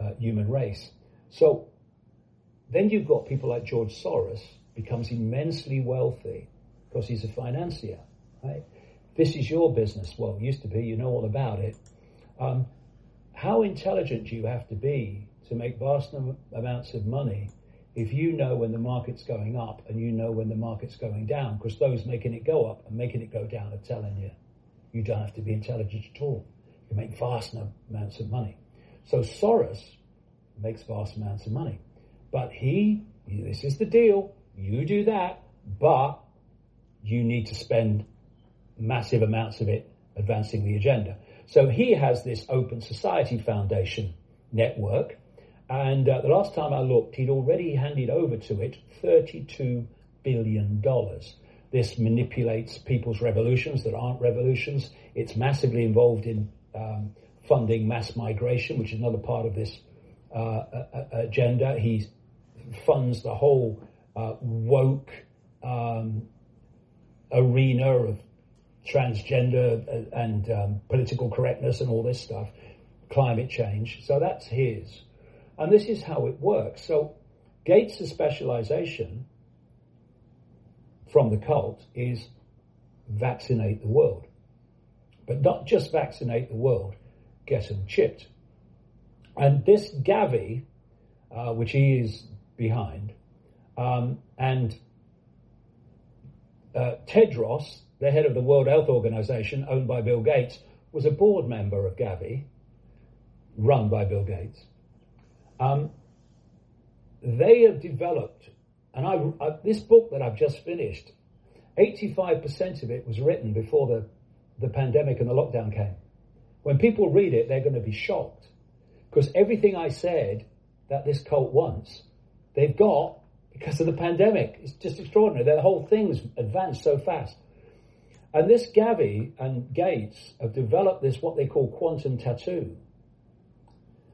uh, human race. So then you've got people like George Soros becomes immensely wealthy because he's a financier. Right? This is your business. Well, it used to be. You know all about it. Um, how intelligent do you have to be to make vast amounts of money if you know when the market's going up and you know when the market's going down? Because those making it go up and making it go down are telling you you don't have to be intelligent at all. You make vast amounts of money. So Soros makes vast amounts of money. But he, this is the deal, you do that, but you need to spend massive amounts of it advancing the agenda. So he has this Open Society Foundation network, and uh, the last time I looked, he'd already handed over to it $32 billion. This manipulates people's revolutions that aren't revolutions. It's massively involved in um, funding mass migration, which is another part of this uh, agenda. He funds the whole uh, woke um, arena of transgender and um, political correctness and all this stuff, climate change. So that's his. And this is how it works. So Gates' specialization from the cult is vaccinate the world. But not just vaccinate the world, get them chipped. And this Gavi, uh, which he is behind, um, and uh, Tedros, the head of the World Health Organization, owned by Bill Gates, was a board member of Gavi, run by Bill Gates. Um, they have developed, and I, I, this book that I've just finished, 85% of it was written before the, the pandemic and the lockdown came. When people read it, they're going to be shocked because everything I said that this cult wants, they've got because of the pandemic. It's just extraordinary. The whole thing's advanced so fast. And this Gavi and Gates have developed this, what they call quantum tattoo.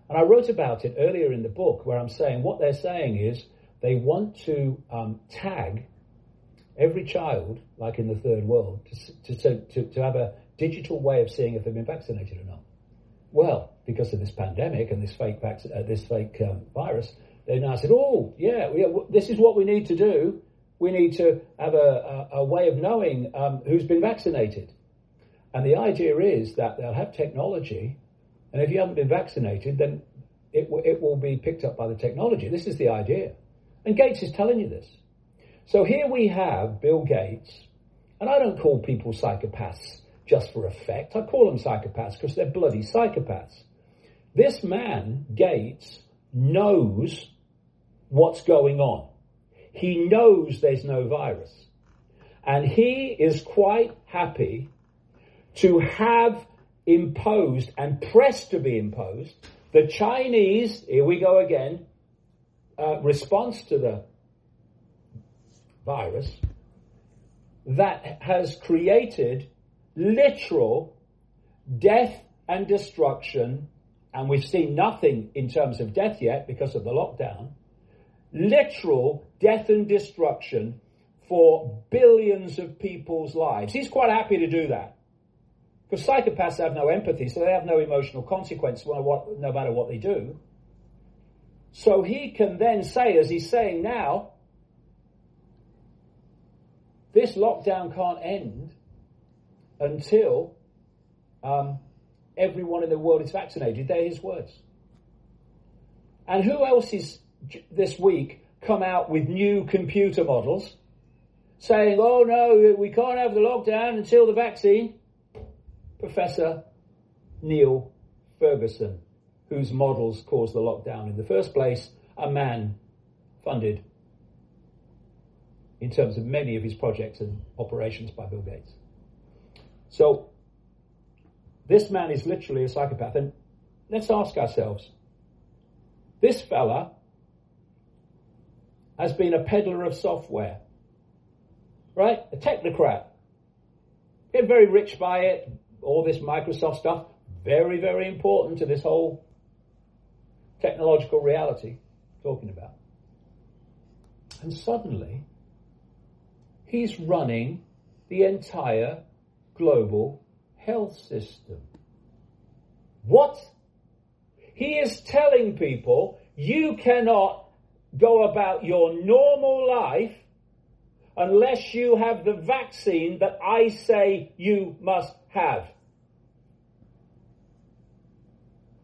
And I wrote about it earlier in the book where I'm saying what they're saying is they want to um, tag every child, like in the third world, to, to, to, to have a digital way of seeing if they've been vaccinated or not. Well, because of this pandemic and this fake, vac- uh, this fake um, virus, they now said, oh, yeah, we, this is what we need to do we need to have a, a, a way of knowing um, who's been vaccinated. And the idea is that they'll have technology, and if you haven't been vaccinated, then it, w- it will be picked up by the technology. This is the idea. And Gates is telling you this. So here we have Bill Gates, and I don't call people psychopaths just for effect. I call them psychopaths because they're bloody psychopaths. This man, Gates, knows what's going on. He knows there's no virus. And he is quite happy to have imposed and pressed to be imposed the Chinese, here we go again, uh, response to the virus that has created literal death and destruction, and we've seen nothing in terms of death yet because of the lockdown literal death and destruction for billions of people's lives. He's quite happy to do that. Because psychopaths have no empathy, so they have no emotional consequence no matter what they do. So he can then say, as he's saying now, this lockdown can't end until um, everyone in the world is vaccinated. They're his words. And who else is this week come out with new computer models saying, oh no, we can't have the lockdown until the vaccine? Professor Neil Ferguson, whose models caused the lockdown in the first place, a man funded in terms of many of his projects and operations by Bill Gates. So, this man is literally a psychopath. And let's ask ourselves this fella has been a peddler of software, right? A technocrat. Get very rich by it. All this Microsoft stuff, very, very important to this whole technological reality talking about. And suddenly, he's running the entire global health system. What? He is telling people you cannot go about your normal life unless you have the vaccine that I say you must have.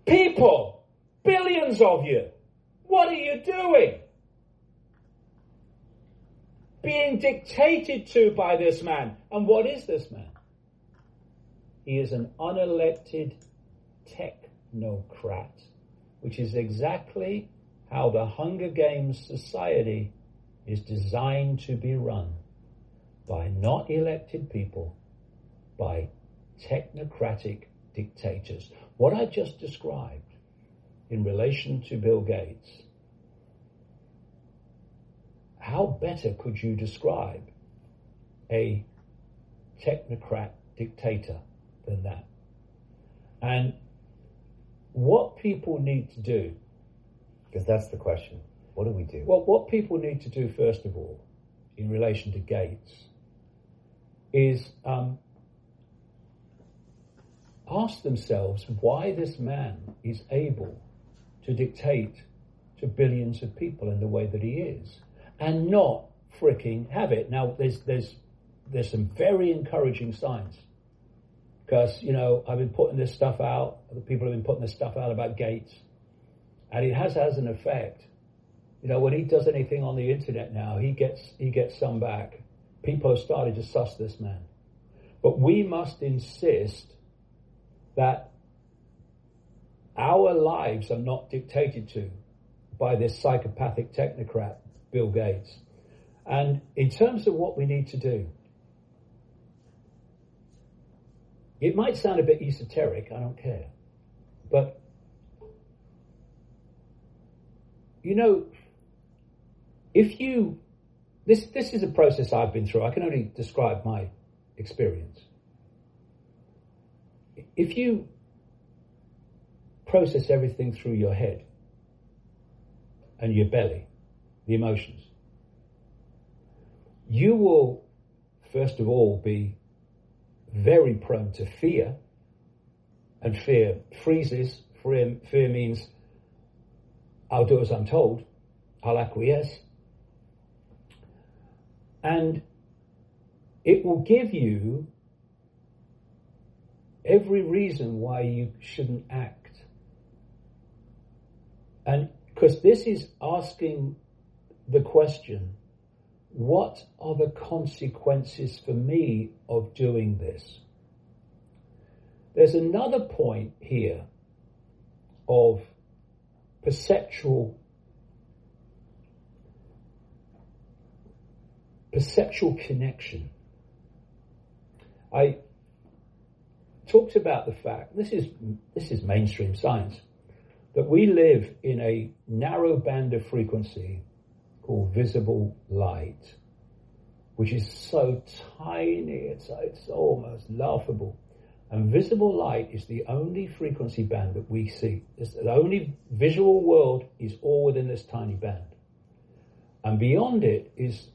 People, billions of you, what are you doing? Being dictated to by this man. And what is this man? He is an unelected technocrat, which is exactly how the Hunger Games society is designed to be run by not elected people, by technocratic dictators. What I just described in relation to Bill Gates, how better could you describe a technocrat dictator than that? And what people need to do because that's the question. What do we do? Well, what people need to do, first of all, in relation to Gates, is um, ask themselves why this man is able to dictate to billions of people in the way that he is, and not freaking have it. Now, there's there's there's some very encouraging signs because you know I've been putting this stuff out. The people have been putting this stuff out about Gates and it has has an effect. You know, when he does anything on the internet now, he gets he gets some back. People have started to suss this man, but we must insist that our lives are not dictated to by this psychopathic technocrat, Bill Gates. And in terms of what we need to do, it might sound a bit esoteric, I don't care. But you know, if you, this, this is a process I've been through. I can only describe my experience. If you process everything through your head and your belly, the emotions, you will, first of all, be very prone to fear, and fear freezes. Fear, fear means I'll do as I'm told. I'll acquiesce. And it will give you every reason why you shouldn't act. And because this is asking the question, what are the consequences for me of doing this? There's another point here of perceptual perceptual connection. I talked about the fact this is this is mainstream science that we live in a narrow band of frequency called visible light, which is so tiny, it's, it's almost laughable. And visible light is the only frequency band that we see. It's the only visual world is all within this tiny band. And beyond it is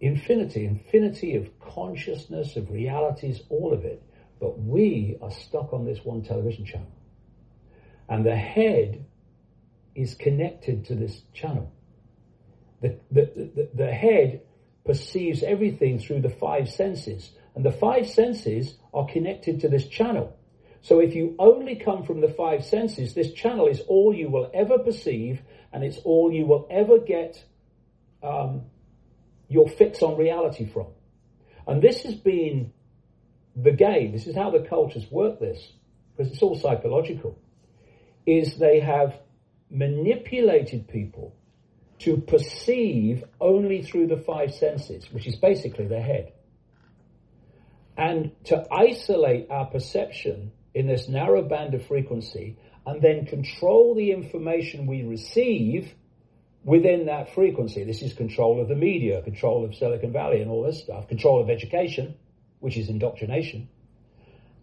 infinity, infinity of consciousness, of realities, all of it. But we are stuck on this one television channel. And the head is connected to this channel. The, the, the, head perceives everything through the five senses. And the five senses are connected to this channel. So if you only come from the five senses, this channel is all you will ever perceive and it's all you will ever get um, your fix on reality from. And this has been the game. This is how the cultures work this, because it's all psychological, is they have manipulated people to perceive only through the five senses, which is basically the head. And to isolate our perception in this narrow band of frequency and then control the information we receive within that frequency. This is control of the media, control of Silicon Valley and all this stuff, control of education, which is indoctrination.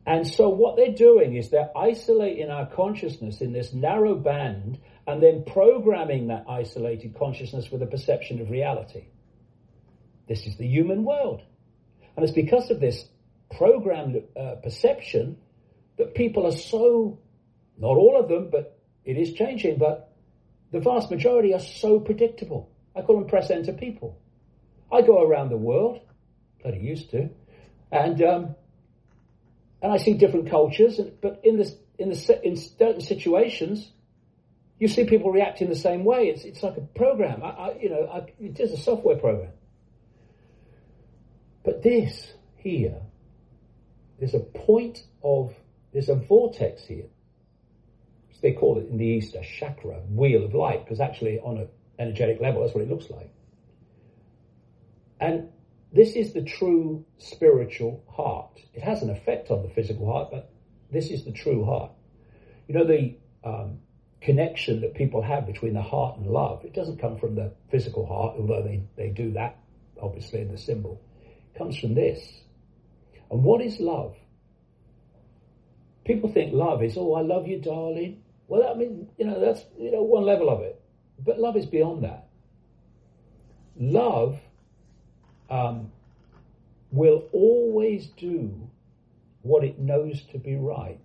And so what they're doing is they're isolating our consciousness in this narrow band and then programming that isolated consciousness with a perception of reality. This is the human world. And it's because of this programmed uh, perception that people are so, not all of them, but it is changing, but the vast majority are so predictable. I call them press enter people. I go around the world, bloody used to, and um, and I see different cultures, but in this in the in certain situations, you see people reacting the same way. It's it's like a program. I, I you know, I, it is a software program. But this here, there's a point of there's a vortex here. So they call it in the East a chakra, wheel of light, because actually on an energetic level, that's what it looks like. And this is the true spiritual heart. It has an effect on the physical heart, but this is the true heart. You know, the um, connection that people have between the heart and love, it doesn't come from the physical heart, although they, they do that, obviously, in the symbol. It comes from this. And what is love? People think love is, oh, I love you, darling. Well, I mean, you know, that's, you know, one level of it. But love is beyond that. Love um, will always do what it knows to be right,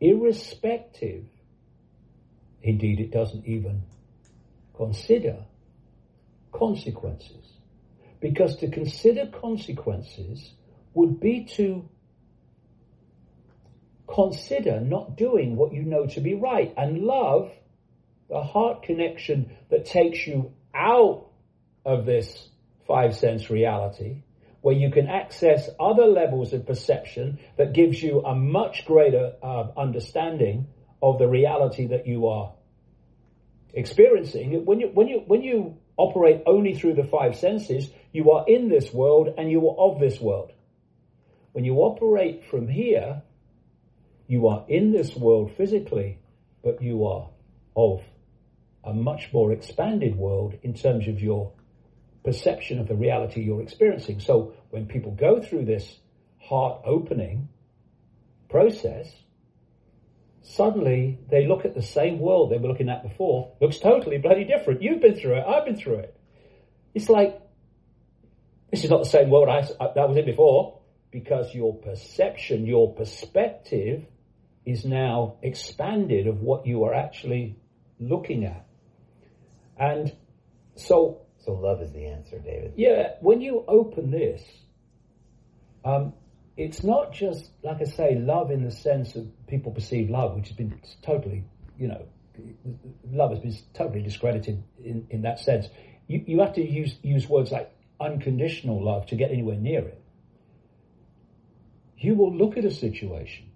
irrespective, indeed, it doesn't even consider consequences. Because to consider consequences would be to consider not doing what you know to be right. And love, the heart connection that takes you out of this five sense reality, where you can access other levels of perception that gives you a much greater uh, understanding of the reality that you are experiencing. When you, when you, when you operate only through the five senses, you are in this world and you are of this world. When you operate from here, you are in this world physically, but you are of a much more expanded world in terms of your perception of the reality you're experiencing. So when people go through this heart opening process, suddenly they look at the same world they were looking at before, looks totally bloody different. You've been through it, I've been through it. It's like, this is not the same world I, that was in before, because your perception, your perspective is now expanded of what you are actually looking at. And so so love is the answer, David. Yeah, when you open this, um, it's not just like I say, love in the sense of people perceive love, which has been totally, you know, love has been totally discredited in, in that sense. You, you have to use use words like unconditional love to get anywhere near it. You will look at a situation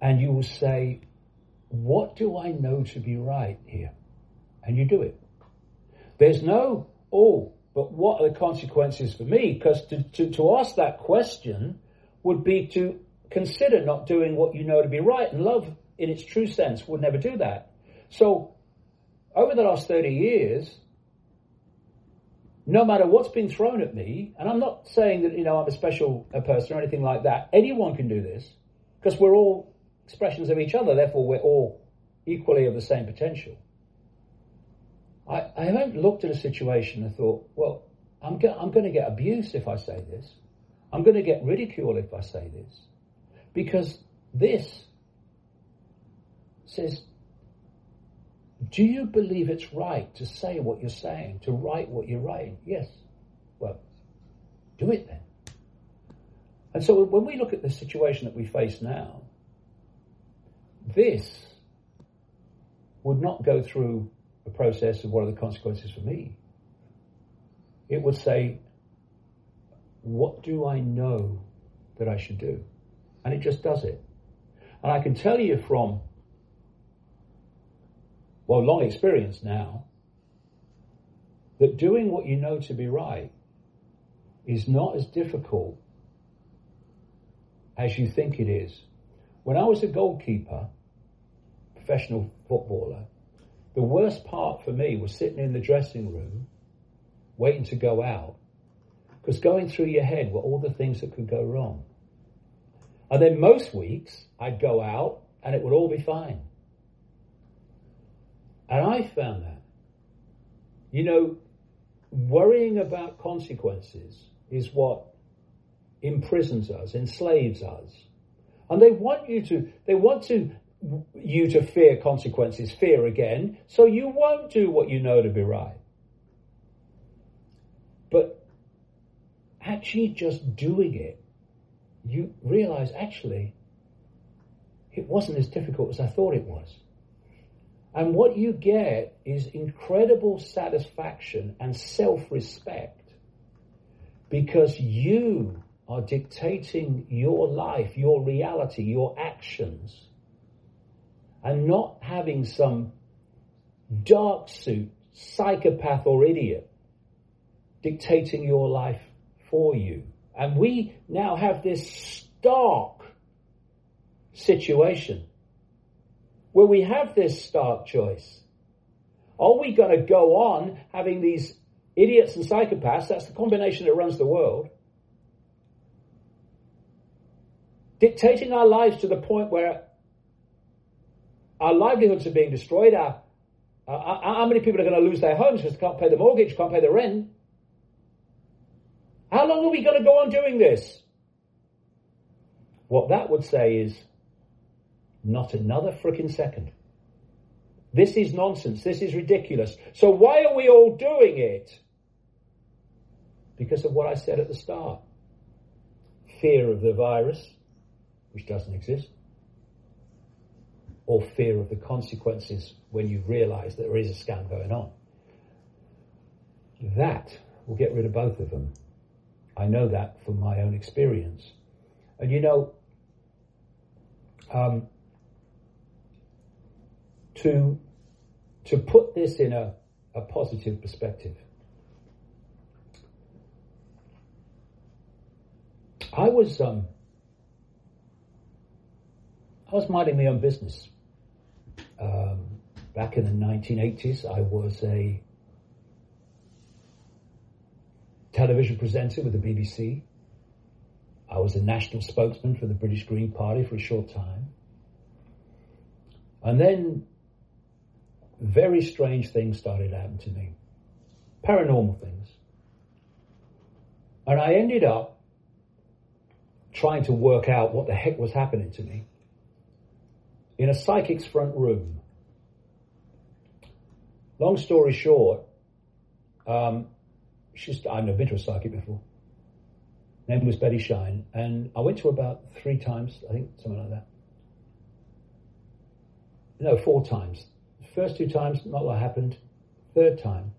and you will say, What do I know to be right here? And you do it. There's no, oh, but what are the consequences for me? Because to, to, to ask that question would be to consider not doing what you know to be right. And love, in its true sense, would never do that. So, over the last 30 years, no matter what's been thrown at me, and I'm not saying that, you know, I'm a special person or anything like that, anyone can do this, because we're all expressions of each other, therefore we're all equally of the same potential. I, I haven't looked at a situation and thought, well, I'm, go- I'm going to get abuse if I say this. I'm going to get ridicule if I say this. Because this says, do you believe it's right to say what you're saying, to write what you're writing? Yes. Well, do it then. And so when we look at the situation that we face now, this would not go through a process and what are the consequences for me. It would say, what do I know that I should do? And it just does it. And I can tell you from, well, long experience now, that doing what you know to be right is not as difficult as you think it is. When I was a goalkeeper, professional footballer, the worst part for me was sitting in the dressing room, waiting to go out, because going through your head were all the things that could go wrong. And then most weeks, I'd go out and it would all be fine. And I found that, you know, worrying about consequences is what imprisons us, enslaves us. And they want you to, they want to, you to fear consequences, fear again, so you won't do what you know to be right. But actually just doing it you realize actually it wasn't as difficult as I thought it was. And what you get is incredible satisfaction and self respect because you are dictating your life, your reality, your actions, and not having some dark suit, psychopath, or idiot dictating your life for you. And we now have this stark situation where we have this stark choice. Are we going to go on having these idiots and psychopaths? That's the combination that runs the world. Dictating our lives to the point where our livelihoods are being destroyed. Our, uh, how many people are going to lose their homes because they can't pay the mortgage, can't pay the rent? How long are we going to go on doing this? What that would say is not another freaking second. This is nonsense. This is ridiculous. So why are we all doing it? Because of what I said at the start. Fear of the virus, which doesn't exist, or fear of the consequences when you realize that there is a scam going on. That will get rid of both of them. I know that from my own experience. And you know, um, to to put this in a, a positive perspective, I was um, I was minding my own business. Um, back in the 1980s, I was a television presenter with the BBC. I was a national spokesman for the British Green Party for a short time. And then very strange things started to happen to me. Paranormal things. And I ended up trying to work out what the heck was happening to me in a psychic's front room. Long story short, um, she's I've never been to a psychic before. Name was Betty Shine, and I went to about three times, I think something like that. No, four times. First two times, not what happened. Third time,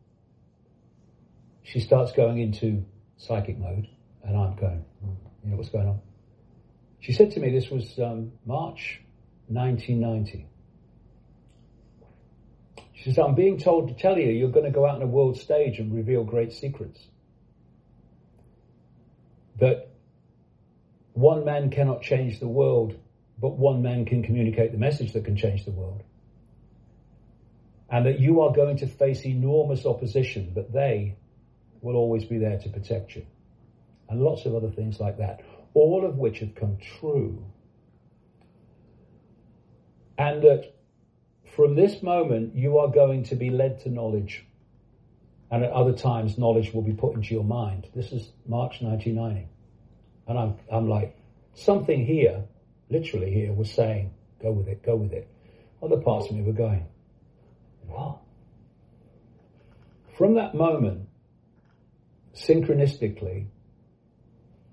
she starts going into psychic mode, and I'm going, you know what's going on. She said to me, this was um, March 1990. She says, I'm being told to tell you you're going to go out on a world stage and reveal great secrets. That one man cannot change the world, but one man can communicate the message that can change the world. And that you are going to face enormous opposition, but they will always be there to protect you. And lots of other things like that, all of which have come true. And that from this moment, you are going to be led to knowledge. And at other times, knowledge will be put into your mind. This is March 1990. And I'm, I'm like, something here, literally here, was saying, go with it, go with it. Other parts of me were going, what? From that moment, synchronistically,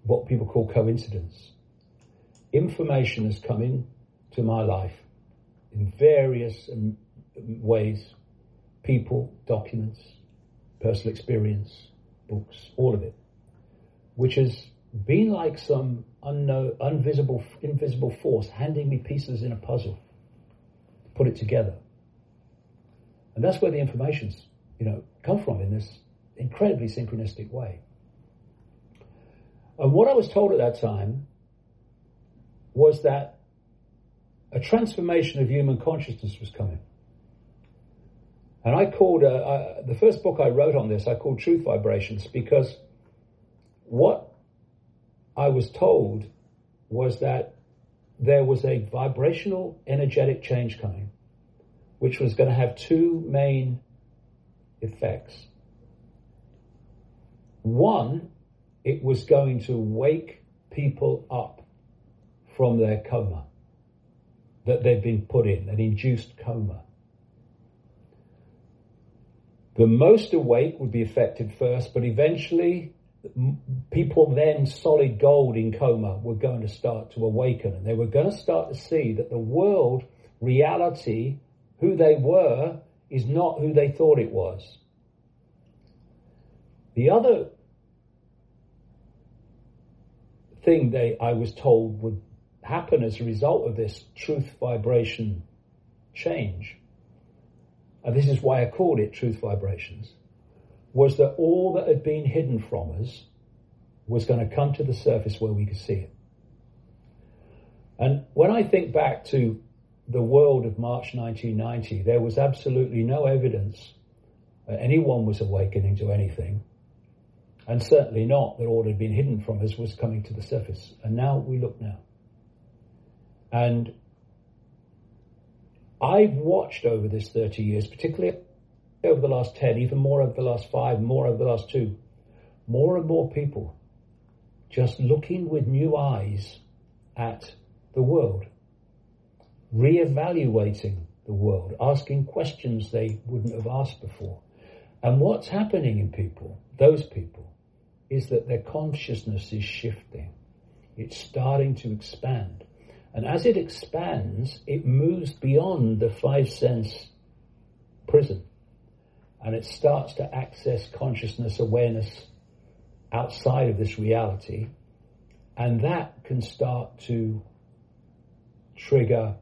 what people call coincidence, information has come in to my life in various um, ways people, documents, personal experience, books, all of it, which has been like some unknown, invisible, invisible force handing me pieces in a puzzle to put it together. And that's where the information's, you know, come from in this incredibly synchronistic way. And what I was told at that time was that a transformation of human consciousness was coming. And I called, uh, uh, the first book I wrote on this, I called Truth Vibrations because what I was told was that there was a vibrational energetic change coming, which was going to have two main effects. One, it was going to wake people up from their coma that they'd been put in, an induced coma. The most awake would be affected first, but eventually people then solid gold in coma were going to start to awaken and they were going to start to see that the world reality who they were is not who they thought it was the other thing they I was told would happen as a result of this truth vibration change and this is why I called it truth vibrations was that all that had been hidden from us was going to come to the surface where we could see it. And when I think back to the world of March 1990, there was absolutely no evidence that anyone was awakening to anything. And certainly not that all that had been hidden from us was coming to the surface. And now we look now. And I've watched over this 30 years, particularly over the last 10, even more over the last five, more over the last two, more and more people just looking with new eyes at the world, re-evaluating the world, asking questions they wouldn't have asked before. And what's happening in people, those people, is that their consciousness is shifting. It's starting to expand. And as it expands, it moves beyond the five sense prison. And it starts to access consciousness awareness outside of this reality, and that can start to trigger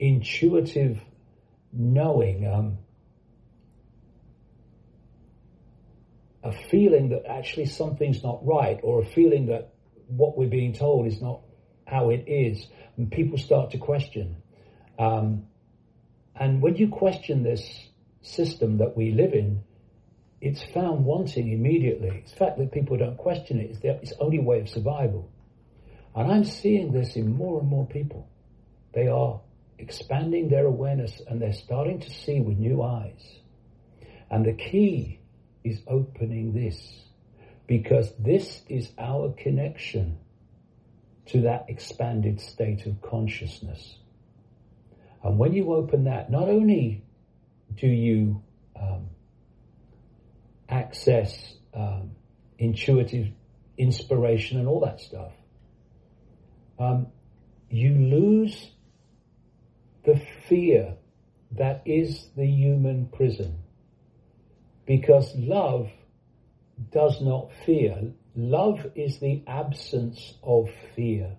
intuitive knowing, um, a feeling that actually something's not right, or a feeling that what we're being told is not how it is, and people start to question. Um, and when you question this system that we live in, it's found wanting immediately. It's the fact that people don't question it is its only way of survival. And I'm seeing this in more and more people. They are expanding their awareness and they're starting to see with new eyes. And the key is opening this because this is our connection to that expanded state of consciousness. And when you open that, not only do you um, access um, intuitive inspiration and all that stuff, um, you lose the fear that is the human prison. Because love does not fear. Love is the absence of fear,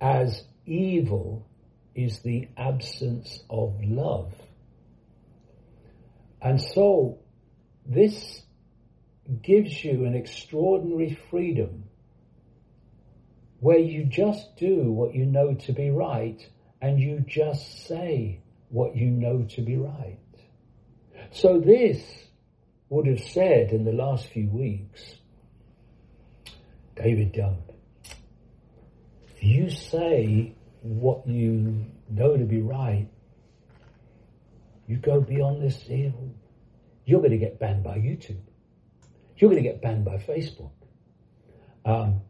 as evil is the absence of love. And so this gives you an extraordinary freedom where you just do what you know to be right and you just say what you know to be right. So this would have said in the last few weeks, David Dump, if you say what you know to be right, you go beyond this hill, you're going to get banned by YouTube. You're going to get banned by Facebook. Um,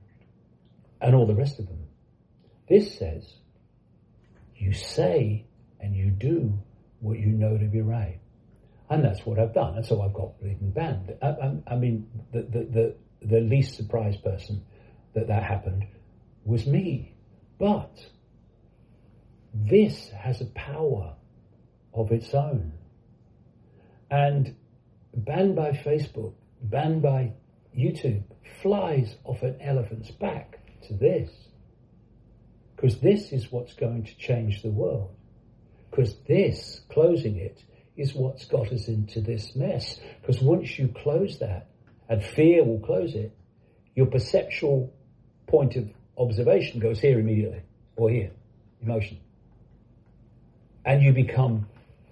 and all the rest of them. This says, you say and you do what you know to be right. And that's what I've done. And so I've got even banned. I, I, I mean, the, the, the least surprised person that that happened was me. But this has a power of its own. And banned by Facebook, banned by YouTube, flies off an elephant's back to this. Because this is what's going to change the world. Because this, closing it, is what's got us into this mess. Because once you close that, and fear will close it, your perceptual point of observation goes here immediately, or here, emotion. And you become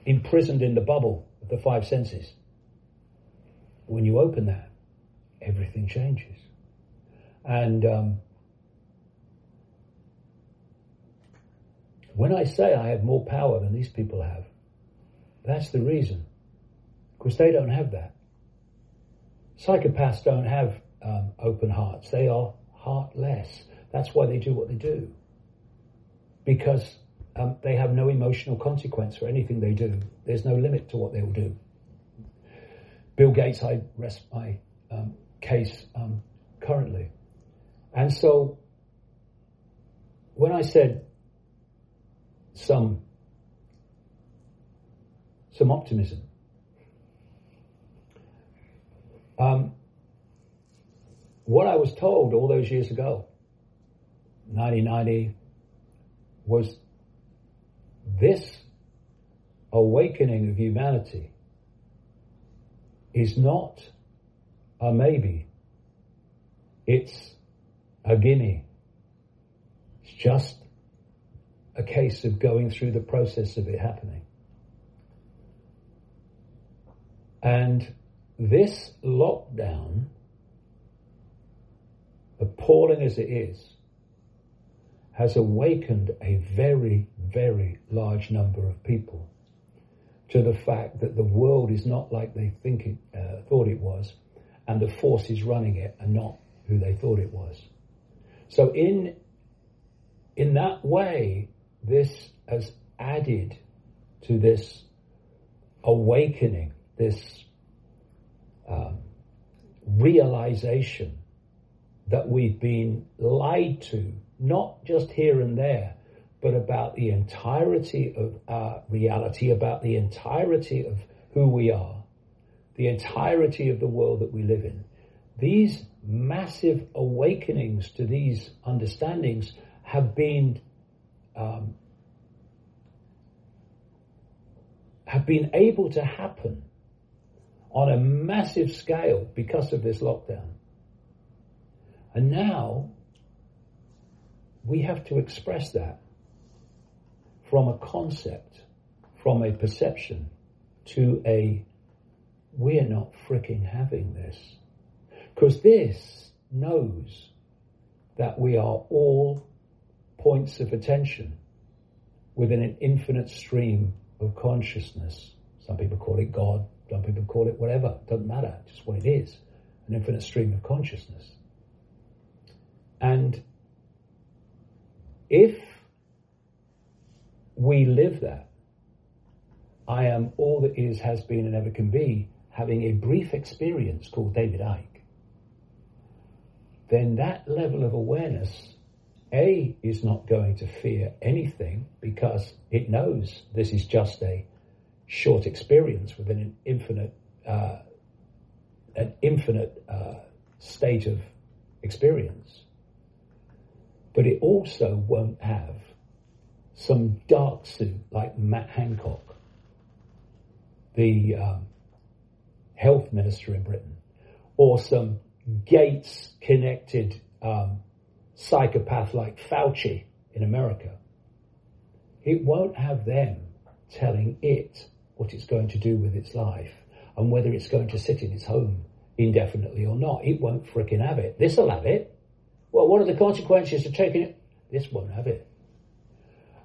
imprisoned in the bubble of the five senses. When you open that, everything changes. And um, when I say I have more power than these people have, that's the reason. Because they don't have that. Psychopaths don't have um, open hearts. They are heartless. That's why they do what they do. Because um, they have no emotional consequence for anything they do. There's no limit to what they will do. Bill Gates, I rest my um, case um, currently. And so when I said some some optimism. Um, what I was told all those years ago, 1990, was this awakening of humanity is not a maybe. It's a gimme. It's just a case of going through the process of it happening. And this lockdown, appalling as it is, has awakened a very, very large number of people to the fact that the world is not like they think it, uh, thought it was, and the forces running it are not who they thought it was. So in in that way, this has added to this awakening this um, realization that we've been lied to, not just here and there, but about the entirety of our reality, about the entirety of who we are, the entirety of the world that we live in. These massive awakenings to these understandings have been um, have been able to happen on a massive scale because of this lockdown. And now we have to express that from a concept, from a perception to a we're not freaking having this. Because this knows that we are all points of attention within an infinite stream of consciousness. Some people call it God, some people call it whatever, doesn't matter, just what it is an infinite stream of consciousness. And if we live that, I am all that is, has been, and ever can be, having a brief experience called David Icke, then that level of awareness, A, is not going to fear anything because it knows this is just a short experience within an infinite, uh, an infinite uh, state of experience. But it also won't have some dark suit like Matt Hancock, the um, health minister in Britain, or some Gates connected um, psychopath like Fauci in America. It won't have them telling it what it's going to do with its life and whether it's going to sit in its home indefinitely or not. It won't fricking have it. This'll have it. Well, what are the consequences of taking it? This won't have it.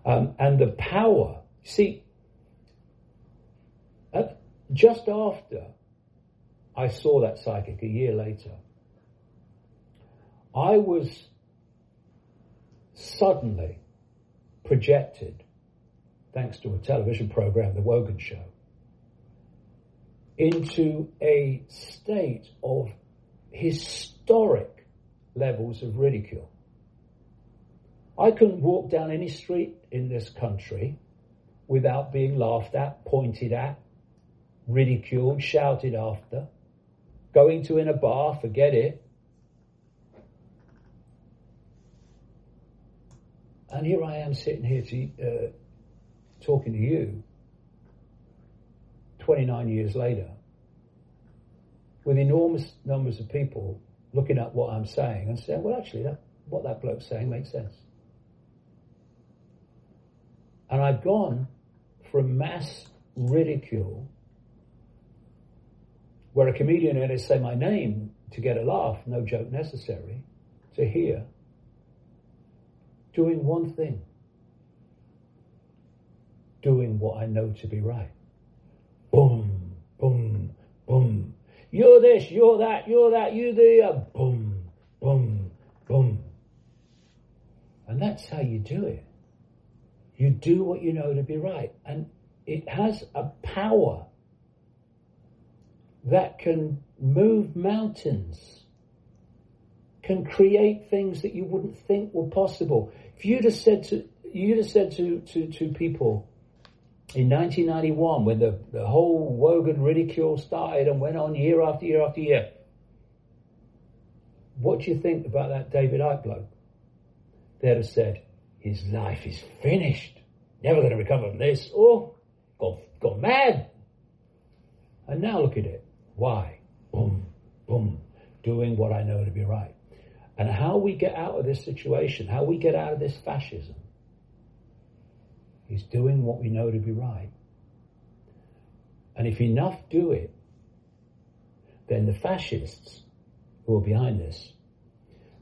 Um, and the power, see, at, just after I saw that psychic a year later, I was suddenly projected thanks to a television program, The Wogan Show, into a state of historic levels of ridicule. I couldn't walk down any street in this country without being laughed at, pointed at, ridiculed, shouted after. Going to in a bar, forget it. And here I am sitting here to, uh, talking to you 29 years later with enormous numbers of people looking at what I'm saying and saying, well, actually, that, what that bloke's saying makes sense. And I've gone from mass ridicule, where a comedian had to say my name to get a laugh, no joke necessary, to here doing one thing doing what I know to be right. Boom, boom, boom. You're this, you're that, you're that, you the, uh, boom, boom, boom. And that's how you do it. You do what you know to be right. And it has a power that can move mountains, can create things that you wouldn't think were possible. If you'd have said to, you'd have said to, to, to people in 1991 when the, the whole Wogan ridicule started and went on year after year after year, what do you think about that David Icke bloke? They'd have said, his life is finished. Never going to recover from this. Or, gone, gone mad. And now look at it. Why? Boom, boom. Doing what I know to be right. And how we get out of this situation, how we get out of this fascism, is doing what we know to be right. And if enough do it, then the fascists who are behind this,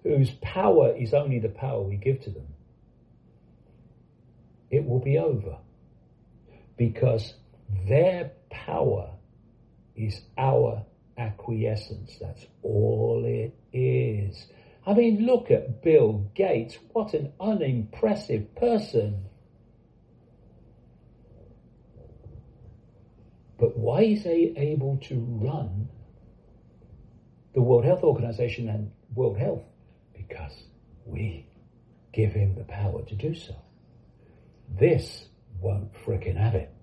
whose power is only the power we give to them, it will be over. Because their power is our acquiescence. That's all it is. I mean, look at Bill Gates. What an unimpressive person. But why is he able to run the World Health Organization and World Health? Because we give him the power to do so. This won't fricking have it.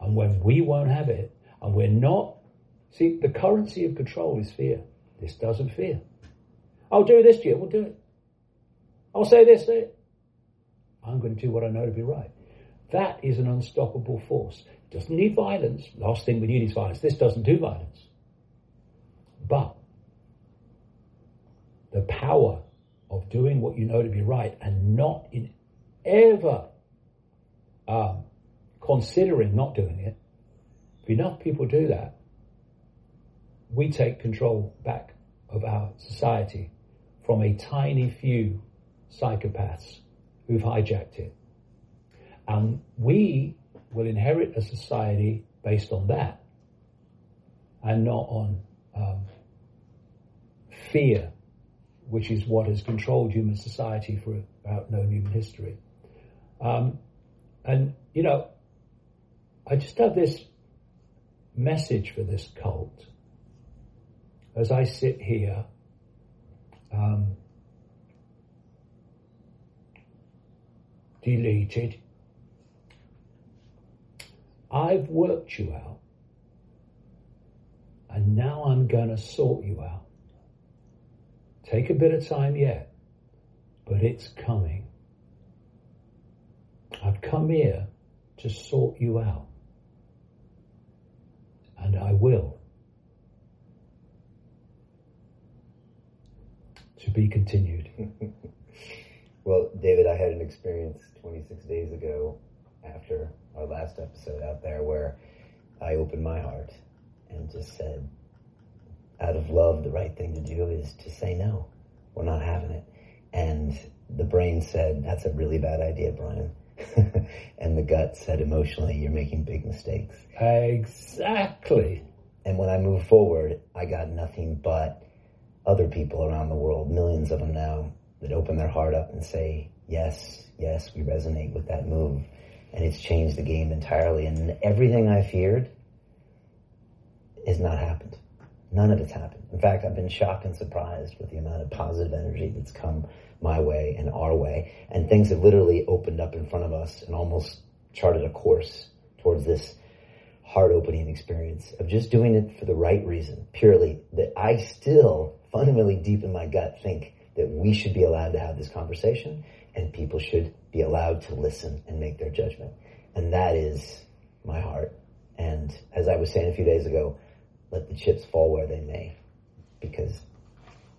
And when we won't have it, and we're not, see, the currency of control is fear. This doesn't fear. I'll do this to you, we'll do it. I'll say this, say it. I'm going to do what I know to be right. That is an unstoppable force. Doesn't need violence. Last thing we need is violence. This doesn't do violence. But the power of doing what you know to be right and not in ever um, considering not doing it, if enough people do that, we take control back of our society from a tiny few psychopaths who've hijacked it. And we will inherit a society based on that and not on um, fear, which is what has controlled human society for about known human history. Um, and, you know, I just have this message for this cult as I sit here. Um, deleted. I've worked you out, and now I'm going to sort you out. Take a bit of time yet, but it's coming. I've come here to sort you out. And I will. To be continued. well, David, I had an experience 26 days ago after our last episode out there where I opened my heart and just said, out of love, the right thing to do is to say no. We're not having it. And the brain said, that's a really bad idea, Brian. and the gut said emotionally, you're making big mistakes. Exactly. And when I move forward, I got nothing but other people around the world, millions of them now, that open their heart up and say, yes, yes, we resonate with that move. And it's changed the game entirely. And everything I feared has not happened. None of it's happened. In fact, I've been shocked and surprised with the amount of positive energy that's come my way and our way. And things have literally opened up in front of us and almost charted a course towards this heart opening experience of just doing it for the right reason, purely that I still fundamentally deep in my gut think that we should be allowed to have this conversation and people should be allowed to listen and make their judgment. And that is my heart. And as I was saying a few days ago, let the chips fall where they may, because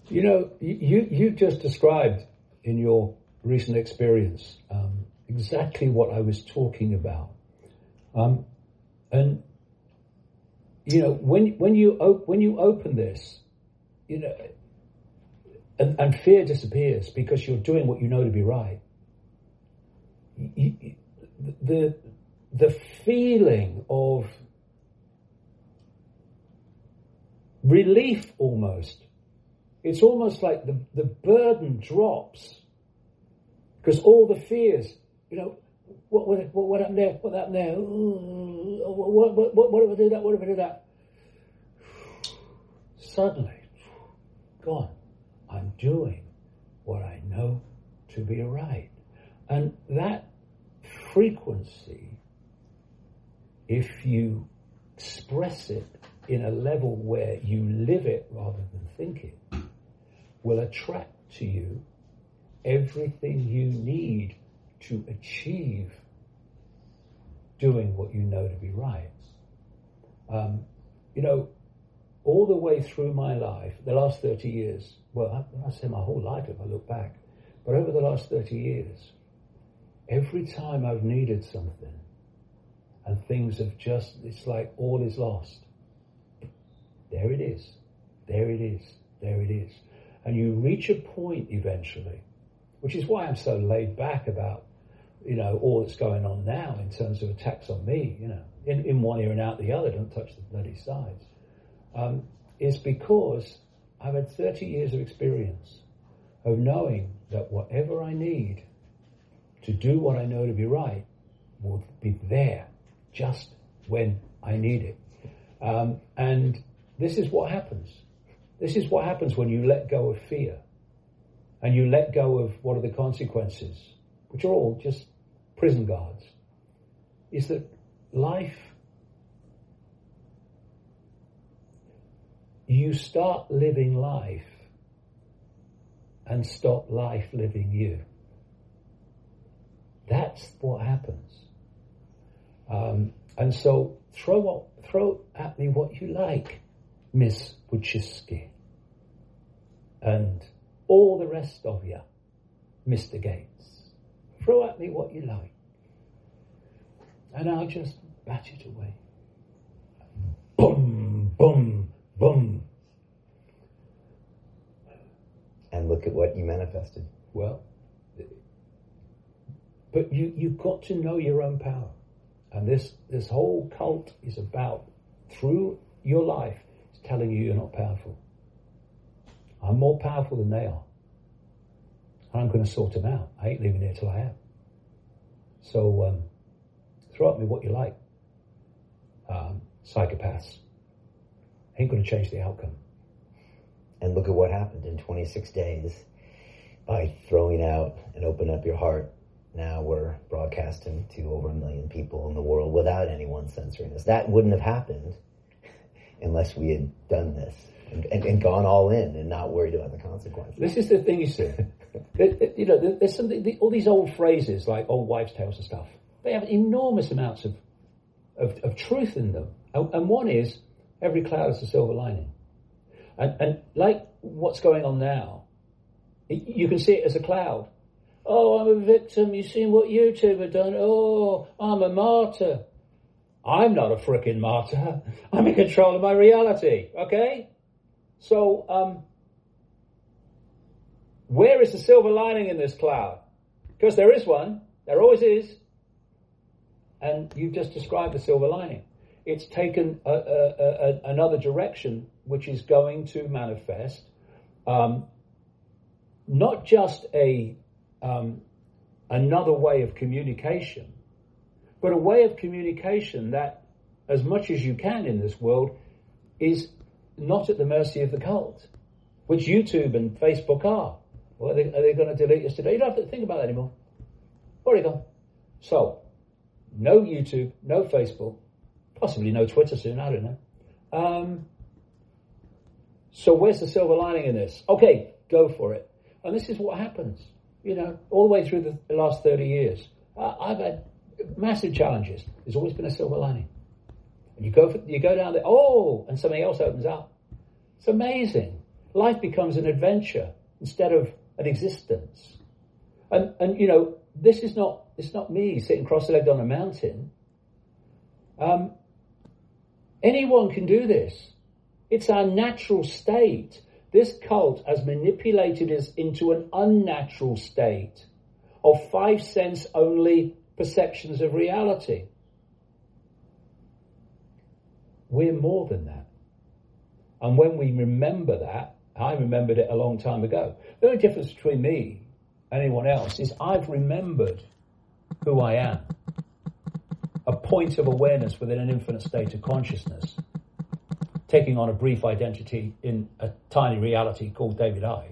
you know you you just described in your recent experience um, exactly what I was talking about, um, and you know when when you op- when you open this, you know, and, and, fear disappears because you're doing what you know to be right. The the feeling of relief almost. It's almost like the, the burden drops because all the fears, you know, what, what, what, what happened there? What happened there? Ooh, what, what, what, what if I do that? What if I do that? Suddenly, gone. Doing what I know to be right. And that frequency, if you express it in a level where you live it rather than think it, will attract to you everything you need to achieve doing what you know to be right. Um, you know, all the way through my life, the last 30 years, well, I, say my whole life if I look back, but over the last 30 years, every time I've needed something and things have just, it's like all is lost. There it is. There it is. There it is. And you reach a point eventually, which is why I'm so laid back about, you know, all that's going on now in terms of attacks on me, you know, in, in one ear and out the other, don't touch the bloody sides, um, is because I've had 30 years of experience of knowing that whatever I need to do what I know to be right will be there just when I need it. Um, and this is what happens. This is what happens when you let go of fear and you let go of what are the consequences, which are all just prison guards, is that life, you start living life and stop life living you. That's what happens. Um, and so throw, throw at me what you like. Miss Wojcicki, and all the rest of you, Mr. Gates. Throw at me what you like, and I'll just bat it away. Boom, boom, boom. And look at what you manifested. Well, but you, you've got to know your own power. And this, this whole cult is about, through your life, it's telling you you're not powerful. I'm more powerful than they are. And I'm going to sort them out. I ain't leaving here till I am. So um, throw at me what you like. Um, psychopaths. Ain't going to change the outcome. And look at what happened in 26 days by throwing out and opening up your heart. Now we're broadcasting to over a million people in the world without anyone censoring us. That wouldn't have happened unless we had done this and, and, and gone all in and not worried about the consequences. This is the thing you see. you know, there's something, all these old phrases like old wives' tales and stuff, they have enormous amounts of, of, of truth in them. And, one is, every cloud has a silver lining. And, and like what's going on now, you can see it as a cloud. Oh, I'm a victim. You've seen what YouTube have done. Oh, I'm a martyr. I'm not a frickin' martyr. I'm in control of my reality. Okay? So, um, where is the silver lining in this cloud? Because there is one. There always is. And you've just described the silver lining. It's taken a, a, a, another direction, which is going to manifest um, not just a um, another way of communication, but a way of communication that, as much as you can in this world, is not at the mercy of the cult, which YouTube and Facebook are. Well, are they, are they going to delete us today? You don't have to think about that anymore. Already gone. So, no YouTube, no Facebook, possibly no Twitter soon, I don't know. Um, so where's the silver lining in this? Okay, go for it. And this is what happens, you know, all the way through the last 30 years. Uh, I've had massive challenges. There's always been a silver lining. And you go, for, you go down there, oh, and something else opens up. It's amazing. Life becomes an adventure instead of an existence. And, and you know, this is not, it's not me sitting cross-legged on a mountain. Um, anyone can do this. It's our natural state. This cult has manipulated us into an unnatural state of five sense only perceptions of reality. We're more than that. And when we remember that, I remembered it a long time ago. The only difference between me and anyone else is I've remembered who I am. Point of awareness within an infinite state of consciousness taking on a brief identity in a tiny reality called David Icke.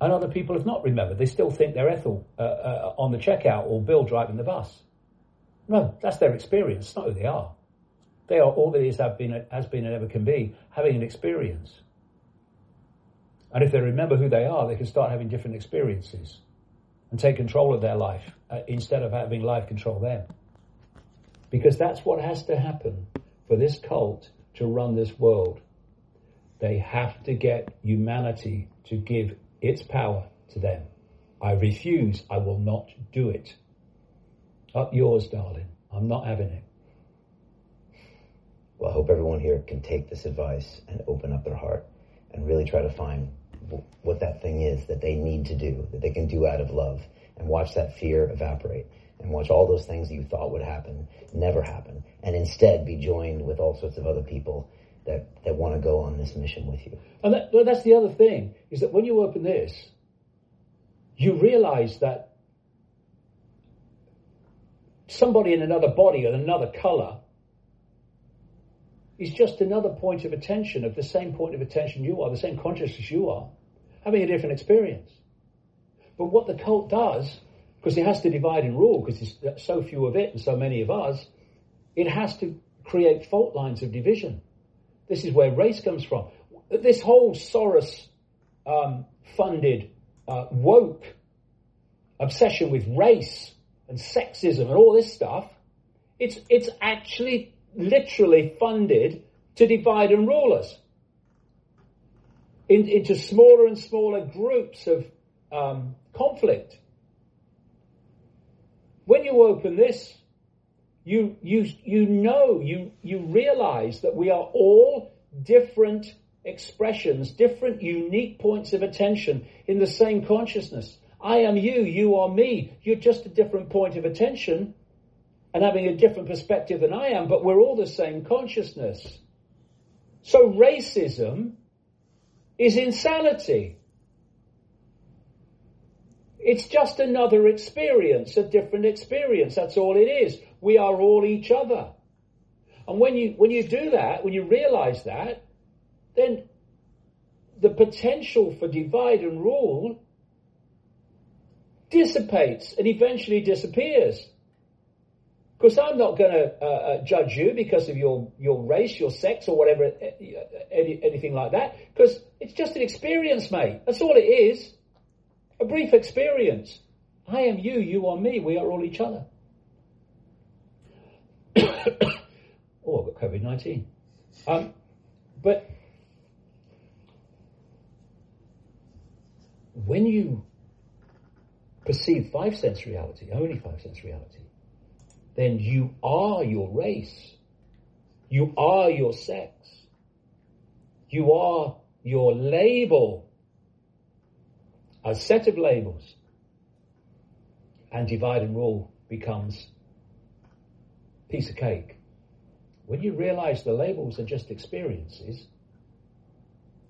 And other people have not remembered. They still think they're Ethel uh, uh, on the checkout or Bill driving the bus. No, that's their experience. Not who they are. They are all that is have been, has been and ever can be, having an experience. And if they remember who they are, they can start having different experiences and take control of their life uh, instead of having life control them. Because that's what has to happen for this cult to run this world. They have to get humanity to give its power to them. I refuse. I will not do it. Up yours, darling. I'm not having it. Well, I hope everyone here can take this advice and open up their heart and really try to find what that thing is that they need to do, that they can do out of love, and watch that fear evaporate and watch all those things you thought would happen never happen, and instead be joined with all sorts of other people that, that want to go on this mission with you. And that, well, that's the other thing, is that when you open this, you realize that somebody in another body and another color is just another point of attention of the same point of attention you are, the same consciousness you are, having a different experience. But what the cult does because it has to divide and rule because there's so few of it and so many of us. It has to create fault lines of division. This is where race comes from. This whole Soros um, funded uh, woke obsession with race and sexism and all this stuff, it's, it's actually literally funded to divide and rule us in, into smaller and smaller groups of um, conflict when you open this, you, you, you know, you, you realize that we are all different expressions, different unique points of attention in the same consciousness. I am you, you are me. You're just a different point of attention and having a different perspective than I am, but we're all the same consciousness. So racism is insanity. It's just another experience, a different experience. That's all it is. We are all each other. And when you, when you do that, when you realize that, then the potential for divide and rule dissipates and eventually disappears. Because I'm not going to uh, uh, judge you because of your, your race, your sex, or whatever, any, anything like that. Because it's just an experience, mate. That's all it is. A brief experience. I am you, you are me, we are all each other. oh, I've got COVID 19. Um, but when you perceive five sense reality, only five sense reality, then you are your race. You are your sex. You are your label a set of labels, and divide and rule becomes piece of cake. When you realize the labels are just experiences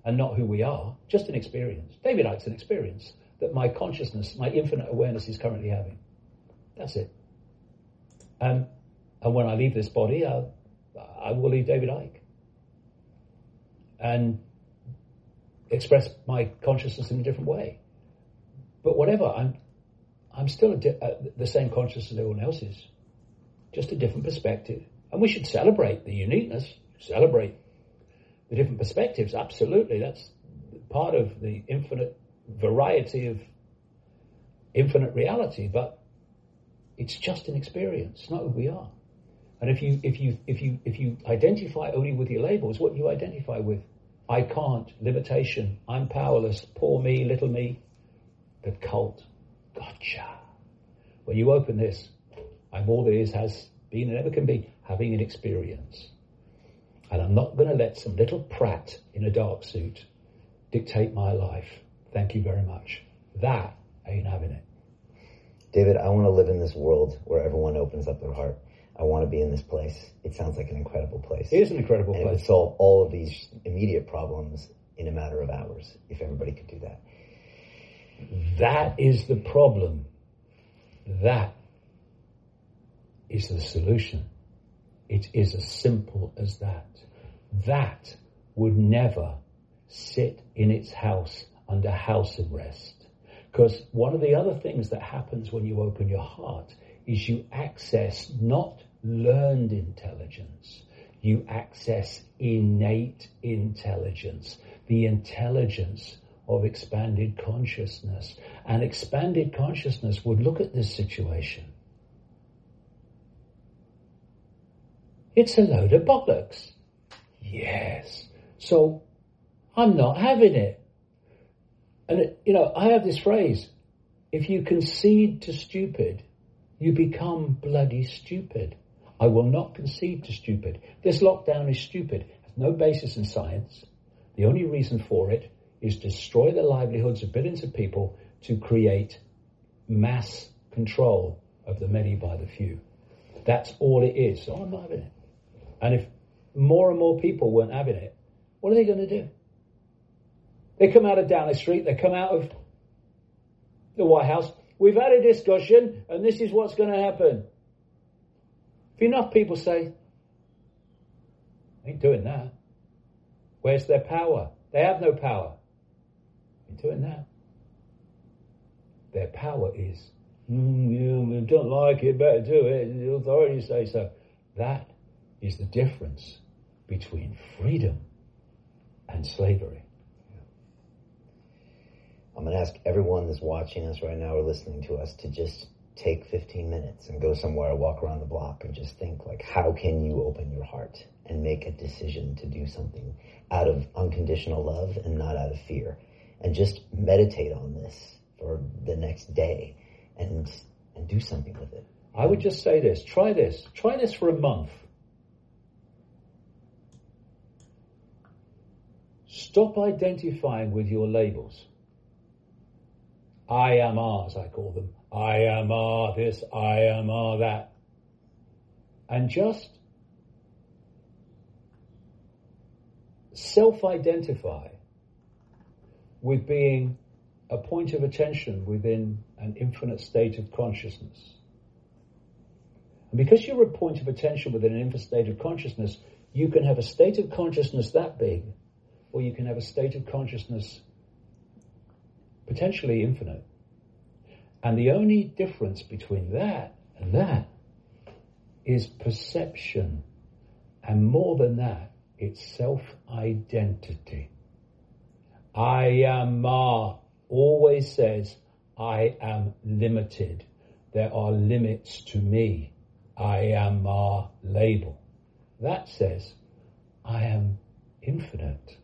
and not who we are, just an experience. David Icke's an experience that my consciousness, my infinite awareness is currently having. That's it. And, and when I leave this body, I, I will leave David Icke. And express my consciousness in a different way. But whatever, I'm, I'm still di- uh, the same consciousness as everyone else is, just a different perspective. And we should celebrate the uniqueness, celebrate the different perspectives. Absolutely, that's part of the infinite variety of infinite reality. But it's just an experience, not who we are. And if you if you if you if you identify only with your labels, what you identify with, I can't, limitation, I'm powerless, poor me, little me, the cult. Gotcha. When you open this, I'm all there is, has been, and ever can be, having an experience. And I'm not going to let some little prat in a dark suit dictate my life. Thank you very much. That ain't having it. David, I want to live in this world where everyone opens up their heart. I want to be in this place. It sounds like an incredible place. It is an incredible and place. It would solve all of these immediate problems in a matter of hours if everybody could do that. That is the problem. That is the solution. It is as simple as that. That would never sit in its house under house arrest. Because one of the other things that happens when you open your heart is you access not learned intelligence, you access innate intelligence, the intelligence of expanded consciousness. And expanded consciousness would look at this situation. It's a load of bollocks. Yes. So I'm not having it. And, you know, I have this phrase if you concede to stupid, you become bloody stupid. I will not concede to stupid. This lockdown is stupid. Has no basis in science. The only reason for it is destroy the livelihoods of billions of people to create mass control of the many by the few. That's all it is. So I'm not having it. And if more and more people weren't having it, what are they going to do? They come out of Downing Street, they come out of the White House. We've had a discussion, and this is what's going to happen. If enough people say, ain't doing that, where's their power? They have no power. Ain't it now. Their power is, mm, you don't like it, better do it. The authorities say so. That is the difference between freedom and slavery. I'm going to ask everyone that's watching us right now or listening to us to just take 15 minutes and go somewhere, walk around the block and just think like, how can you open your heart and make a decision to do something out of unconditional love and not out of fear? And just meditate on this for the next day and, and do something with it. I would just say this, try this, try this for a month. Stop identifying with your labels. I am ours, I call them. I am ah this, I am ah that. And just self-identify with being a point of attention within an infinite state of consciousness. And because you're a point of attention within an infinite state of consciousness, you can have a state of consciousness that big, or you can have a state of consciousness potentially infinite. And the only difference between that and that is perception. And more than that, it's self-identity. I am Ma always says, I am limited. There are limits to me. I am Ma label. That says, I am infinite.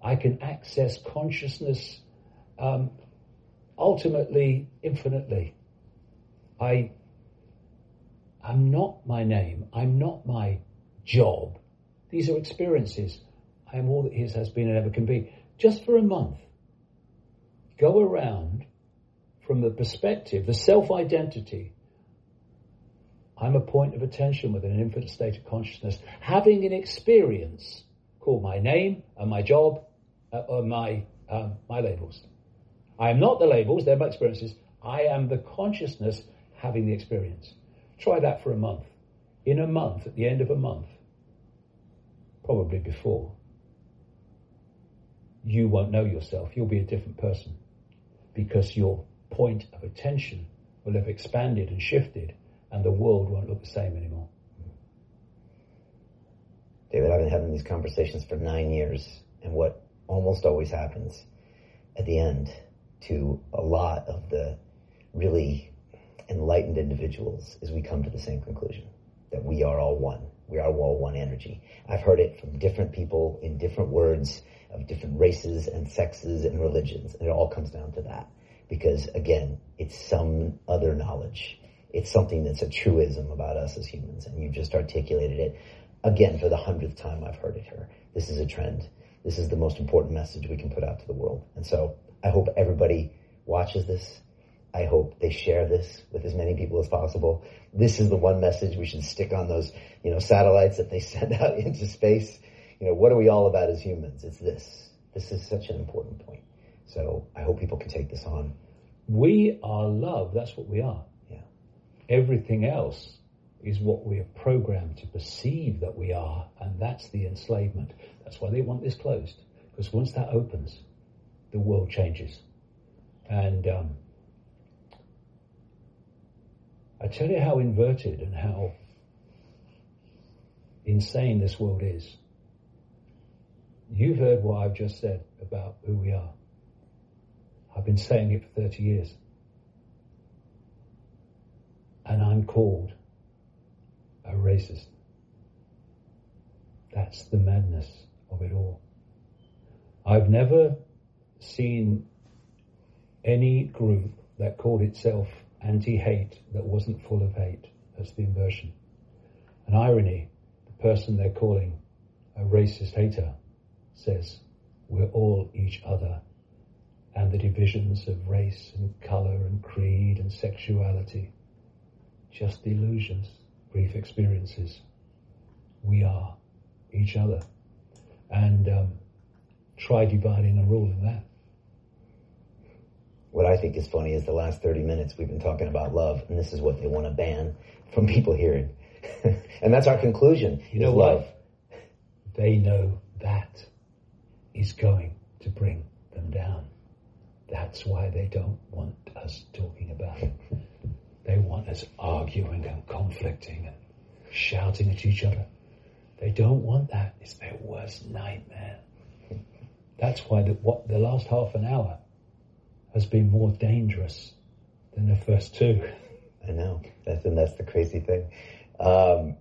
I can access consciousness um, ultimately, infinitely. I, I'm not my name. I'm not my job. These are experiences. I am all that his has been and ever can be. Just for a month, go around from the perspective, the self-identity. I'm a point of attention within an infinite state of consciousness, having an experience called my name and my job uh, or my um, my labels. I am not the labels, they're my experiences. I am the consciousness having the experience. Try that for a month. In a month, at the end of a month, probably before, you won't know yourself. You'll be a different person because your point of attention will have expanded and shifted and the world won't look the same anymore. David, I've been having these conversations for nine years, and what almost always happens at the end to a lot of the really enlightened individuals is we come to the same conclusion that we are all one. We are all one energy. I've heard it from different people in different words of different races and sexes and religions, and it all comes down to that. Because again, it's some other knowledge. It's something that's a truism about us as humans, and you've just articulated it again for the hundredth time I've heard it here. This is a trend. This is the most important message we can put out to the world. And so I hope everybody watches this. I hope they share this with as many people as possible. This is the one message we should stick on those, you know, satellites that they send out into space. You know, what are we all about as humans? It's this. This is such an important point. So I hope people can take this on. We are love. That's what we are. Yeah. Everything else is what we are programmed to perceive that we are, and that's the enslavement. That's why they want this closed, because once that opens, the world changes. And um, I tell you how inverted and how insane this world is. You've heard what I've just said about who we are. I've been saying it for 30 years. And I'm called a racist. That's the madness of it all. I've never seen any group that called itself anti-hate that wasn't full of hate. That's the inversion. An irony, the person they're calling a racist hater says, we're all each other. And the divisions of race and color and creed and sexuality, just illusions brief experiences. We are each other. And um, try dividing and ruling that. What I think is funny is the last 30 minutes we've been talking about love, and this is what they want to ban from people hearing. and that's our conclusion. You know? Love. They know that is going to bring them down. That's why they don't want us talking about it. They want us arguing and conflicting and shouting at each other. They don't want that. It's their worst nightmare. That's why the, what, the last half an hour has been more dangerous than the first two. I know. That's, and that's the crazy thing. Um,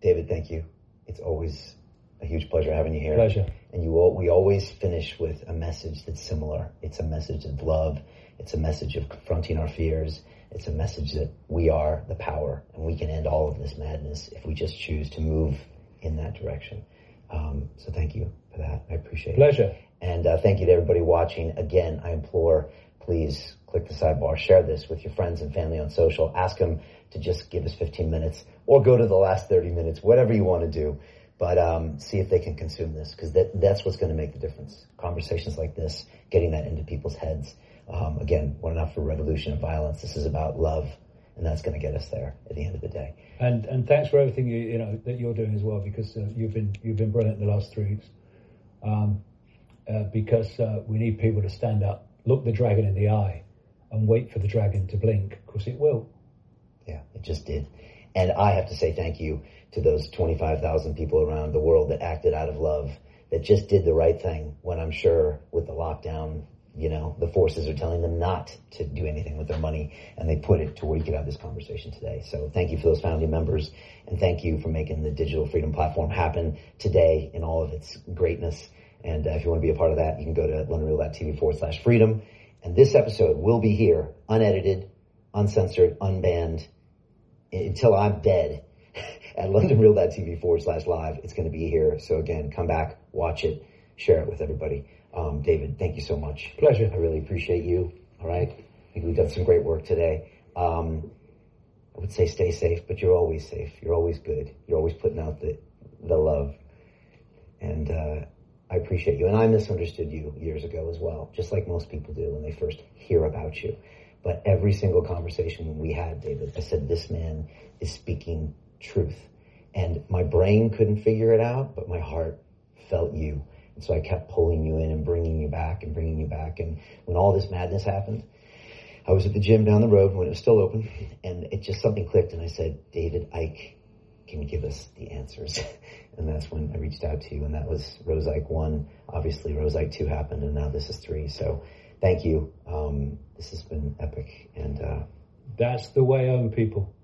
David, thank you. It's always a huge pleasure having you here. Pleasure. And you all, we always finish with a message that's similar. It's a message of love. It's a message of confronting our fears. It's a message that we are the power and we can end all of this madness if we just choose to move in that direction. Um, so thank you for that. I appreciate Pleasure. it. Pleasure. And uh, thank you to everybody watching. Again, I implore, please click the sidebar, share this with your friends and family on social. Ask them to just give us 15 minutes or go to the last 30 minutes, whatever you want to do. But um, see if they can consume this because that, that's what's going to make the difference. Conversations like this, getting that into people's heads. Um, again, we're not for revolution and violence. This is about love, and that's going to get us there at the end of the day. And and thanks for everything you you know that you're doing as well, because uh, you've been you've been brilliant in the last three weeks. Um, uh, because uh, we need people to stand up, look the dragon in the eye, and wait for the dragon to blink, because it will. Yeah, it just did. And I have to say thank you to those 25,000 people around the world that acted out of love, that just did the right thing when I'm sure with the lockdown you know, the forces are telling them not to do anything with their money, and they put it to where you could have this conversation today. So thank you for those founding members, and thank you for making the Digital Freedom Platform happen today in all of its greatness. And uh, if you want to be a part of that, you can go to londonreal.tv forward slash freedom. And this episode will be here, unedited, uncensored, unbanned, until I'm dead at londonreal.tv forward slash live. It's going to be here. So again, come back, watch it, share it with everybody. Um, David, thank you so much. Pleasure. I really appreciate you. All right. I think we've done some great work today. Um, I would say stay safe, but you're always safe. You're always good. You're always putting out the, the love. And, uh, I appreciate you. And I misunderstood you years ago as well, just like most people do when they first hear about you. But every single conversation we had, David, I said, this man is speaking truth. And my brain couldn't figure it out, but my heart felt you. And so I kept pulling you in and bringing you back and bringing you back. And when all this madness happened, I was at the gym down the road when it was still open and it just something clicked and I said, David Icke, can give us the answers? and that's when I reached out to you and that was Rose Icke 1. Obviously Rose Icke 2 happened and now this is 3. So thank you. Um, this has been epic and, uh, that's the way home people.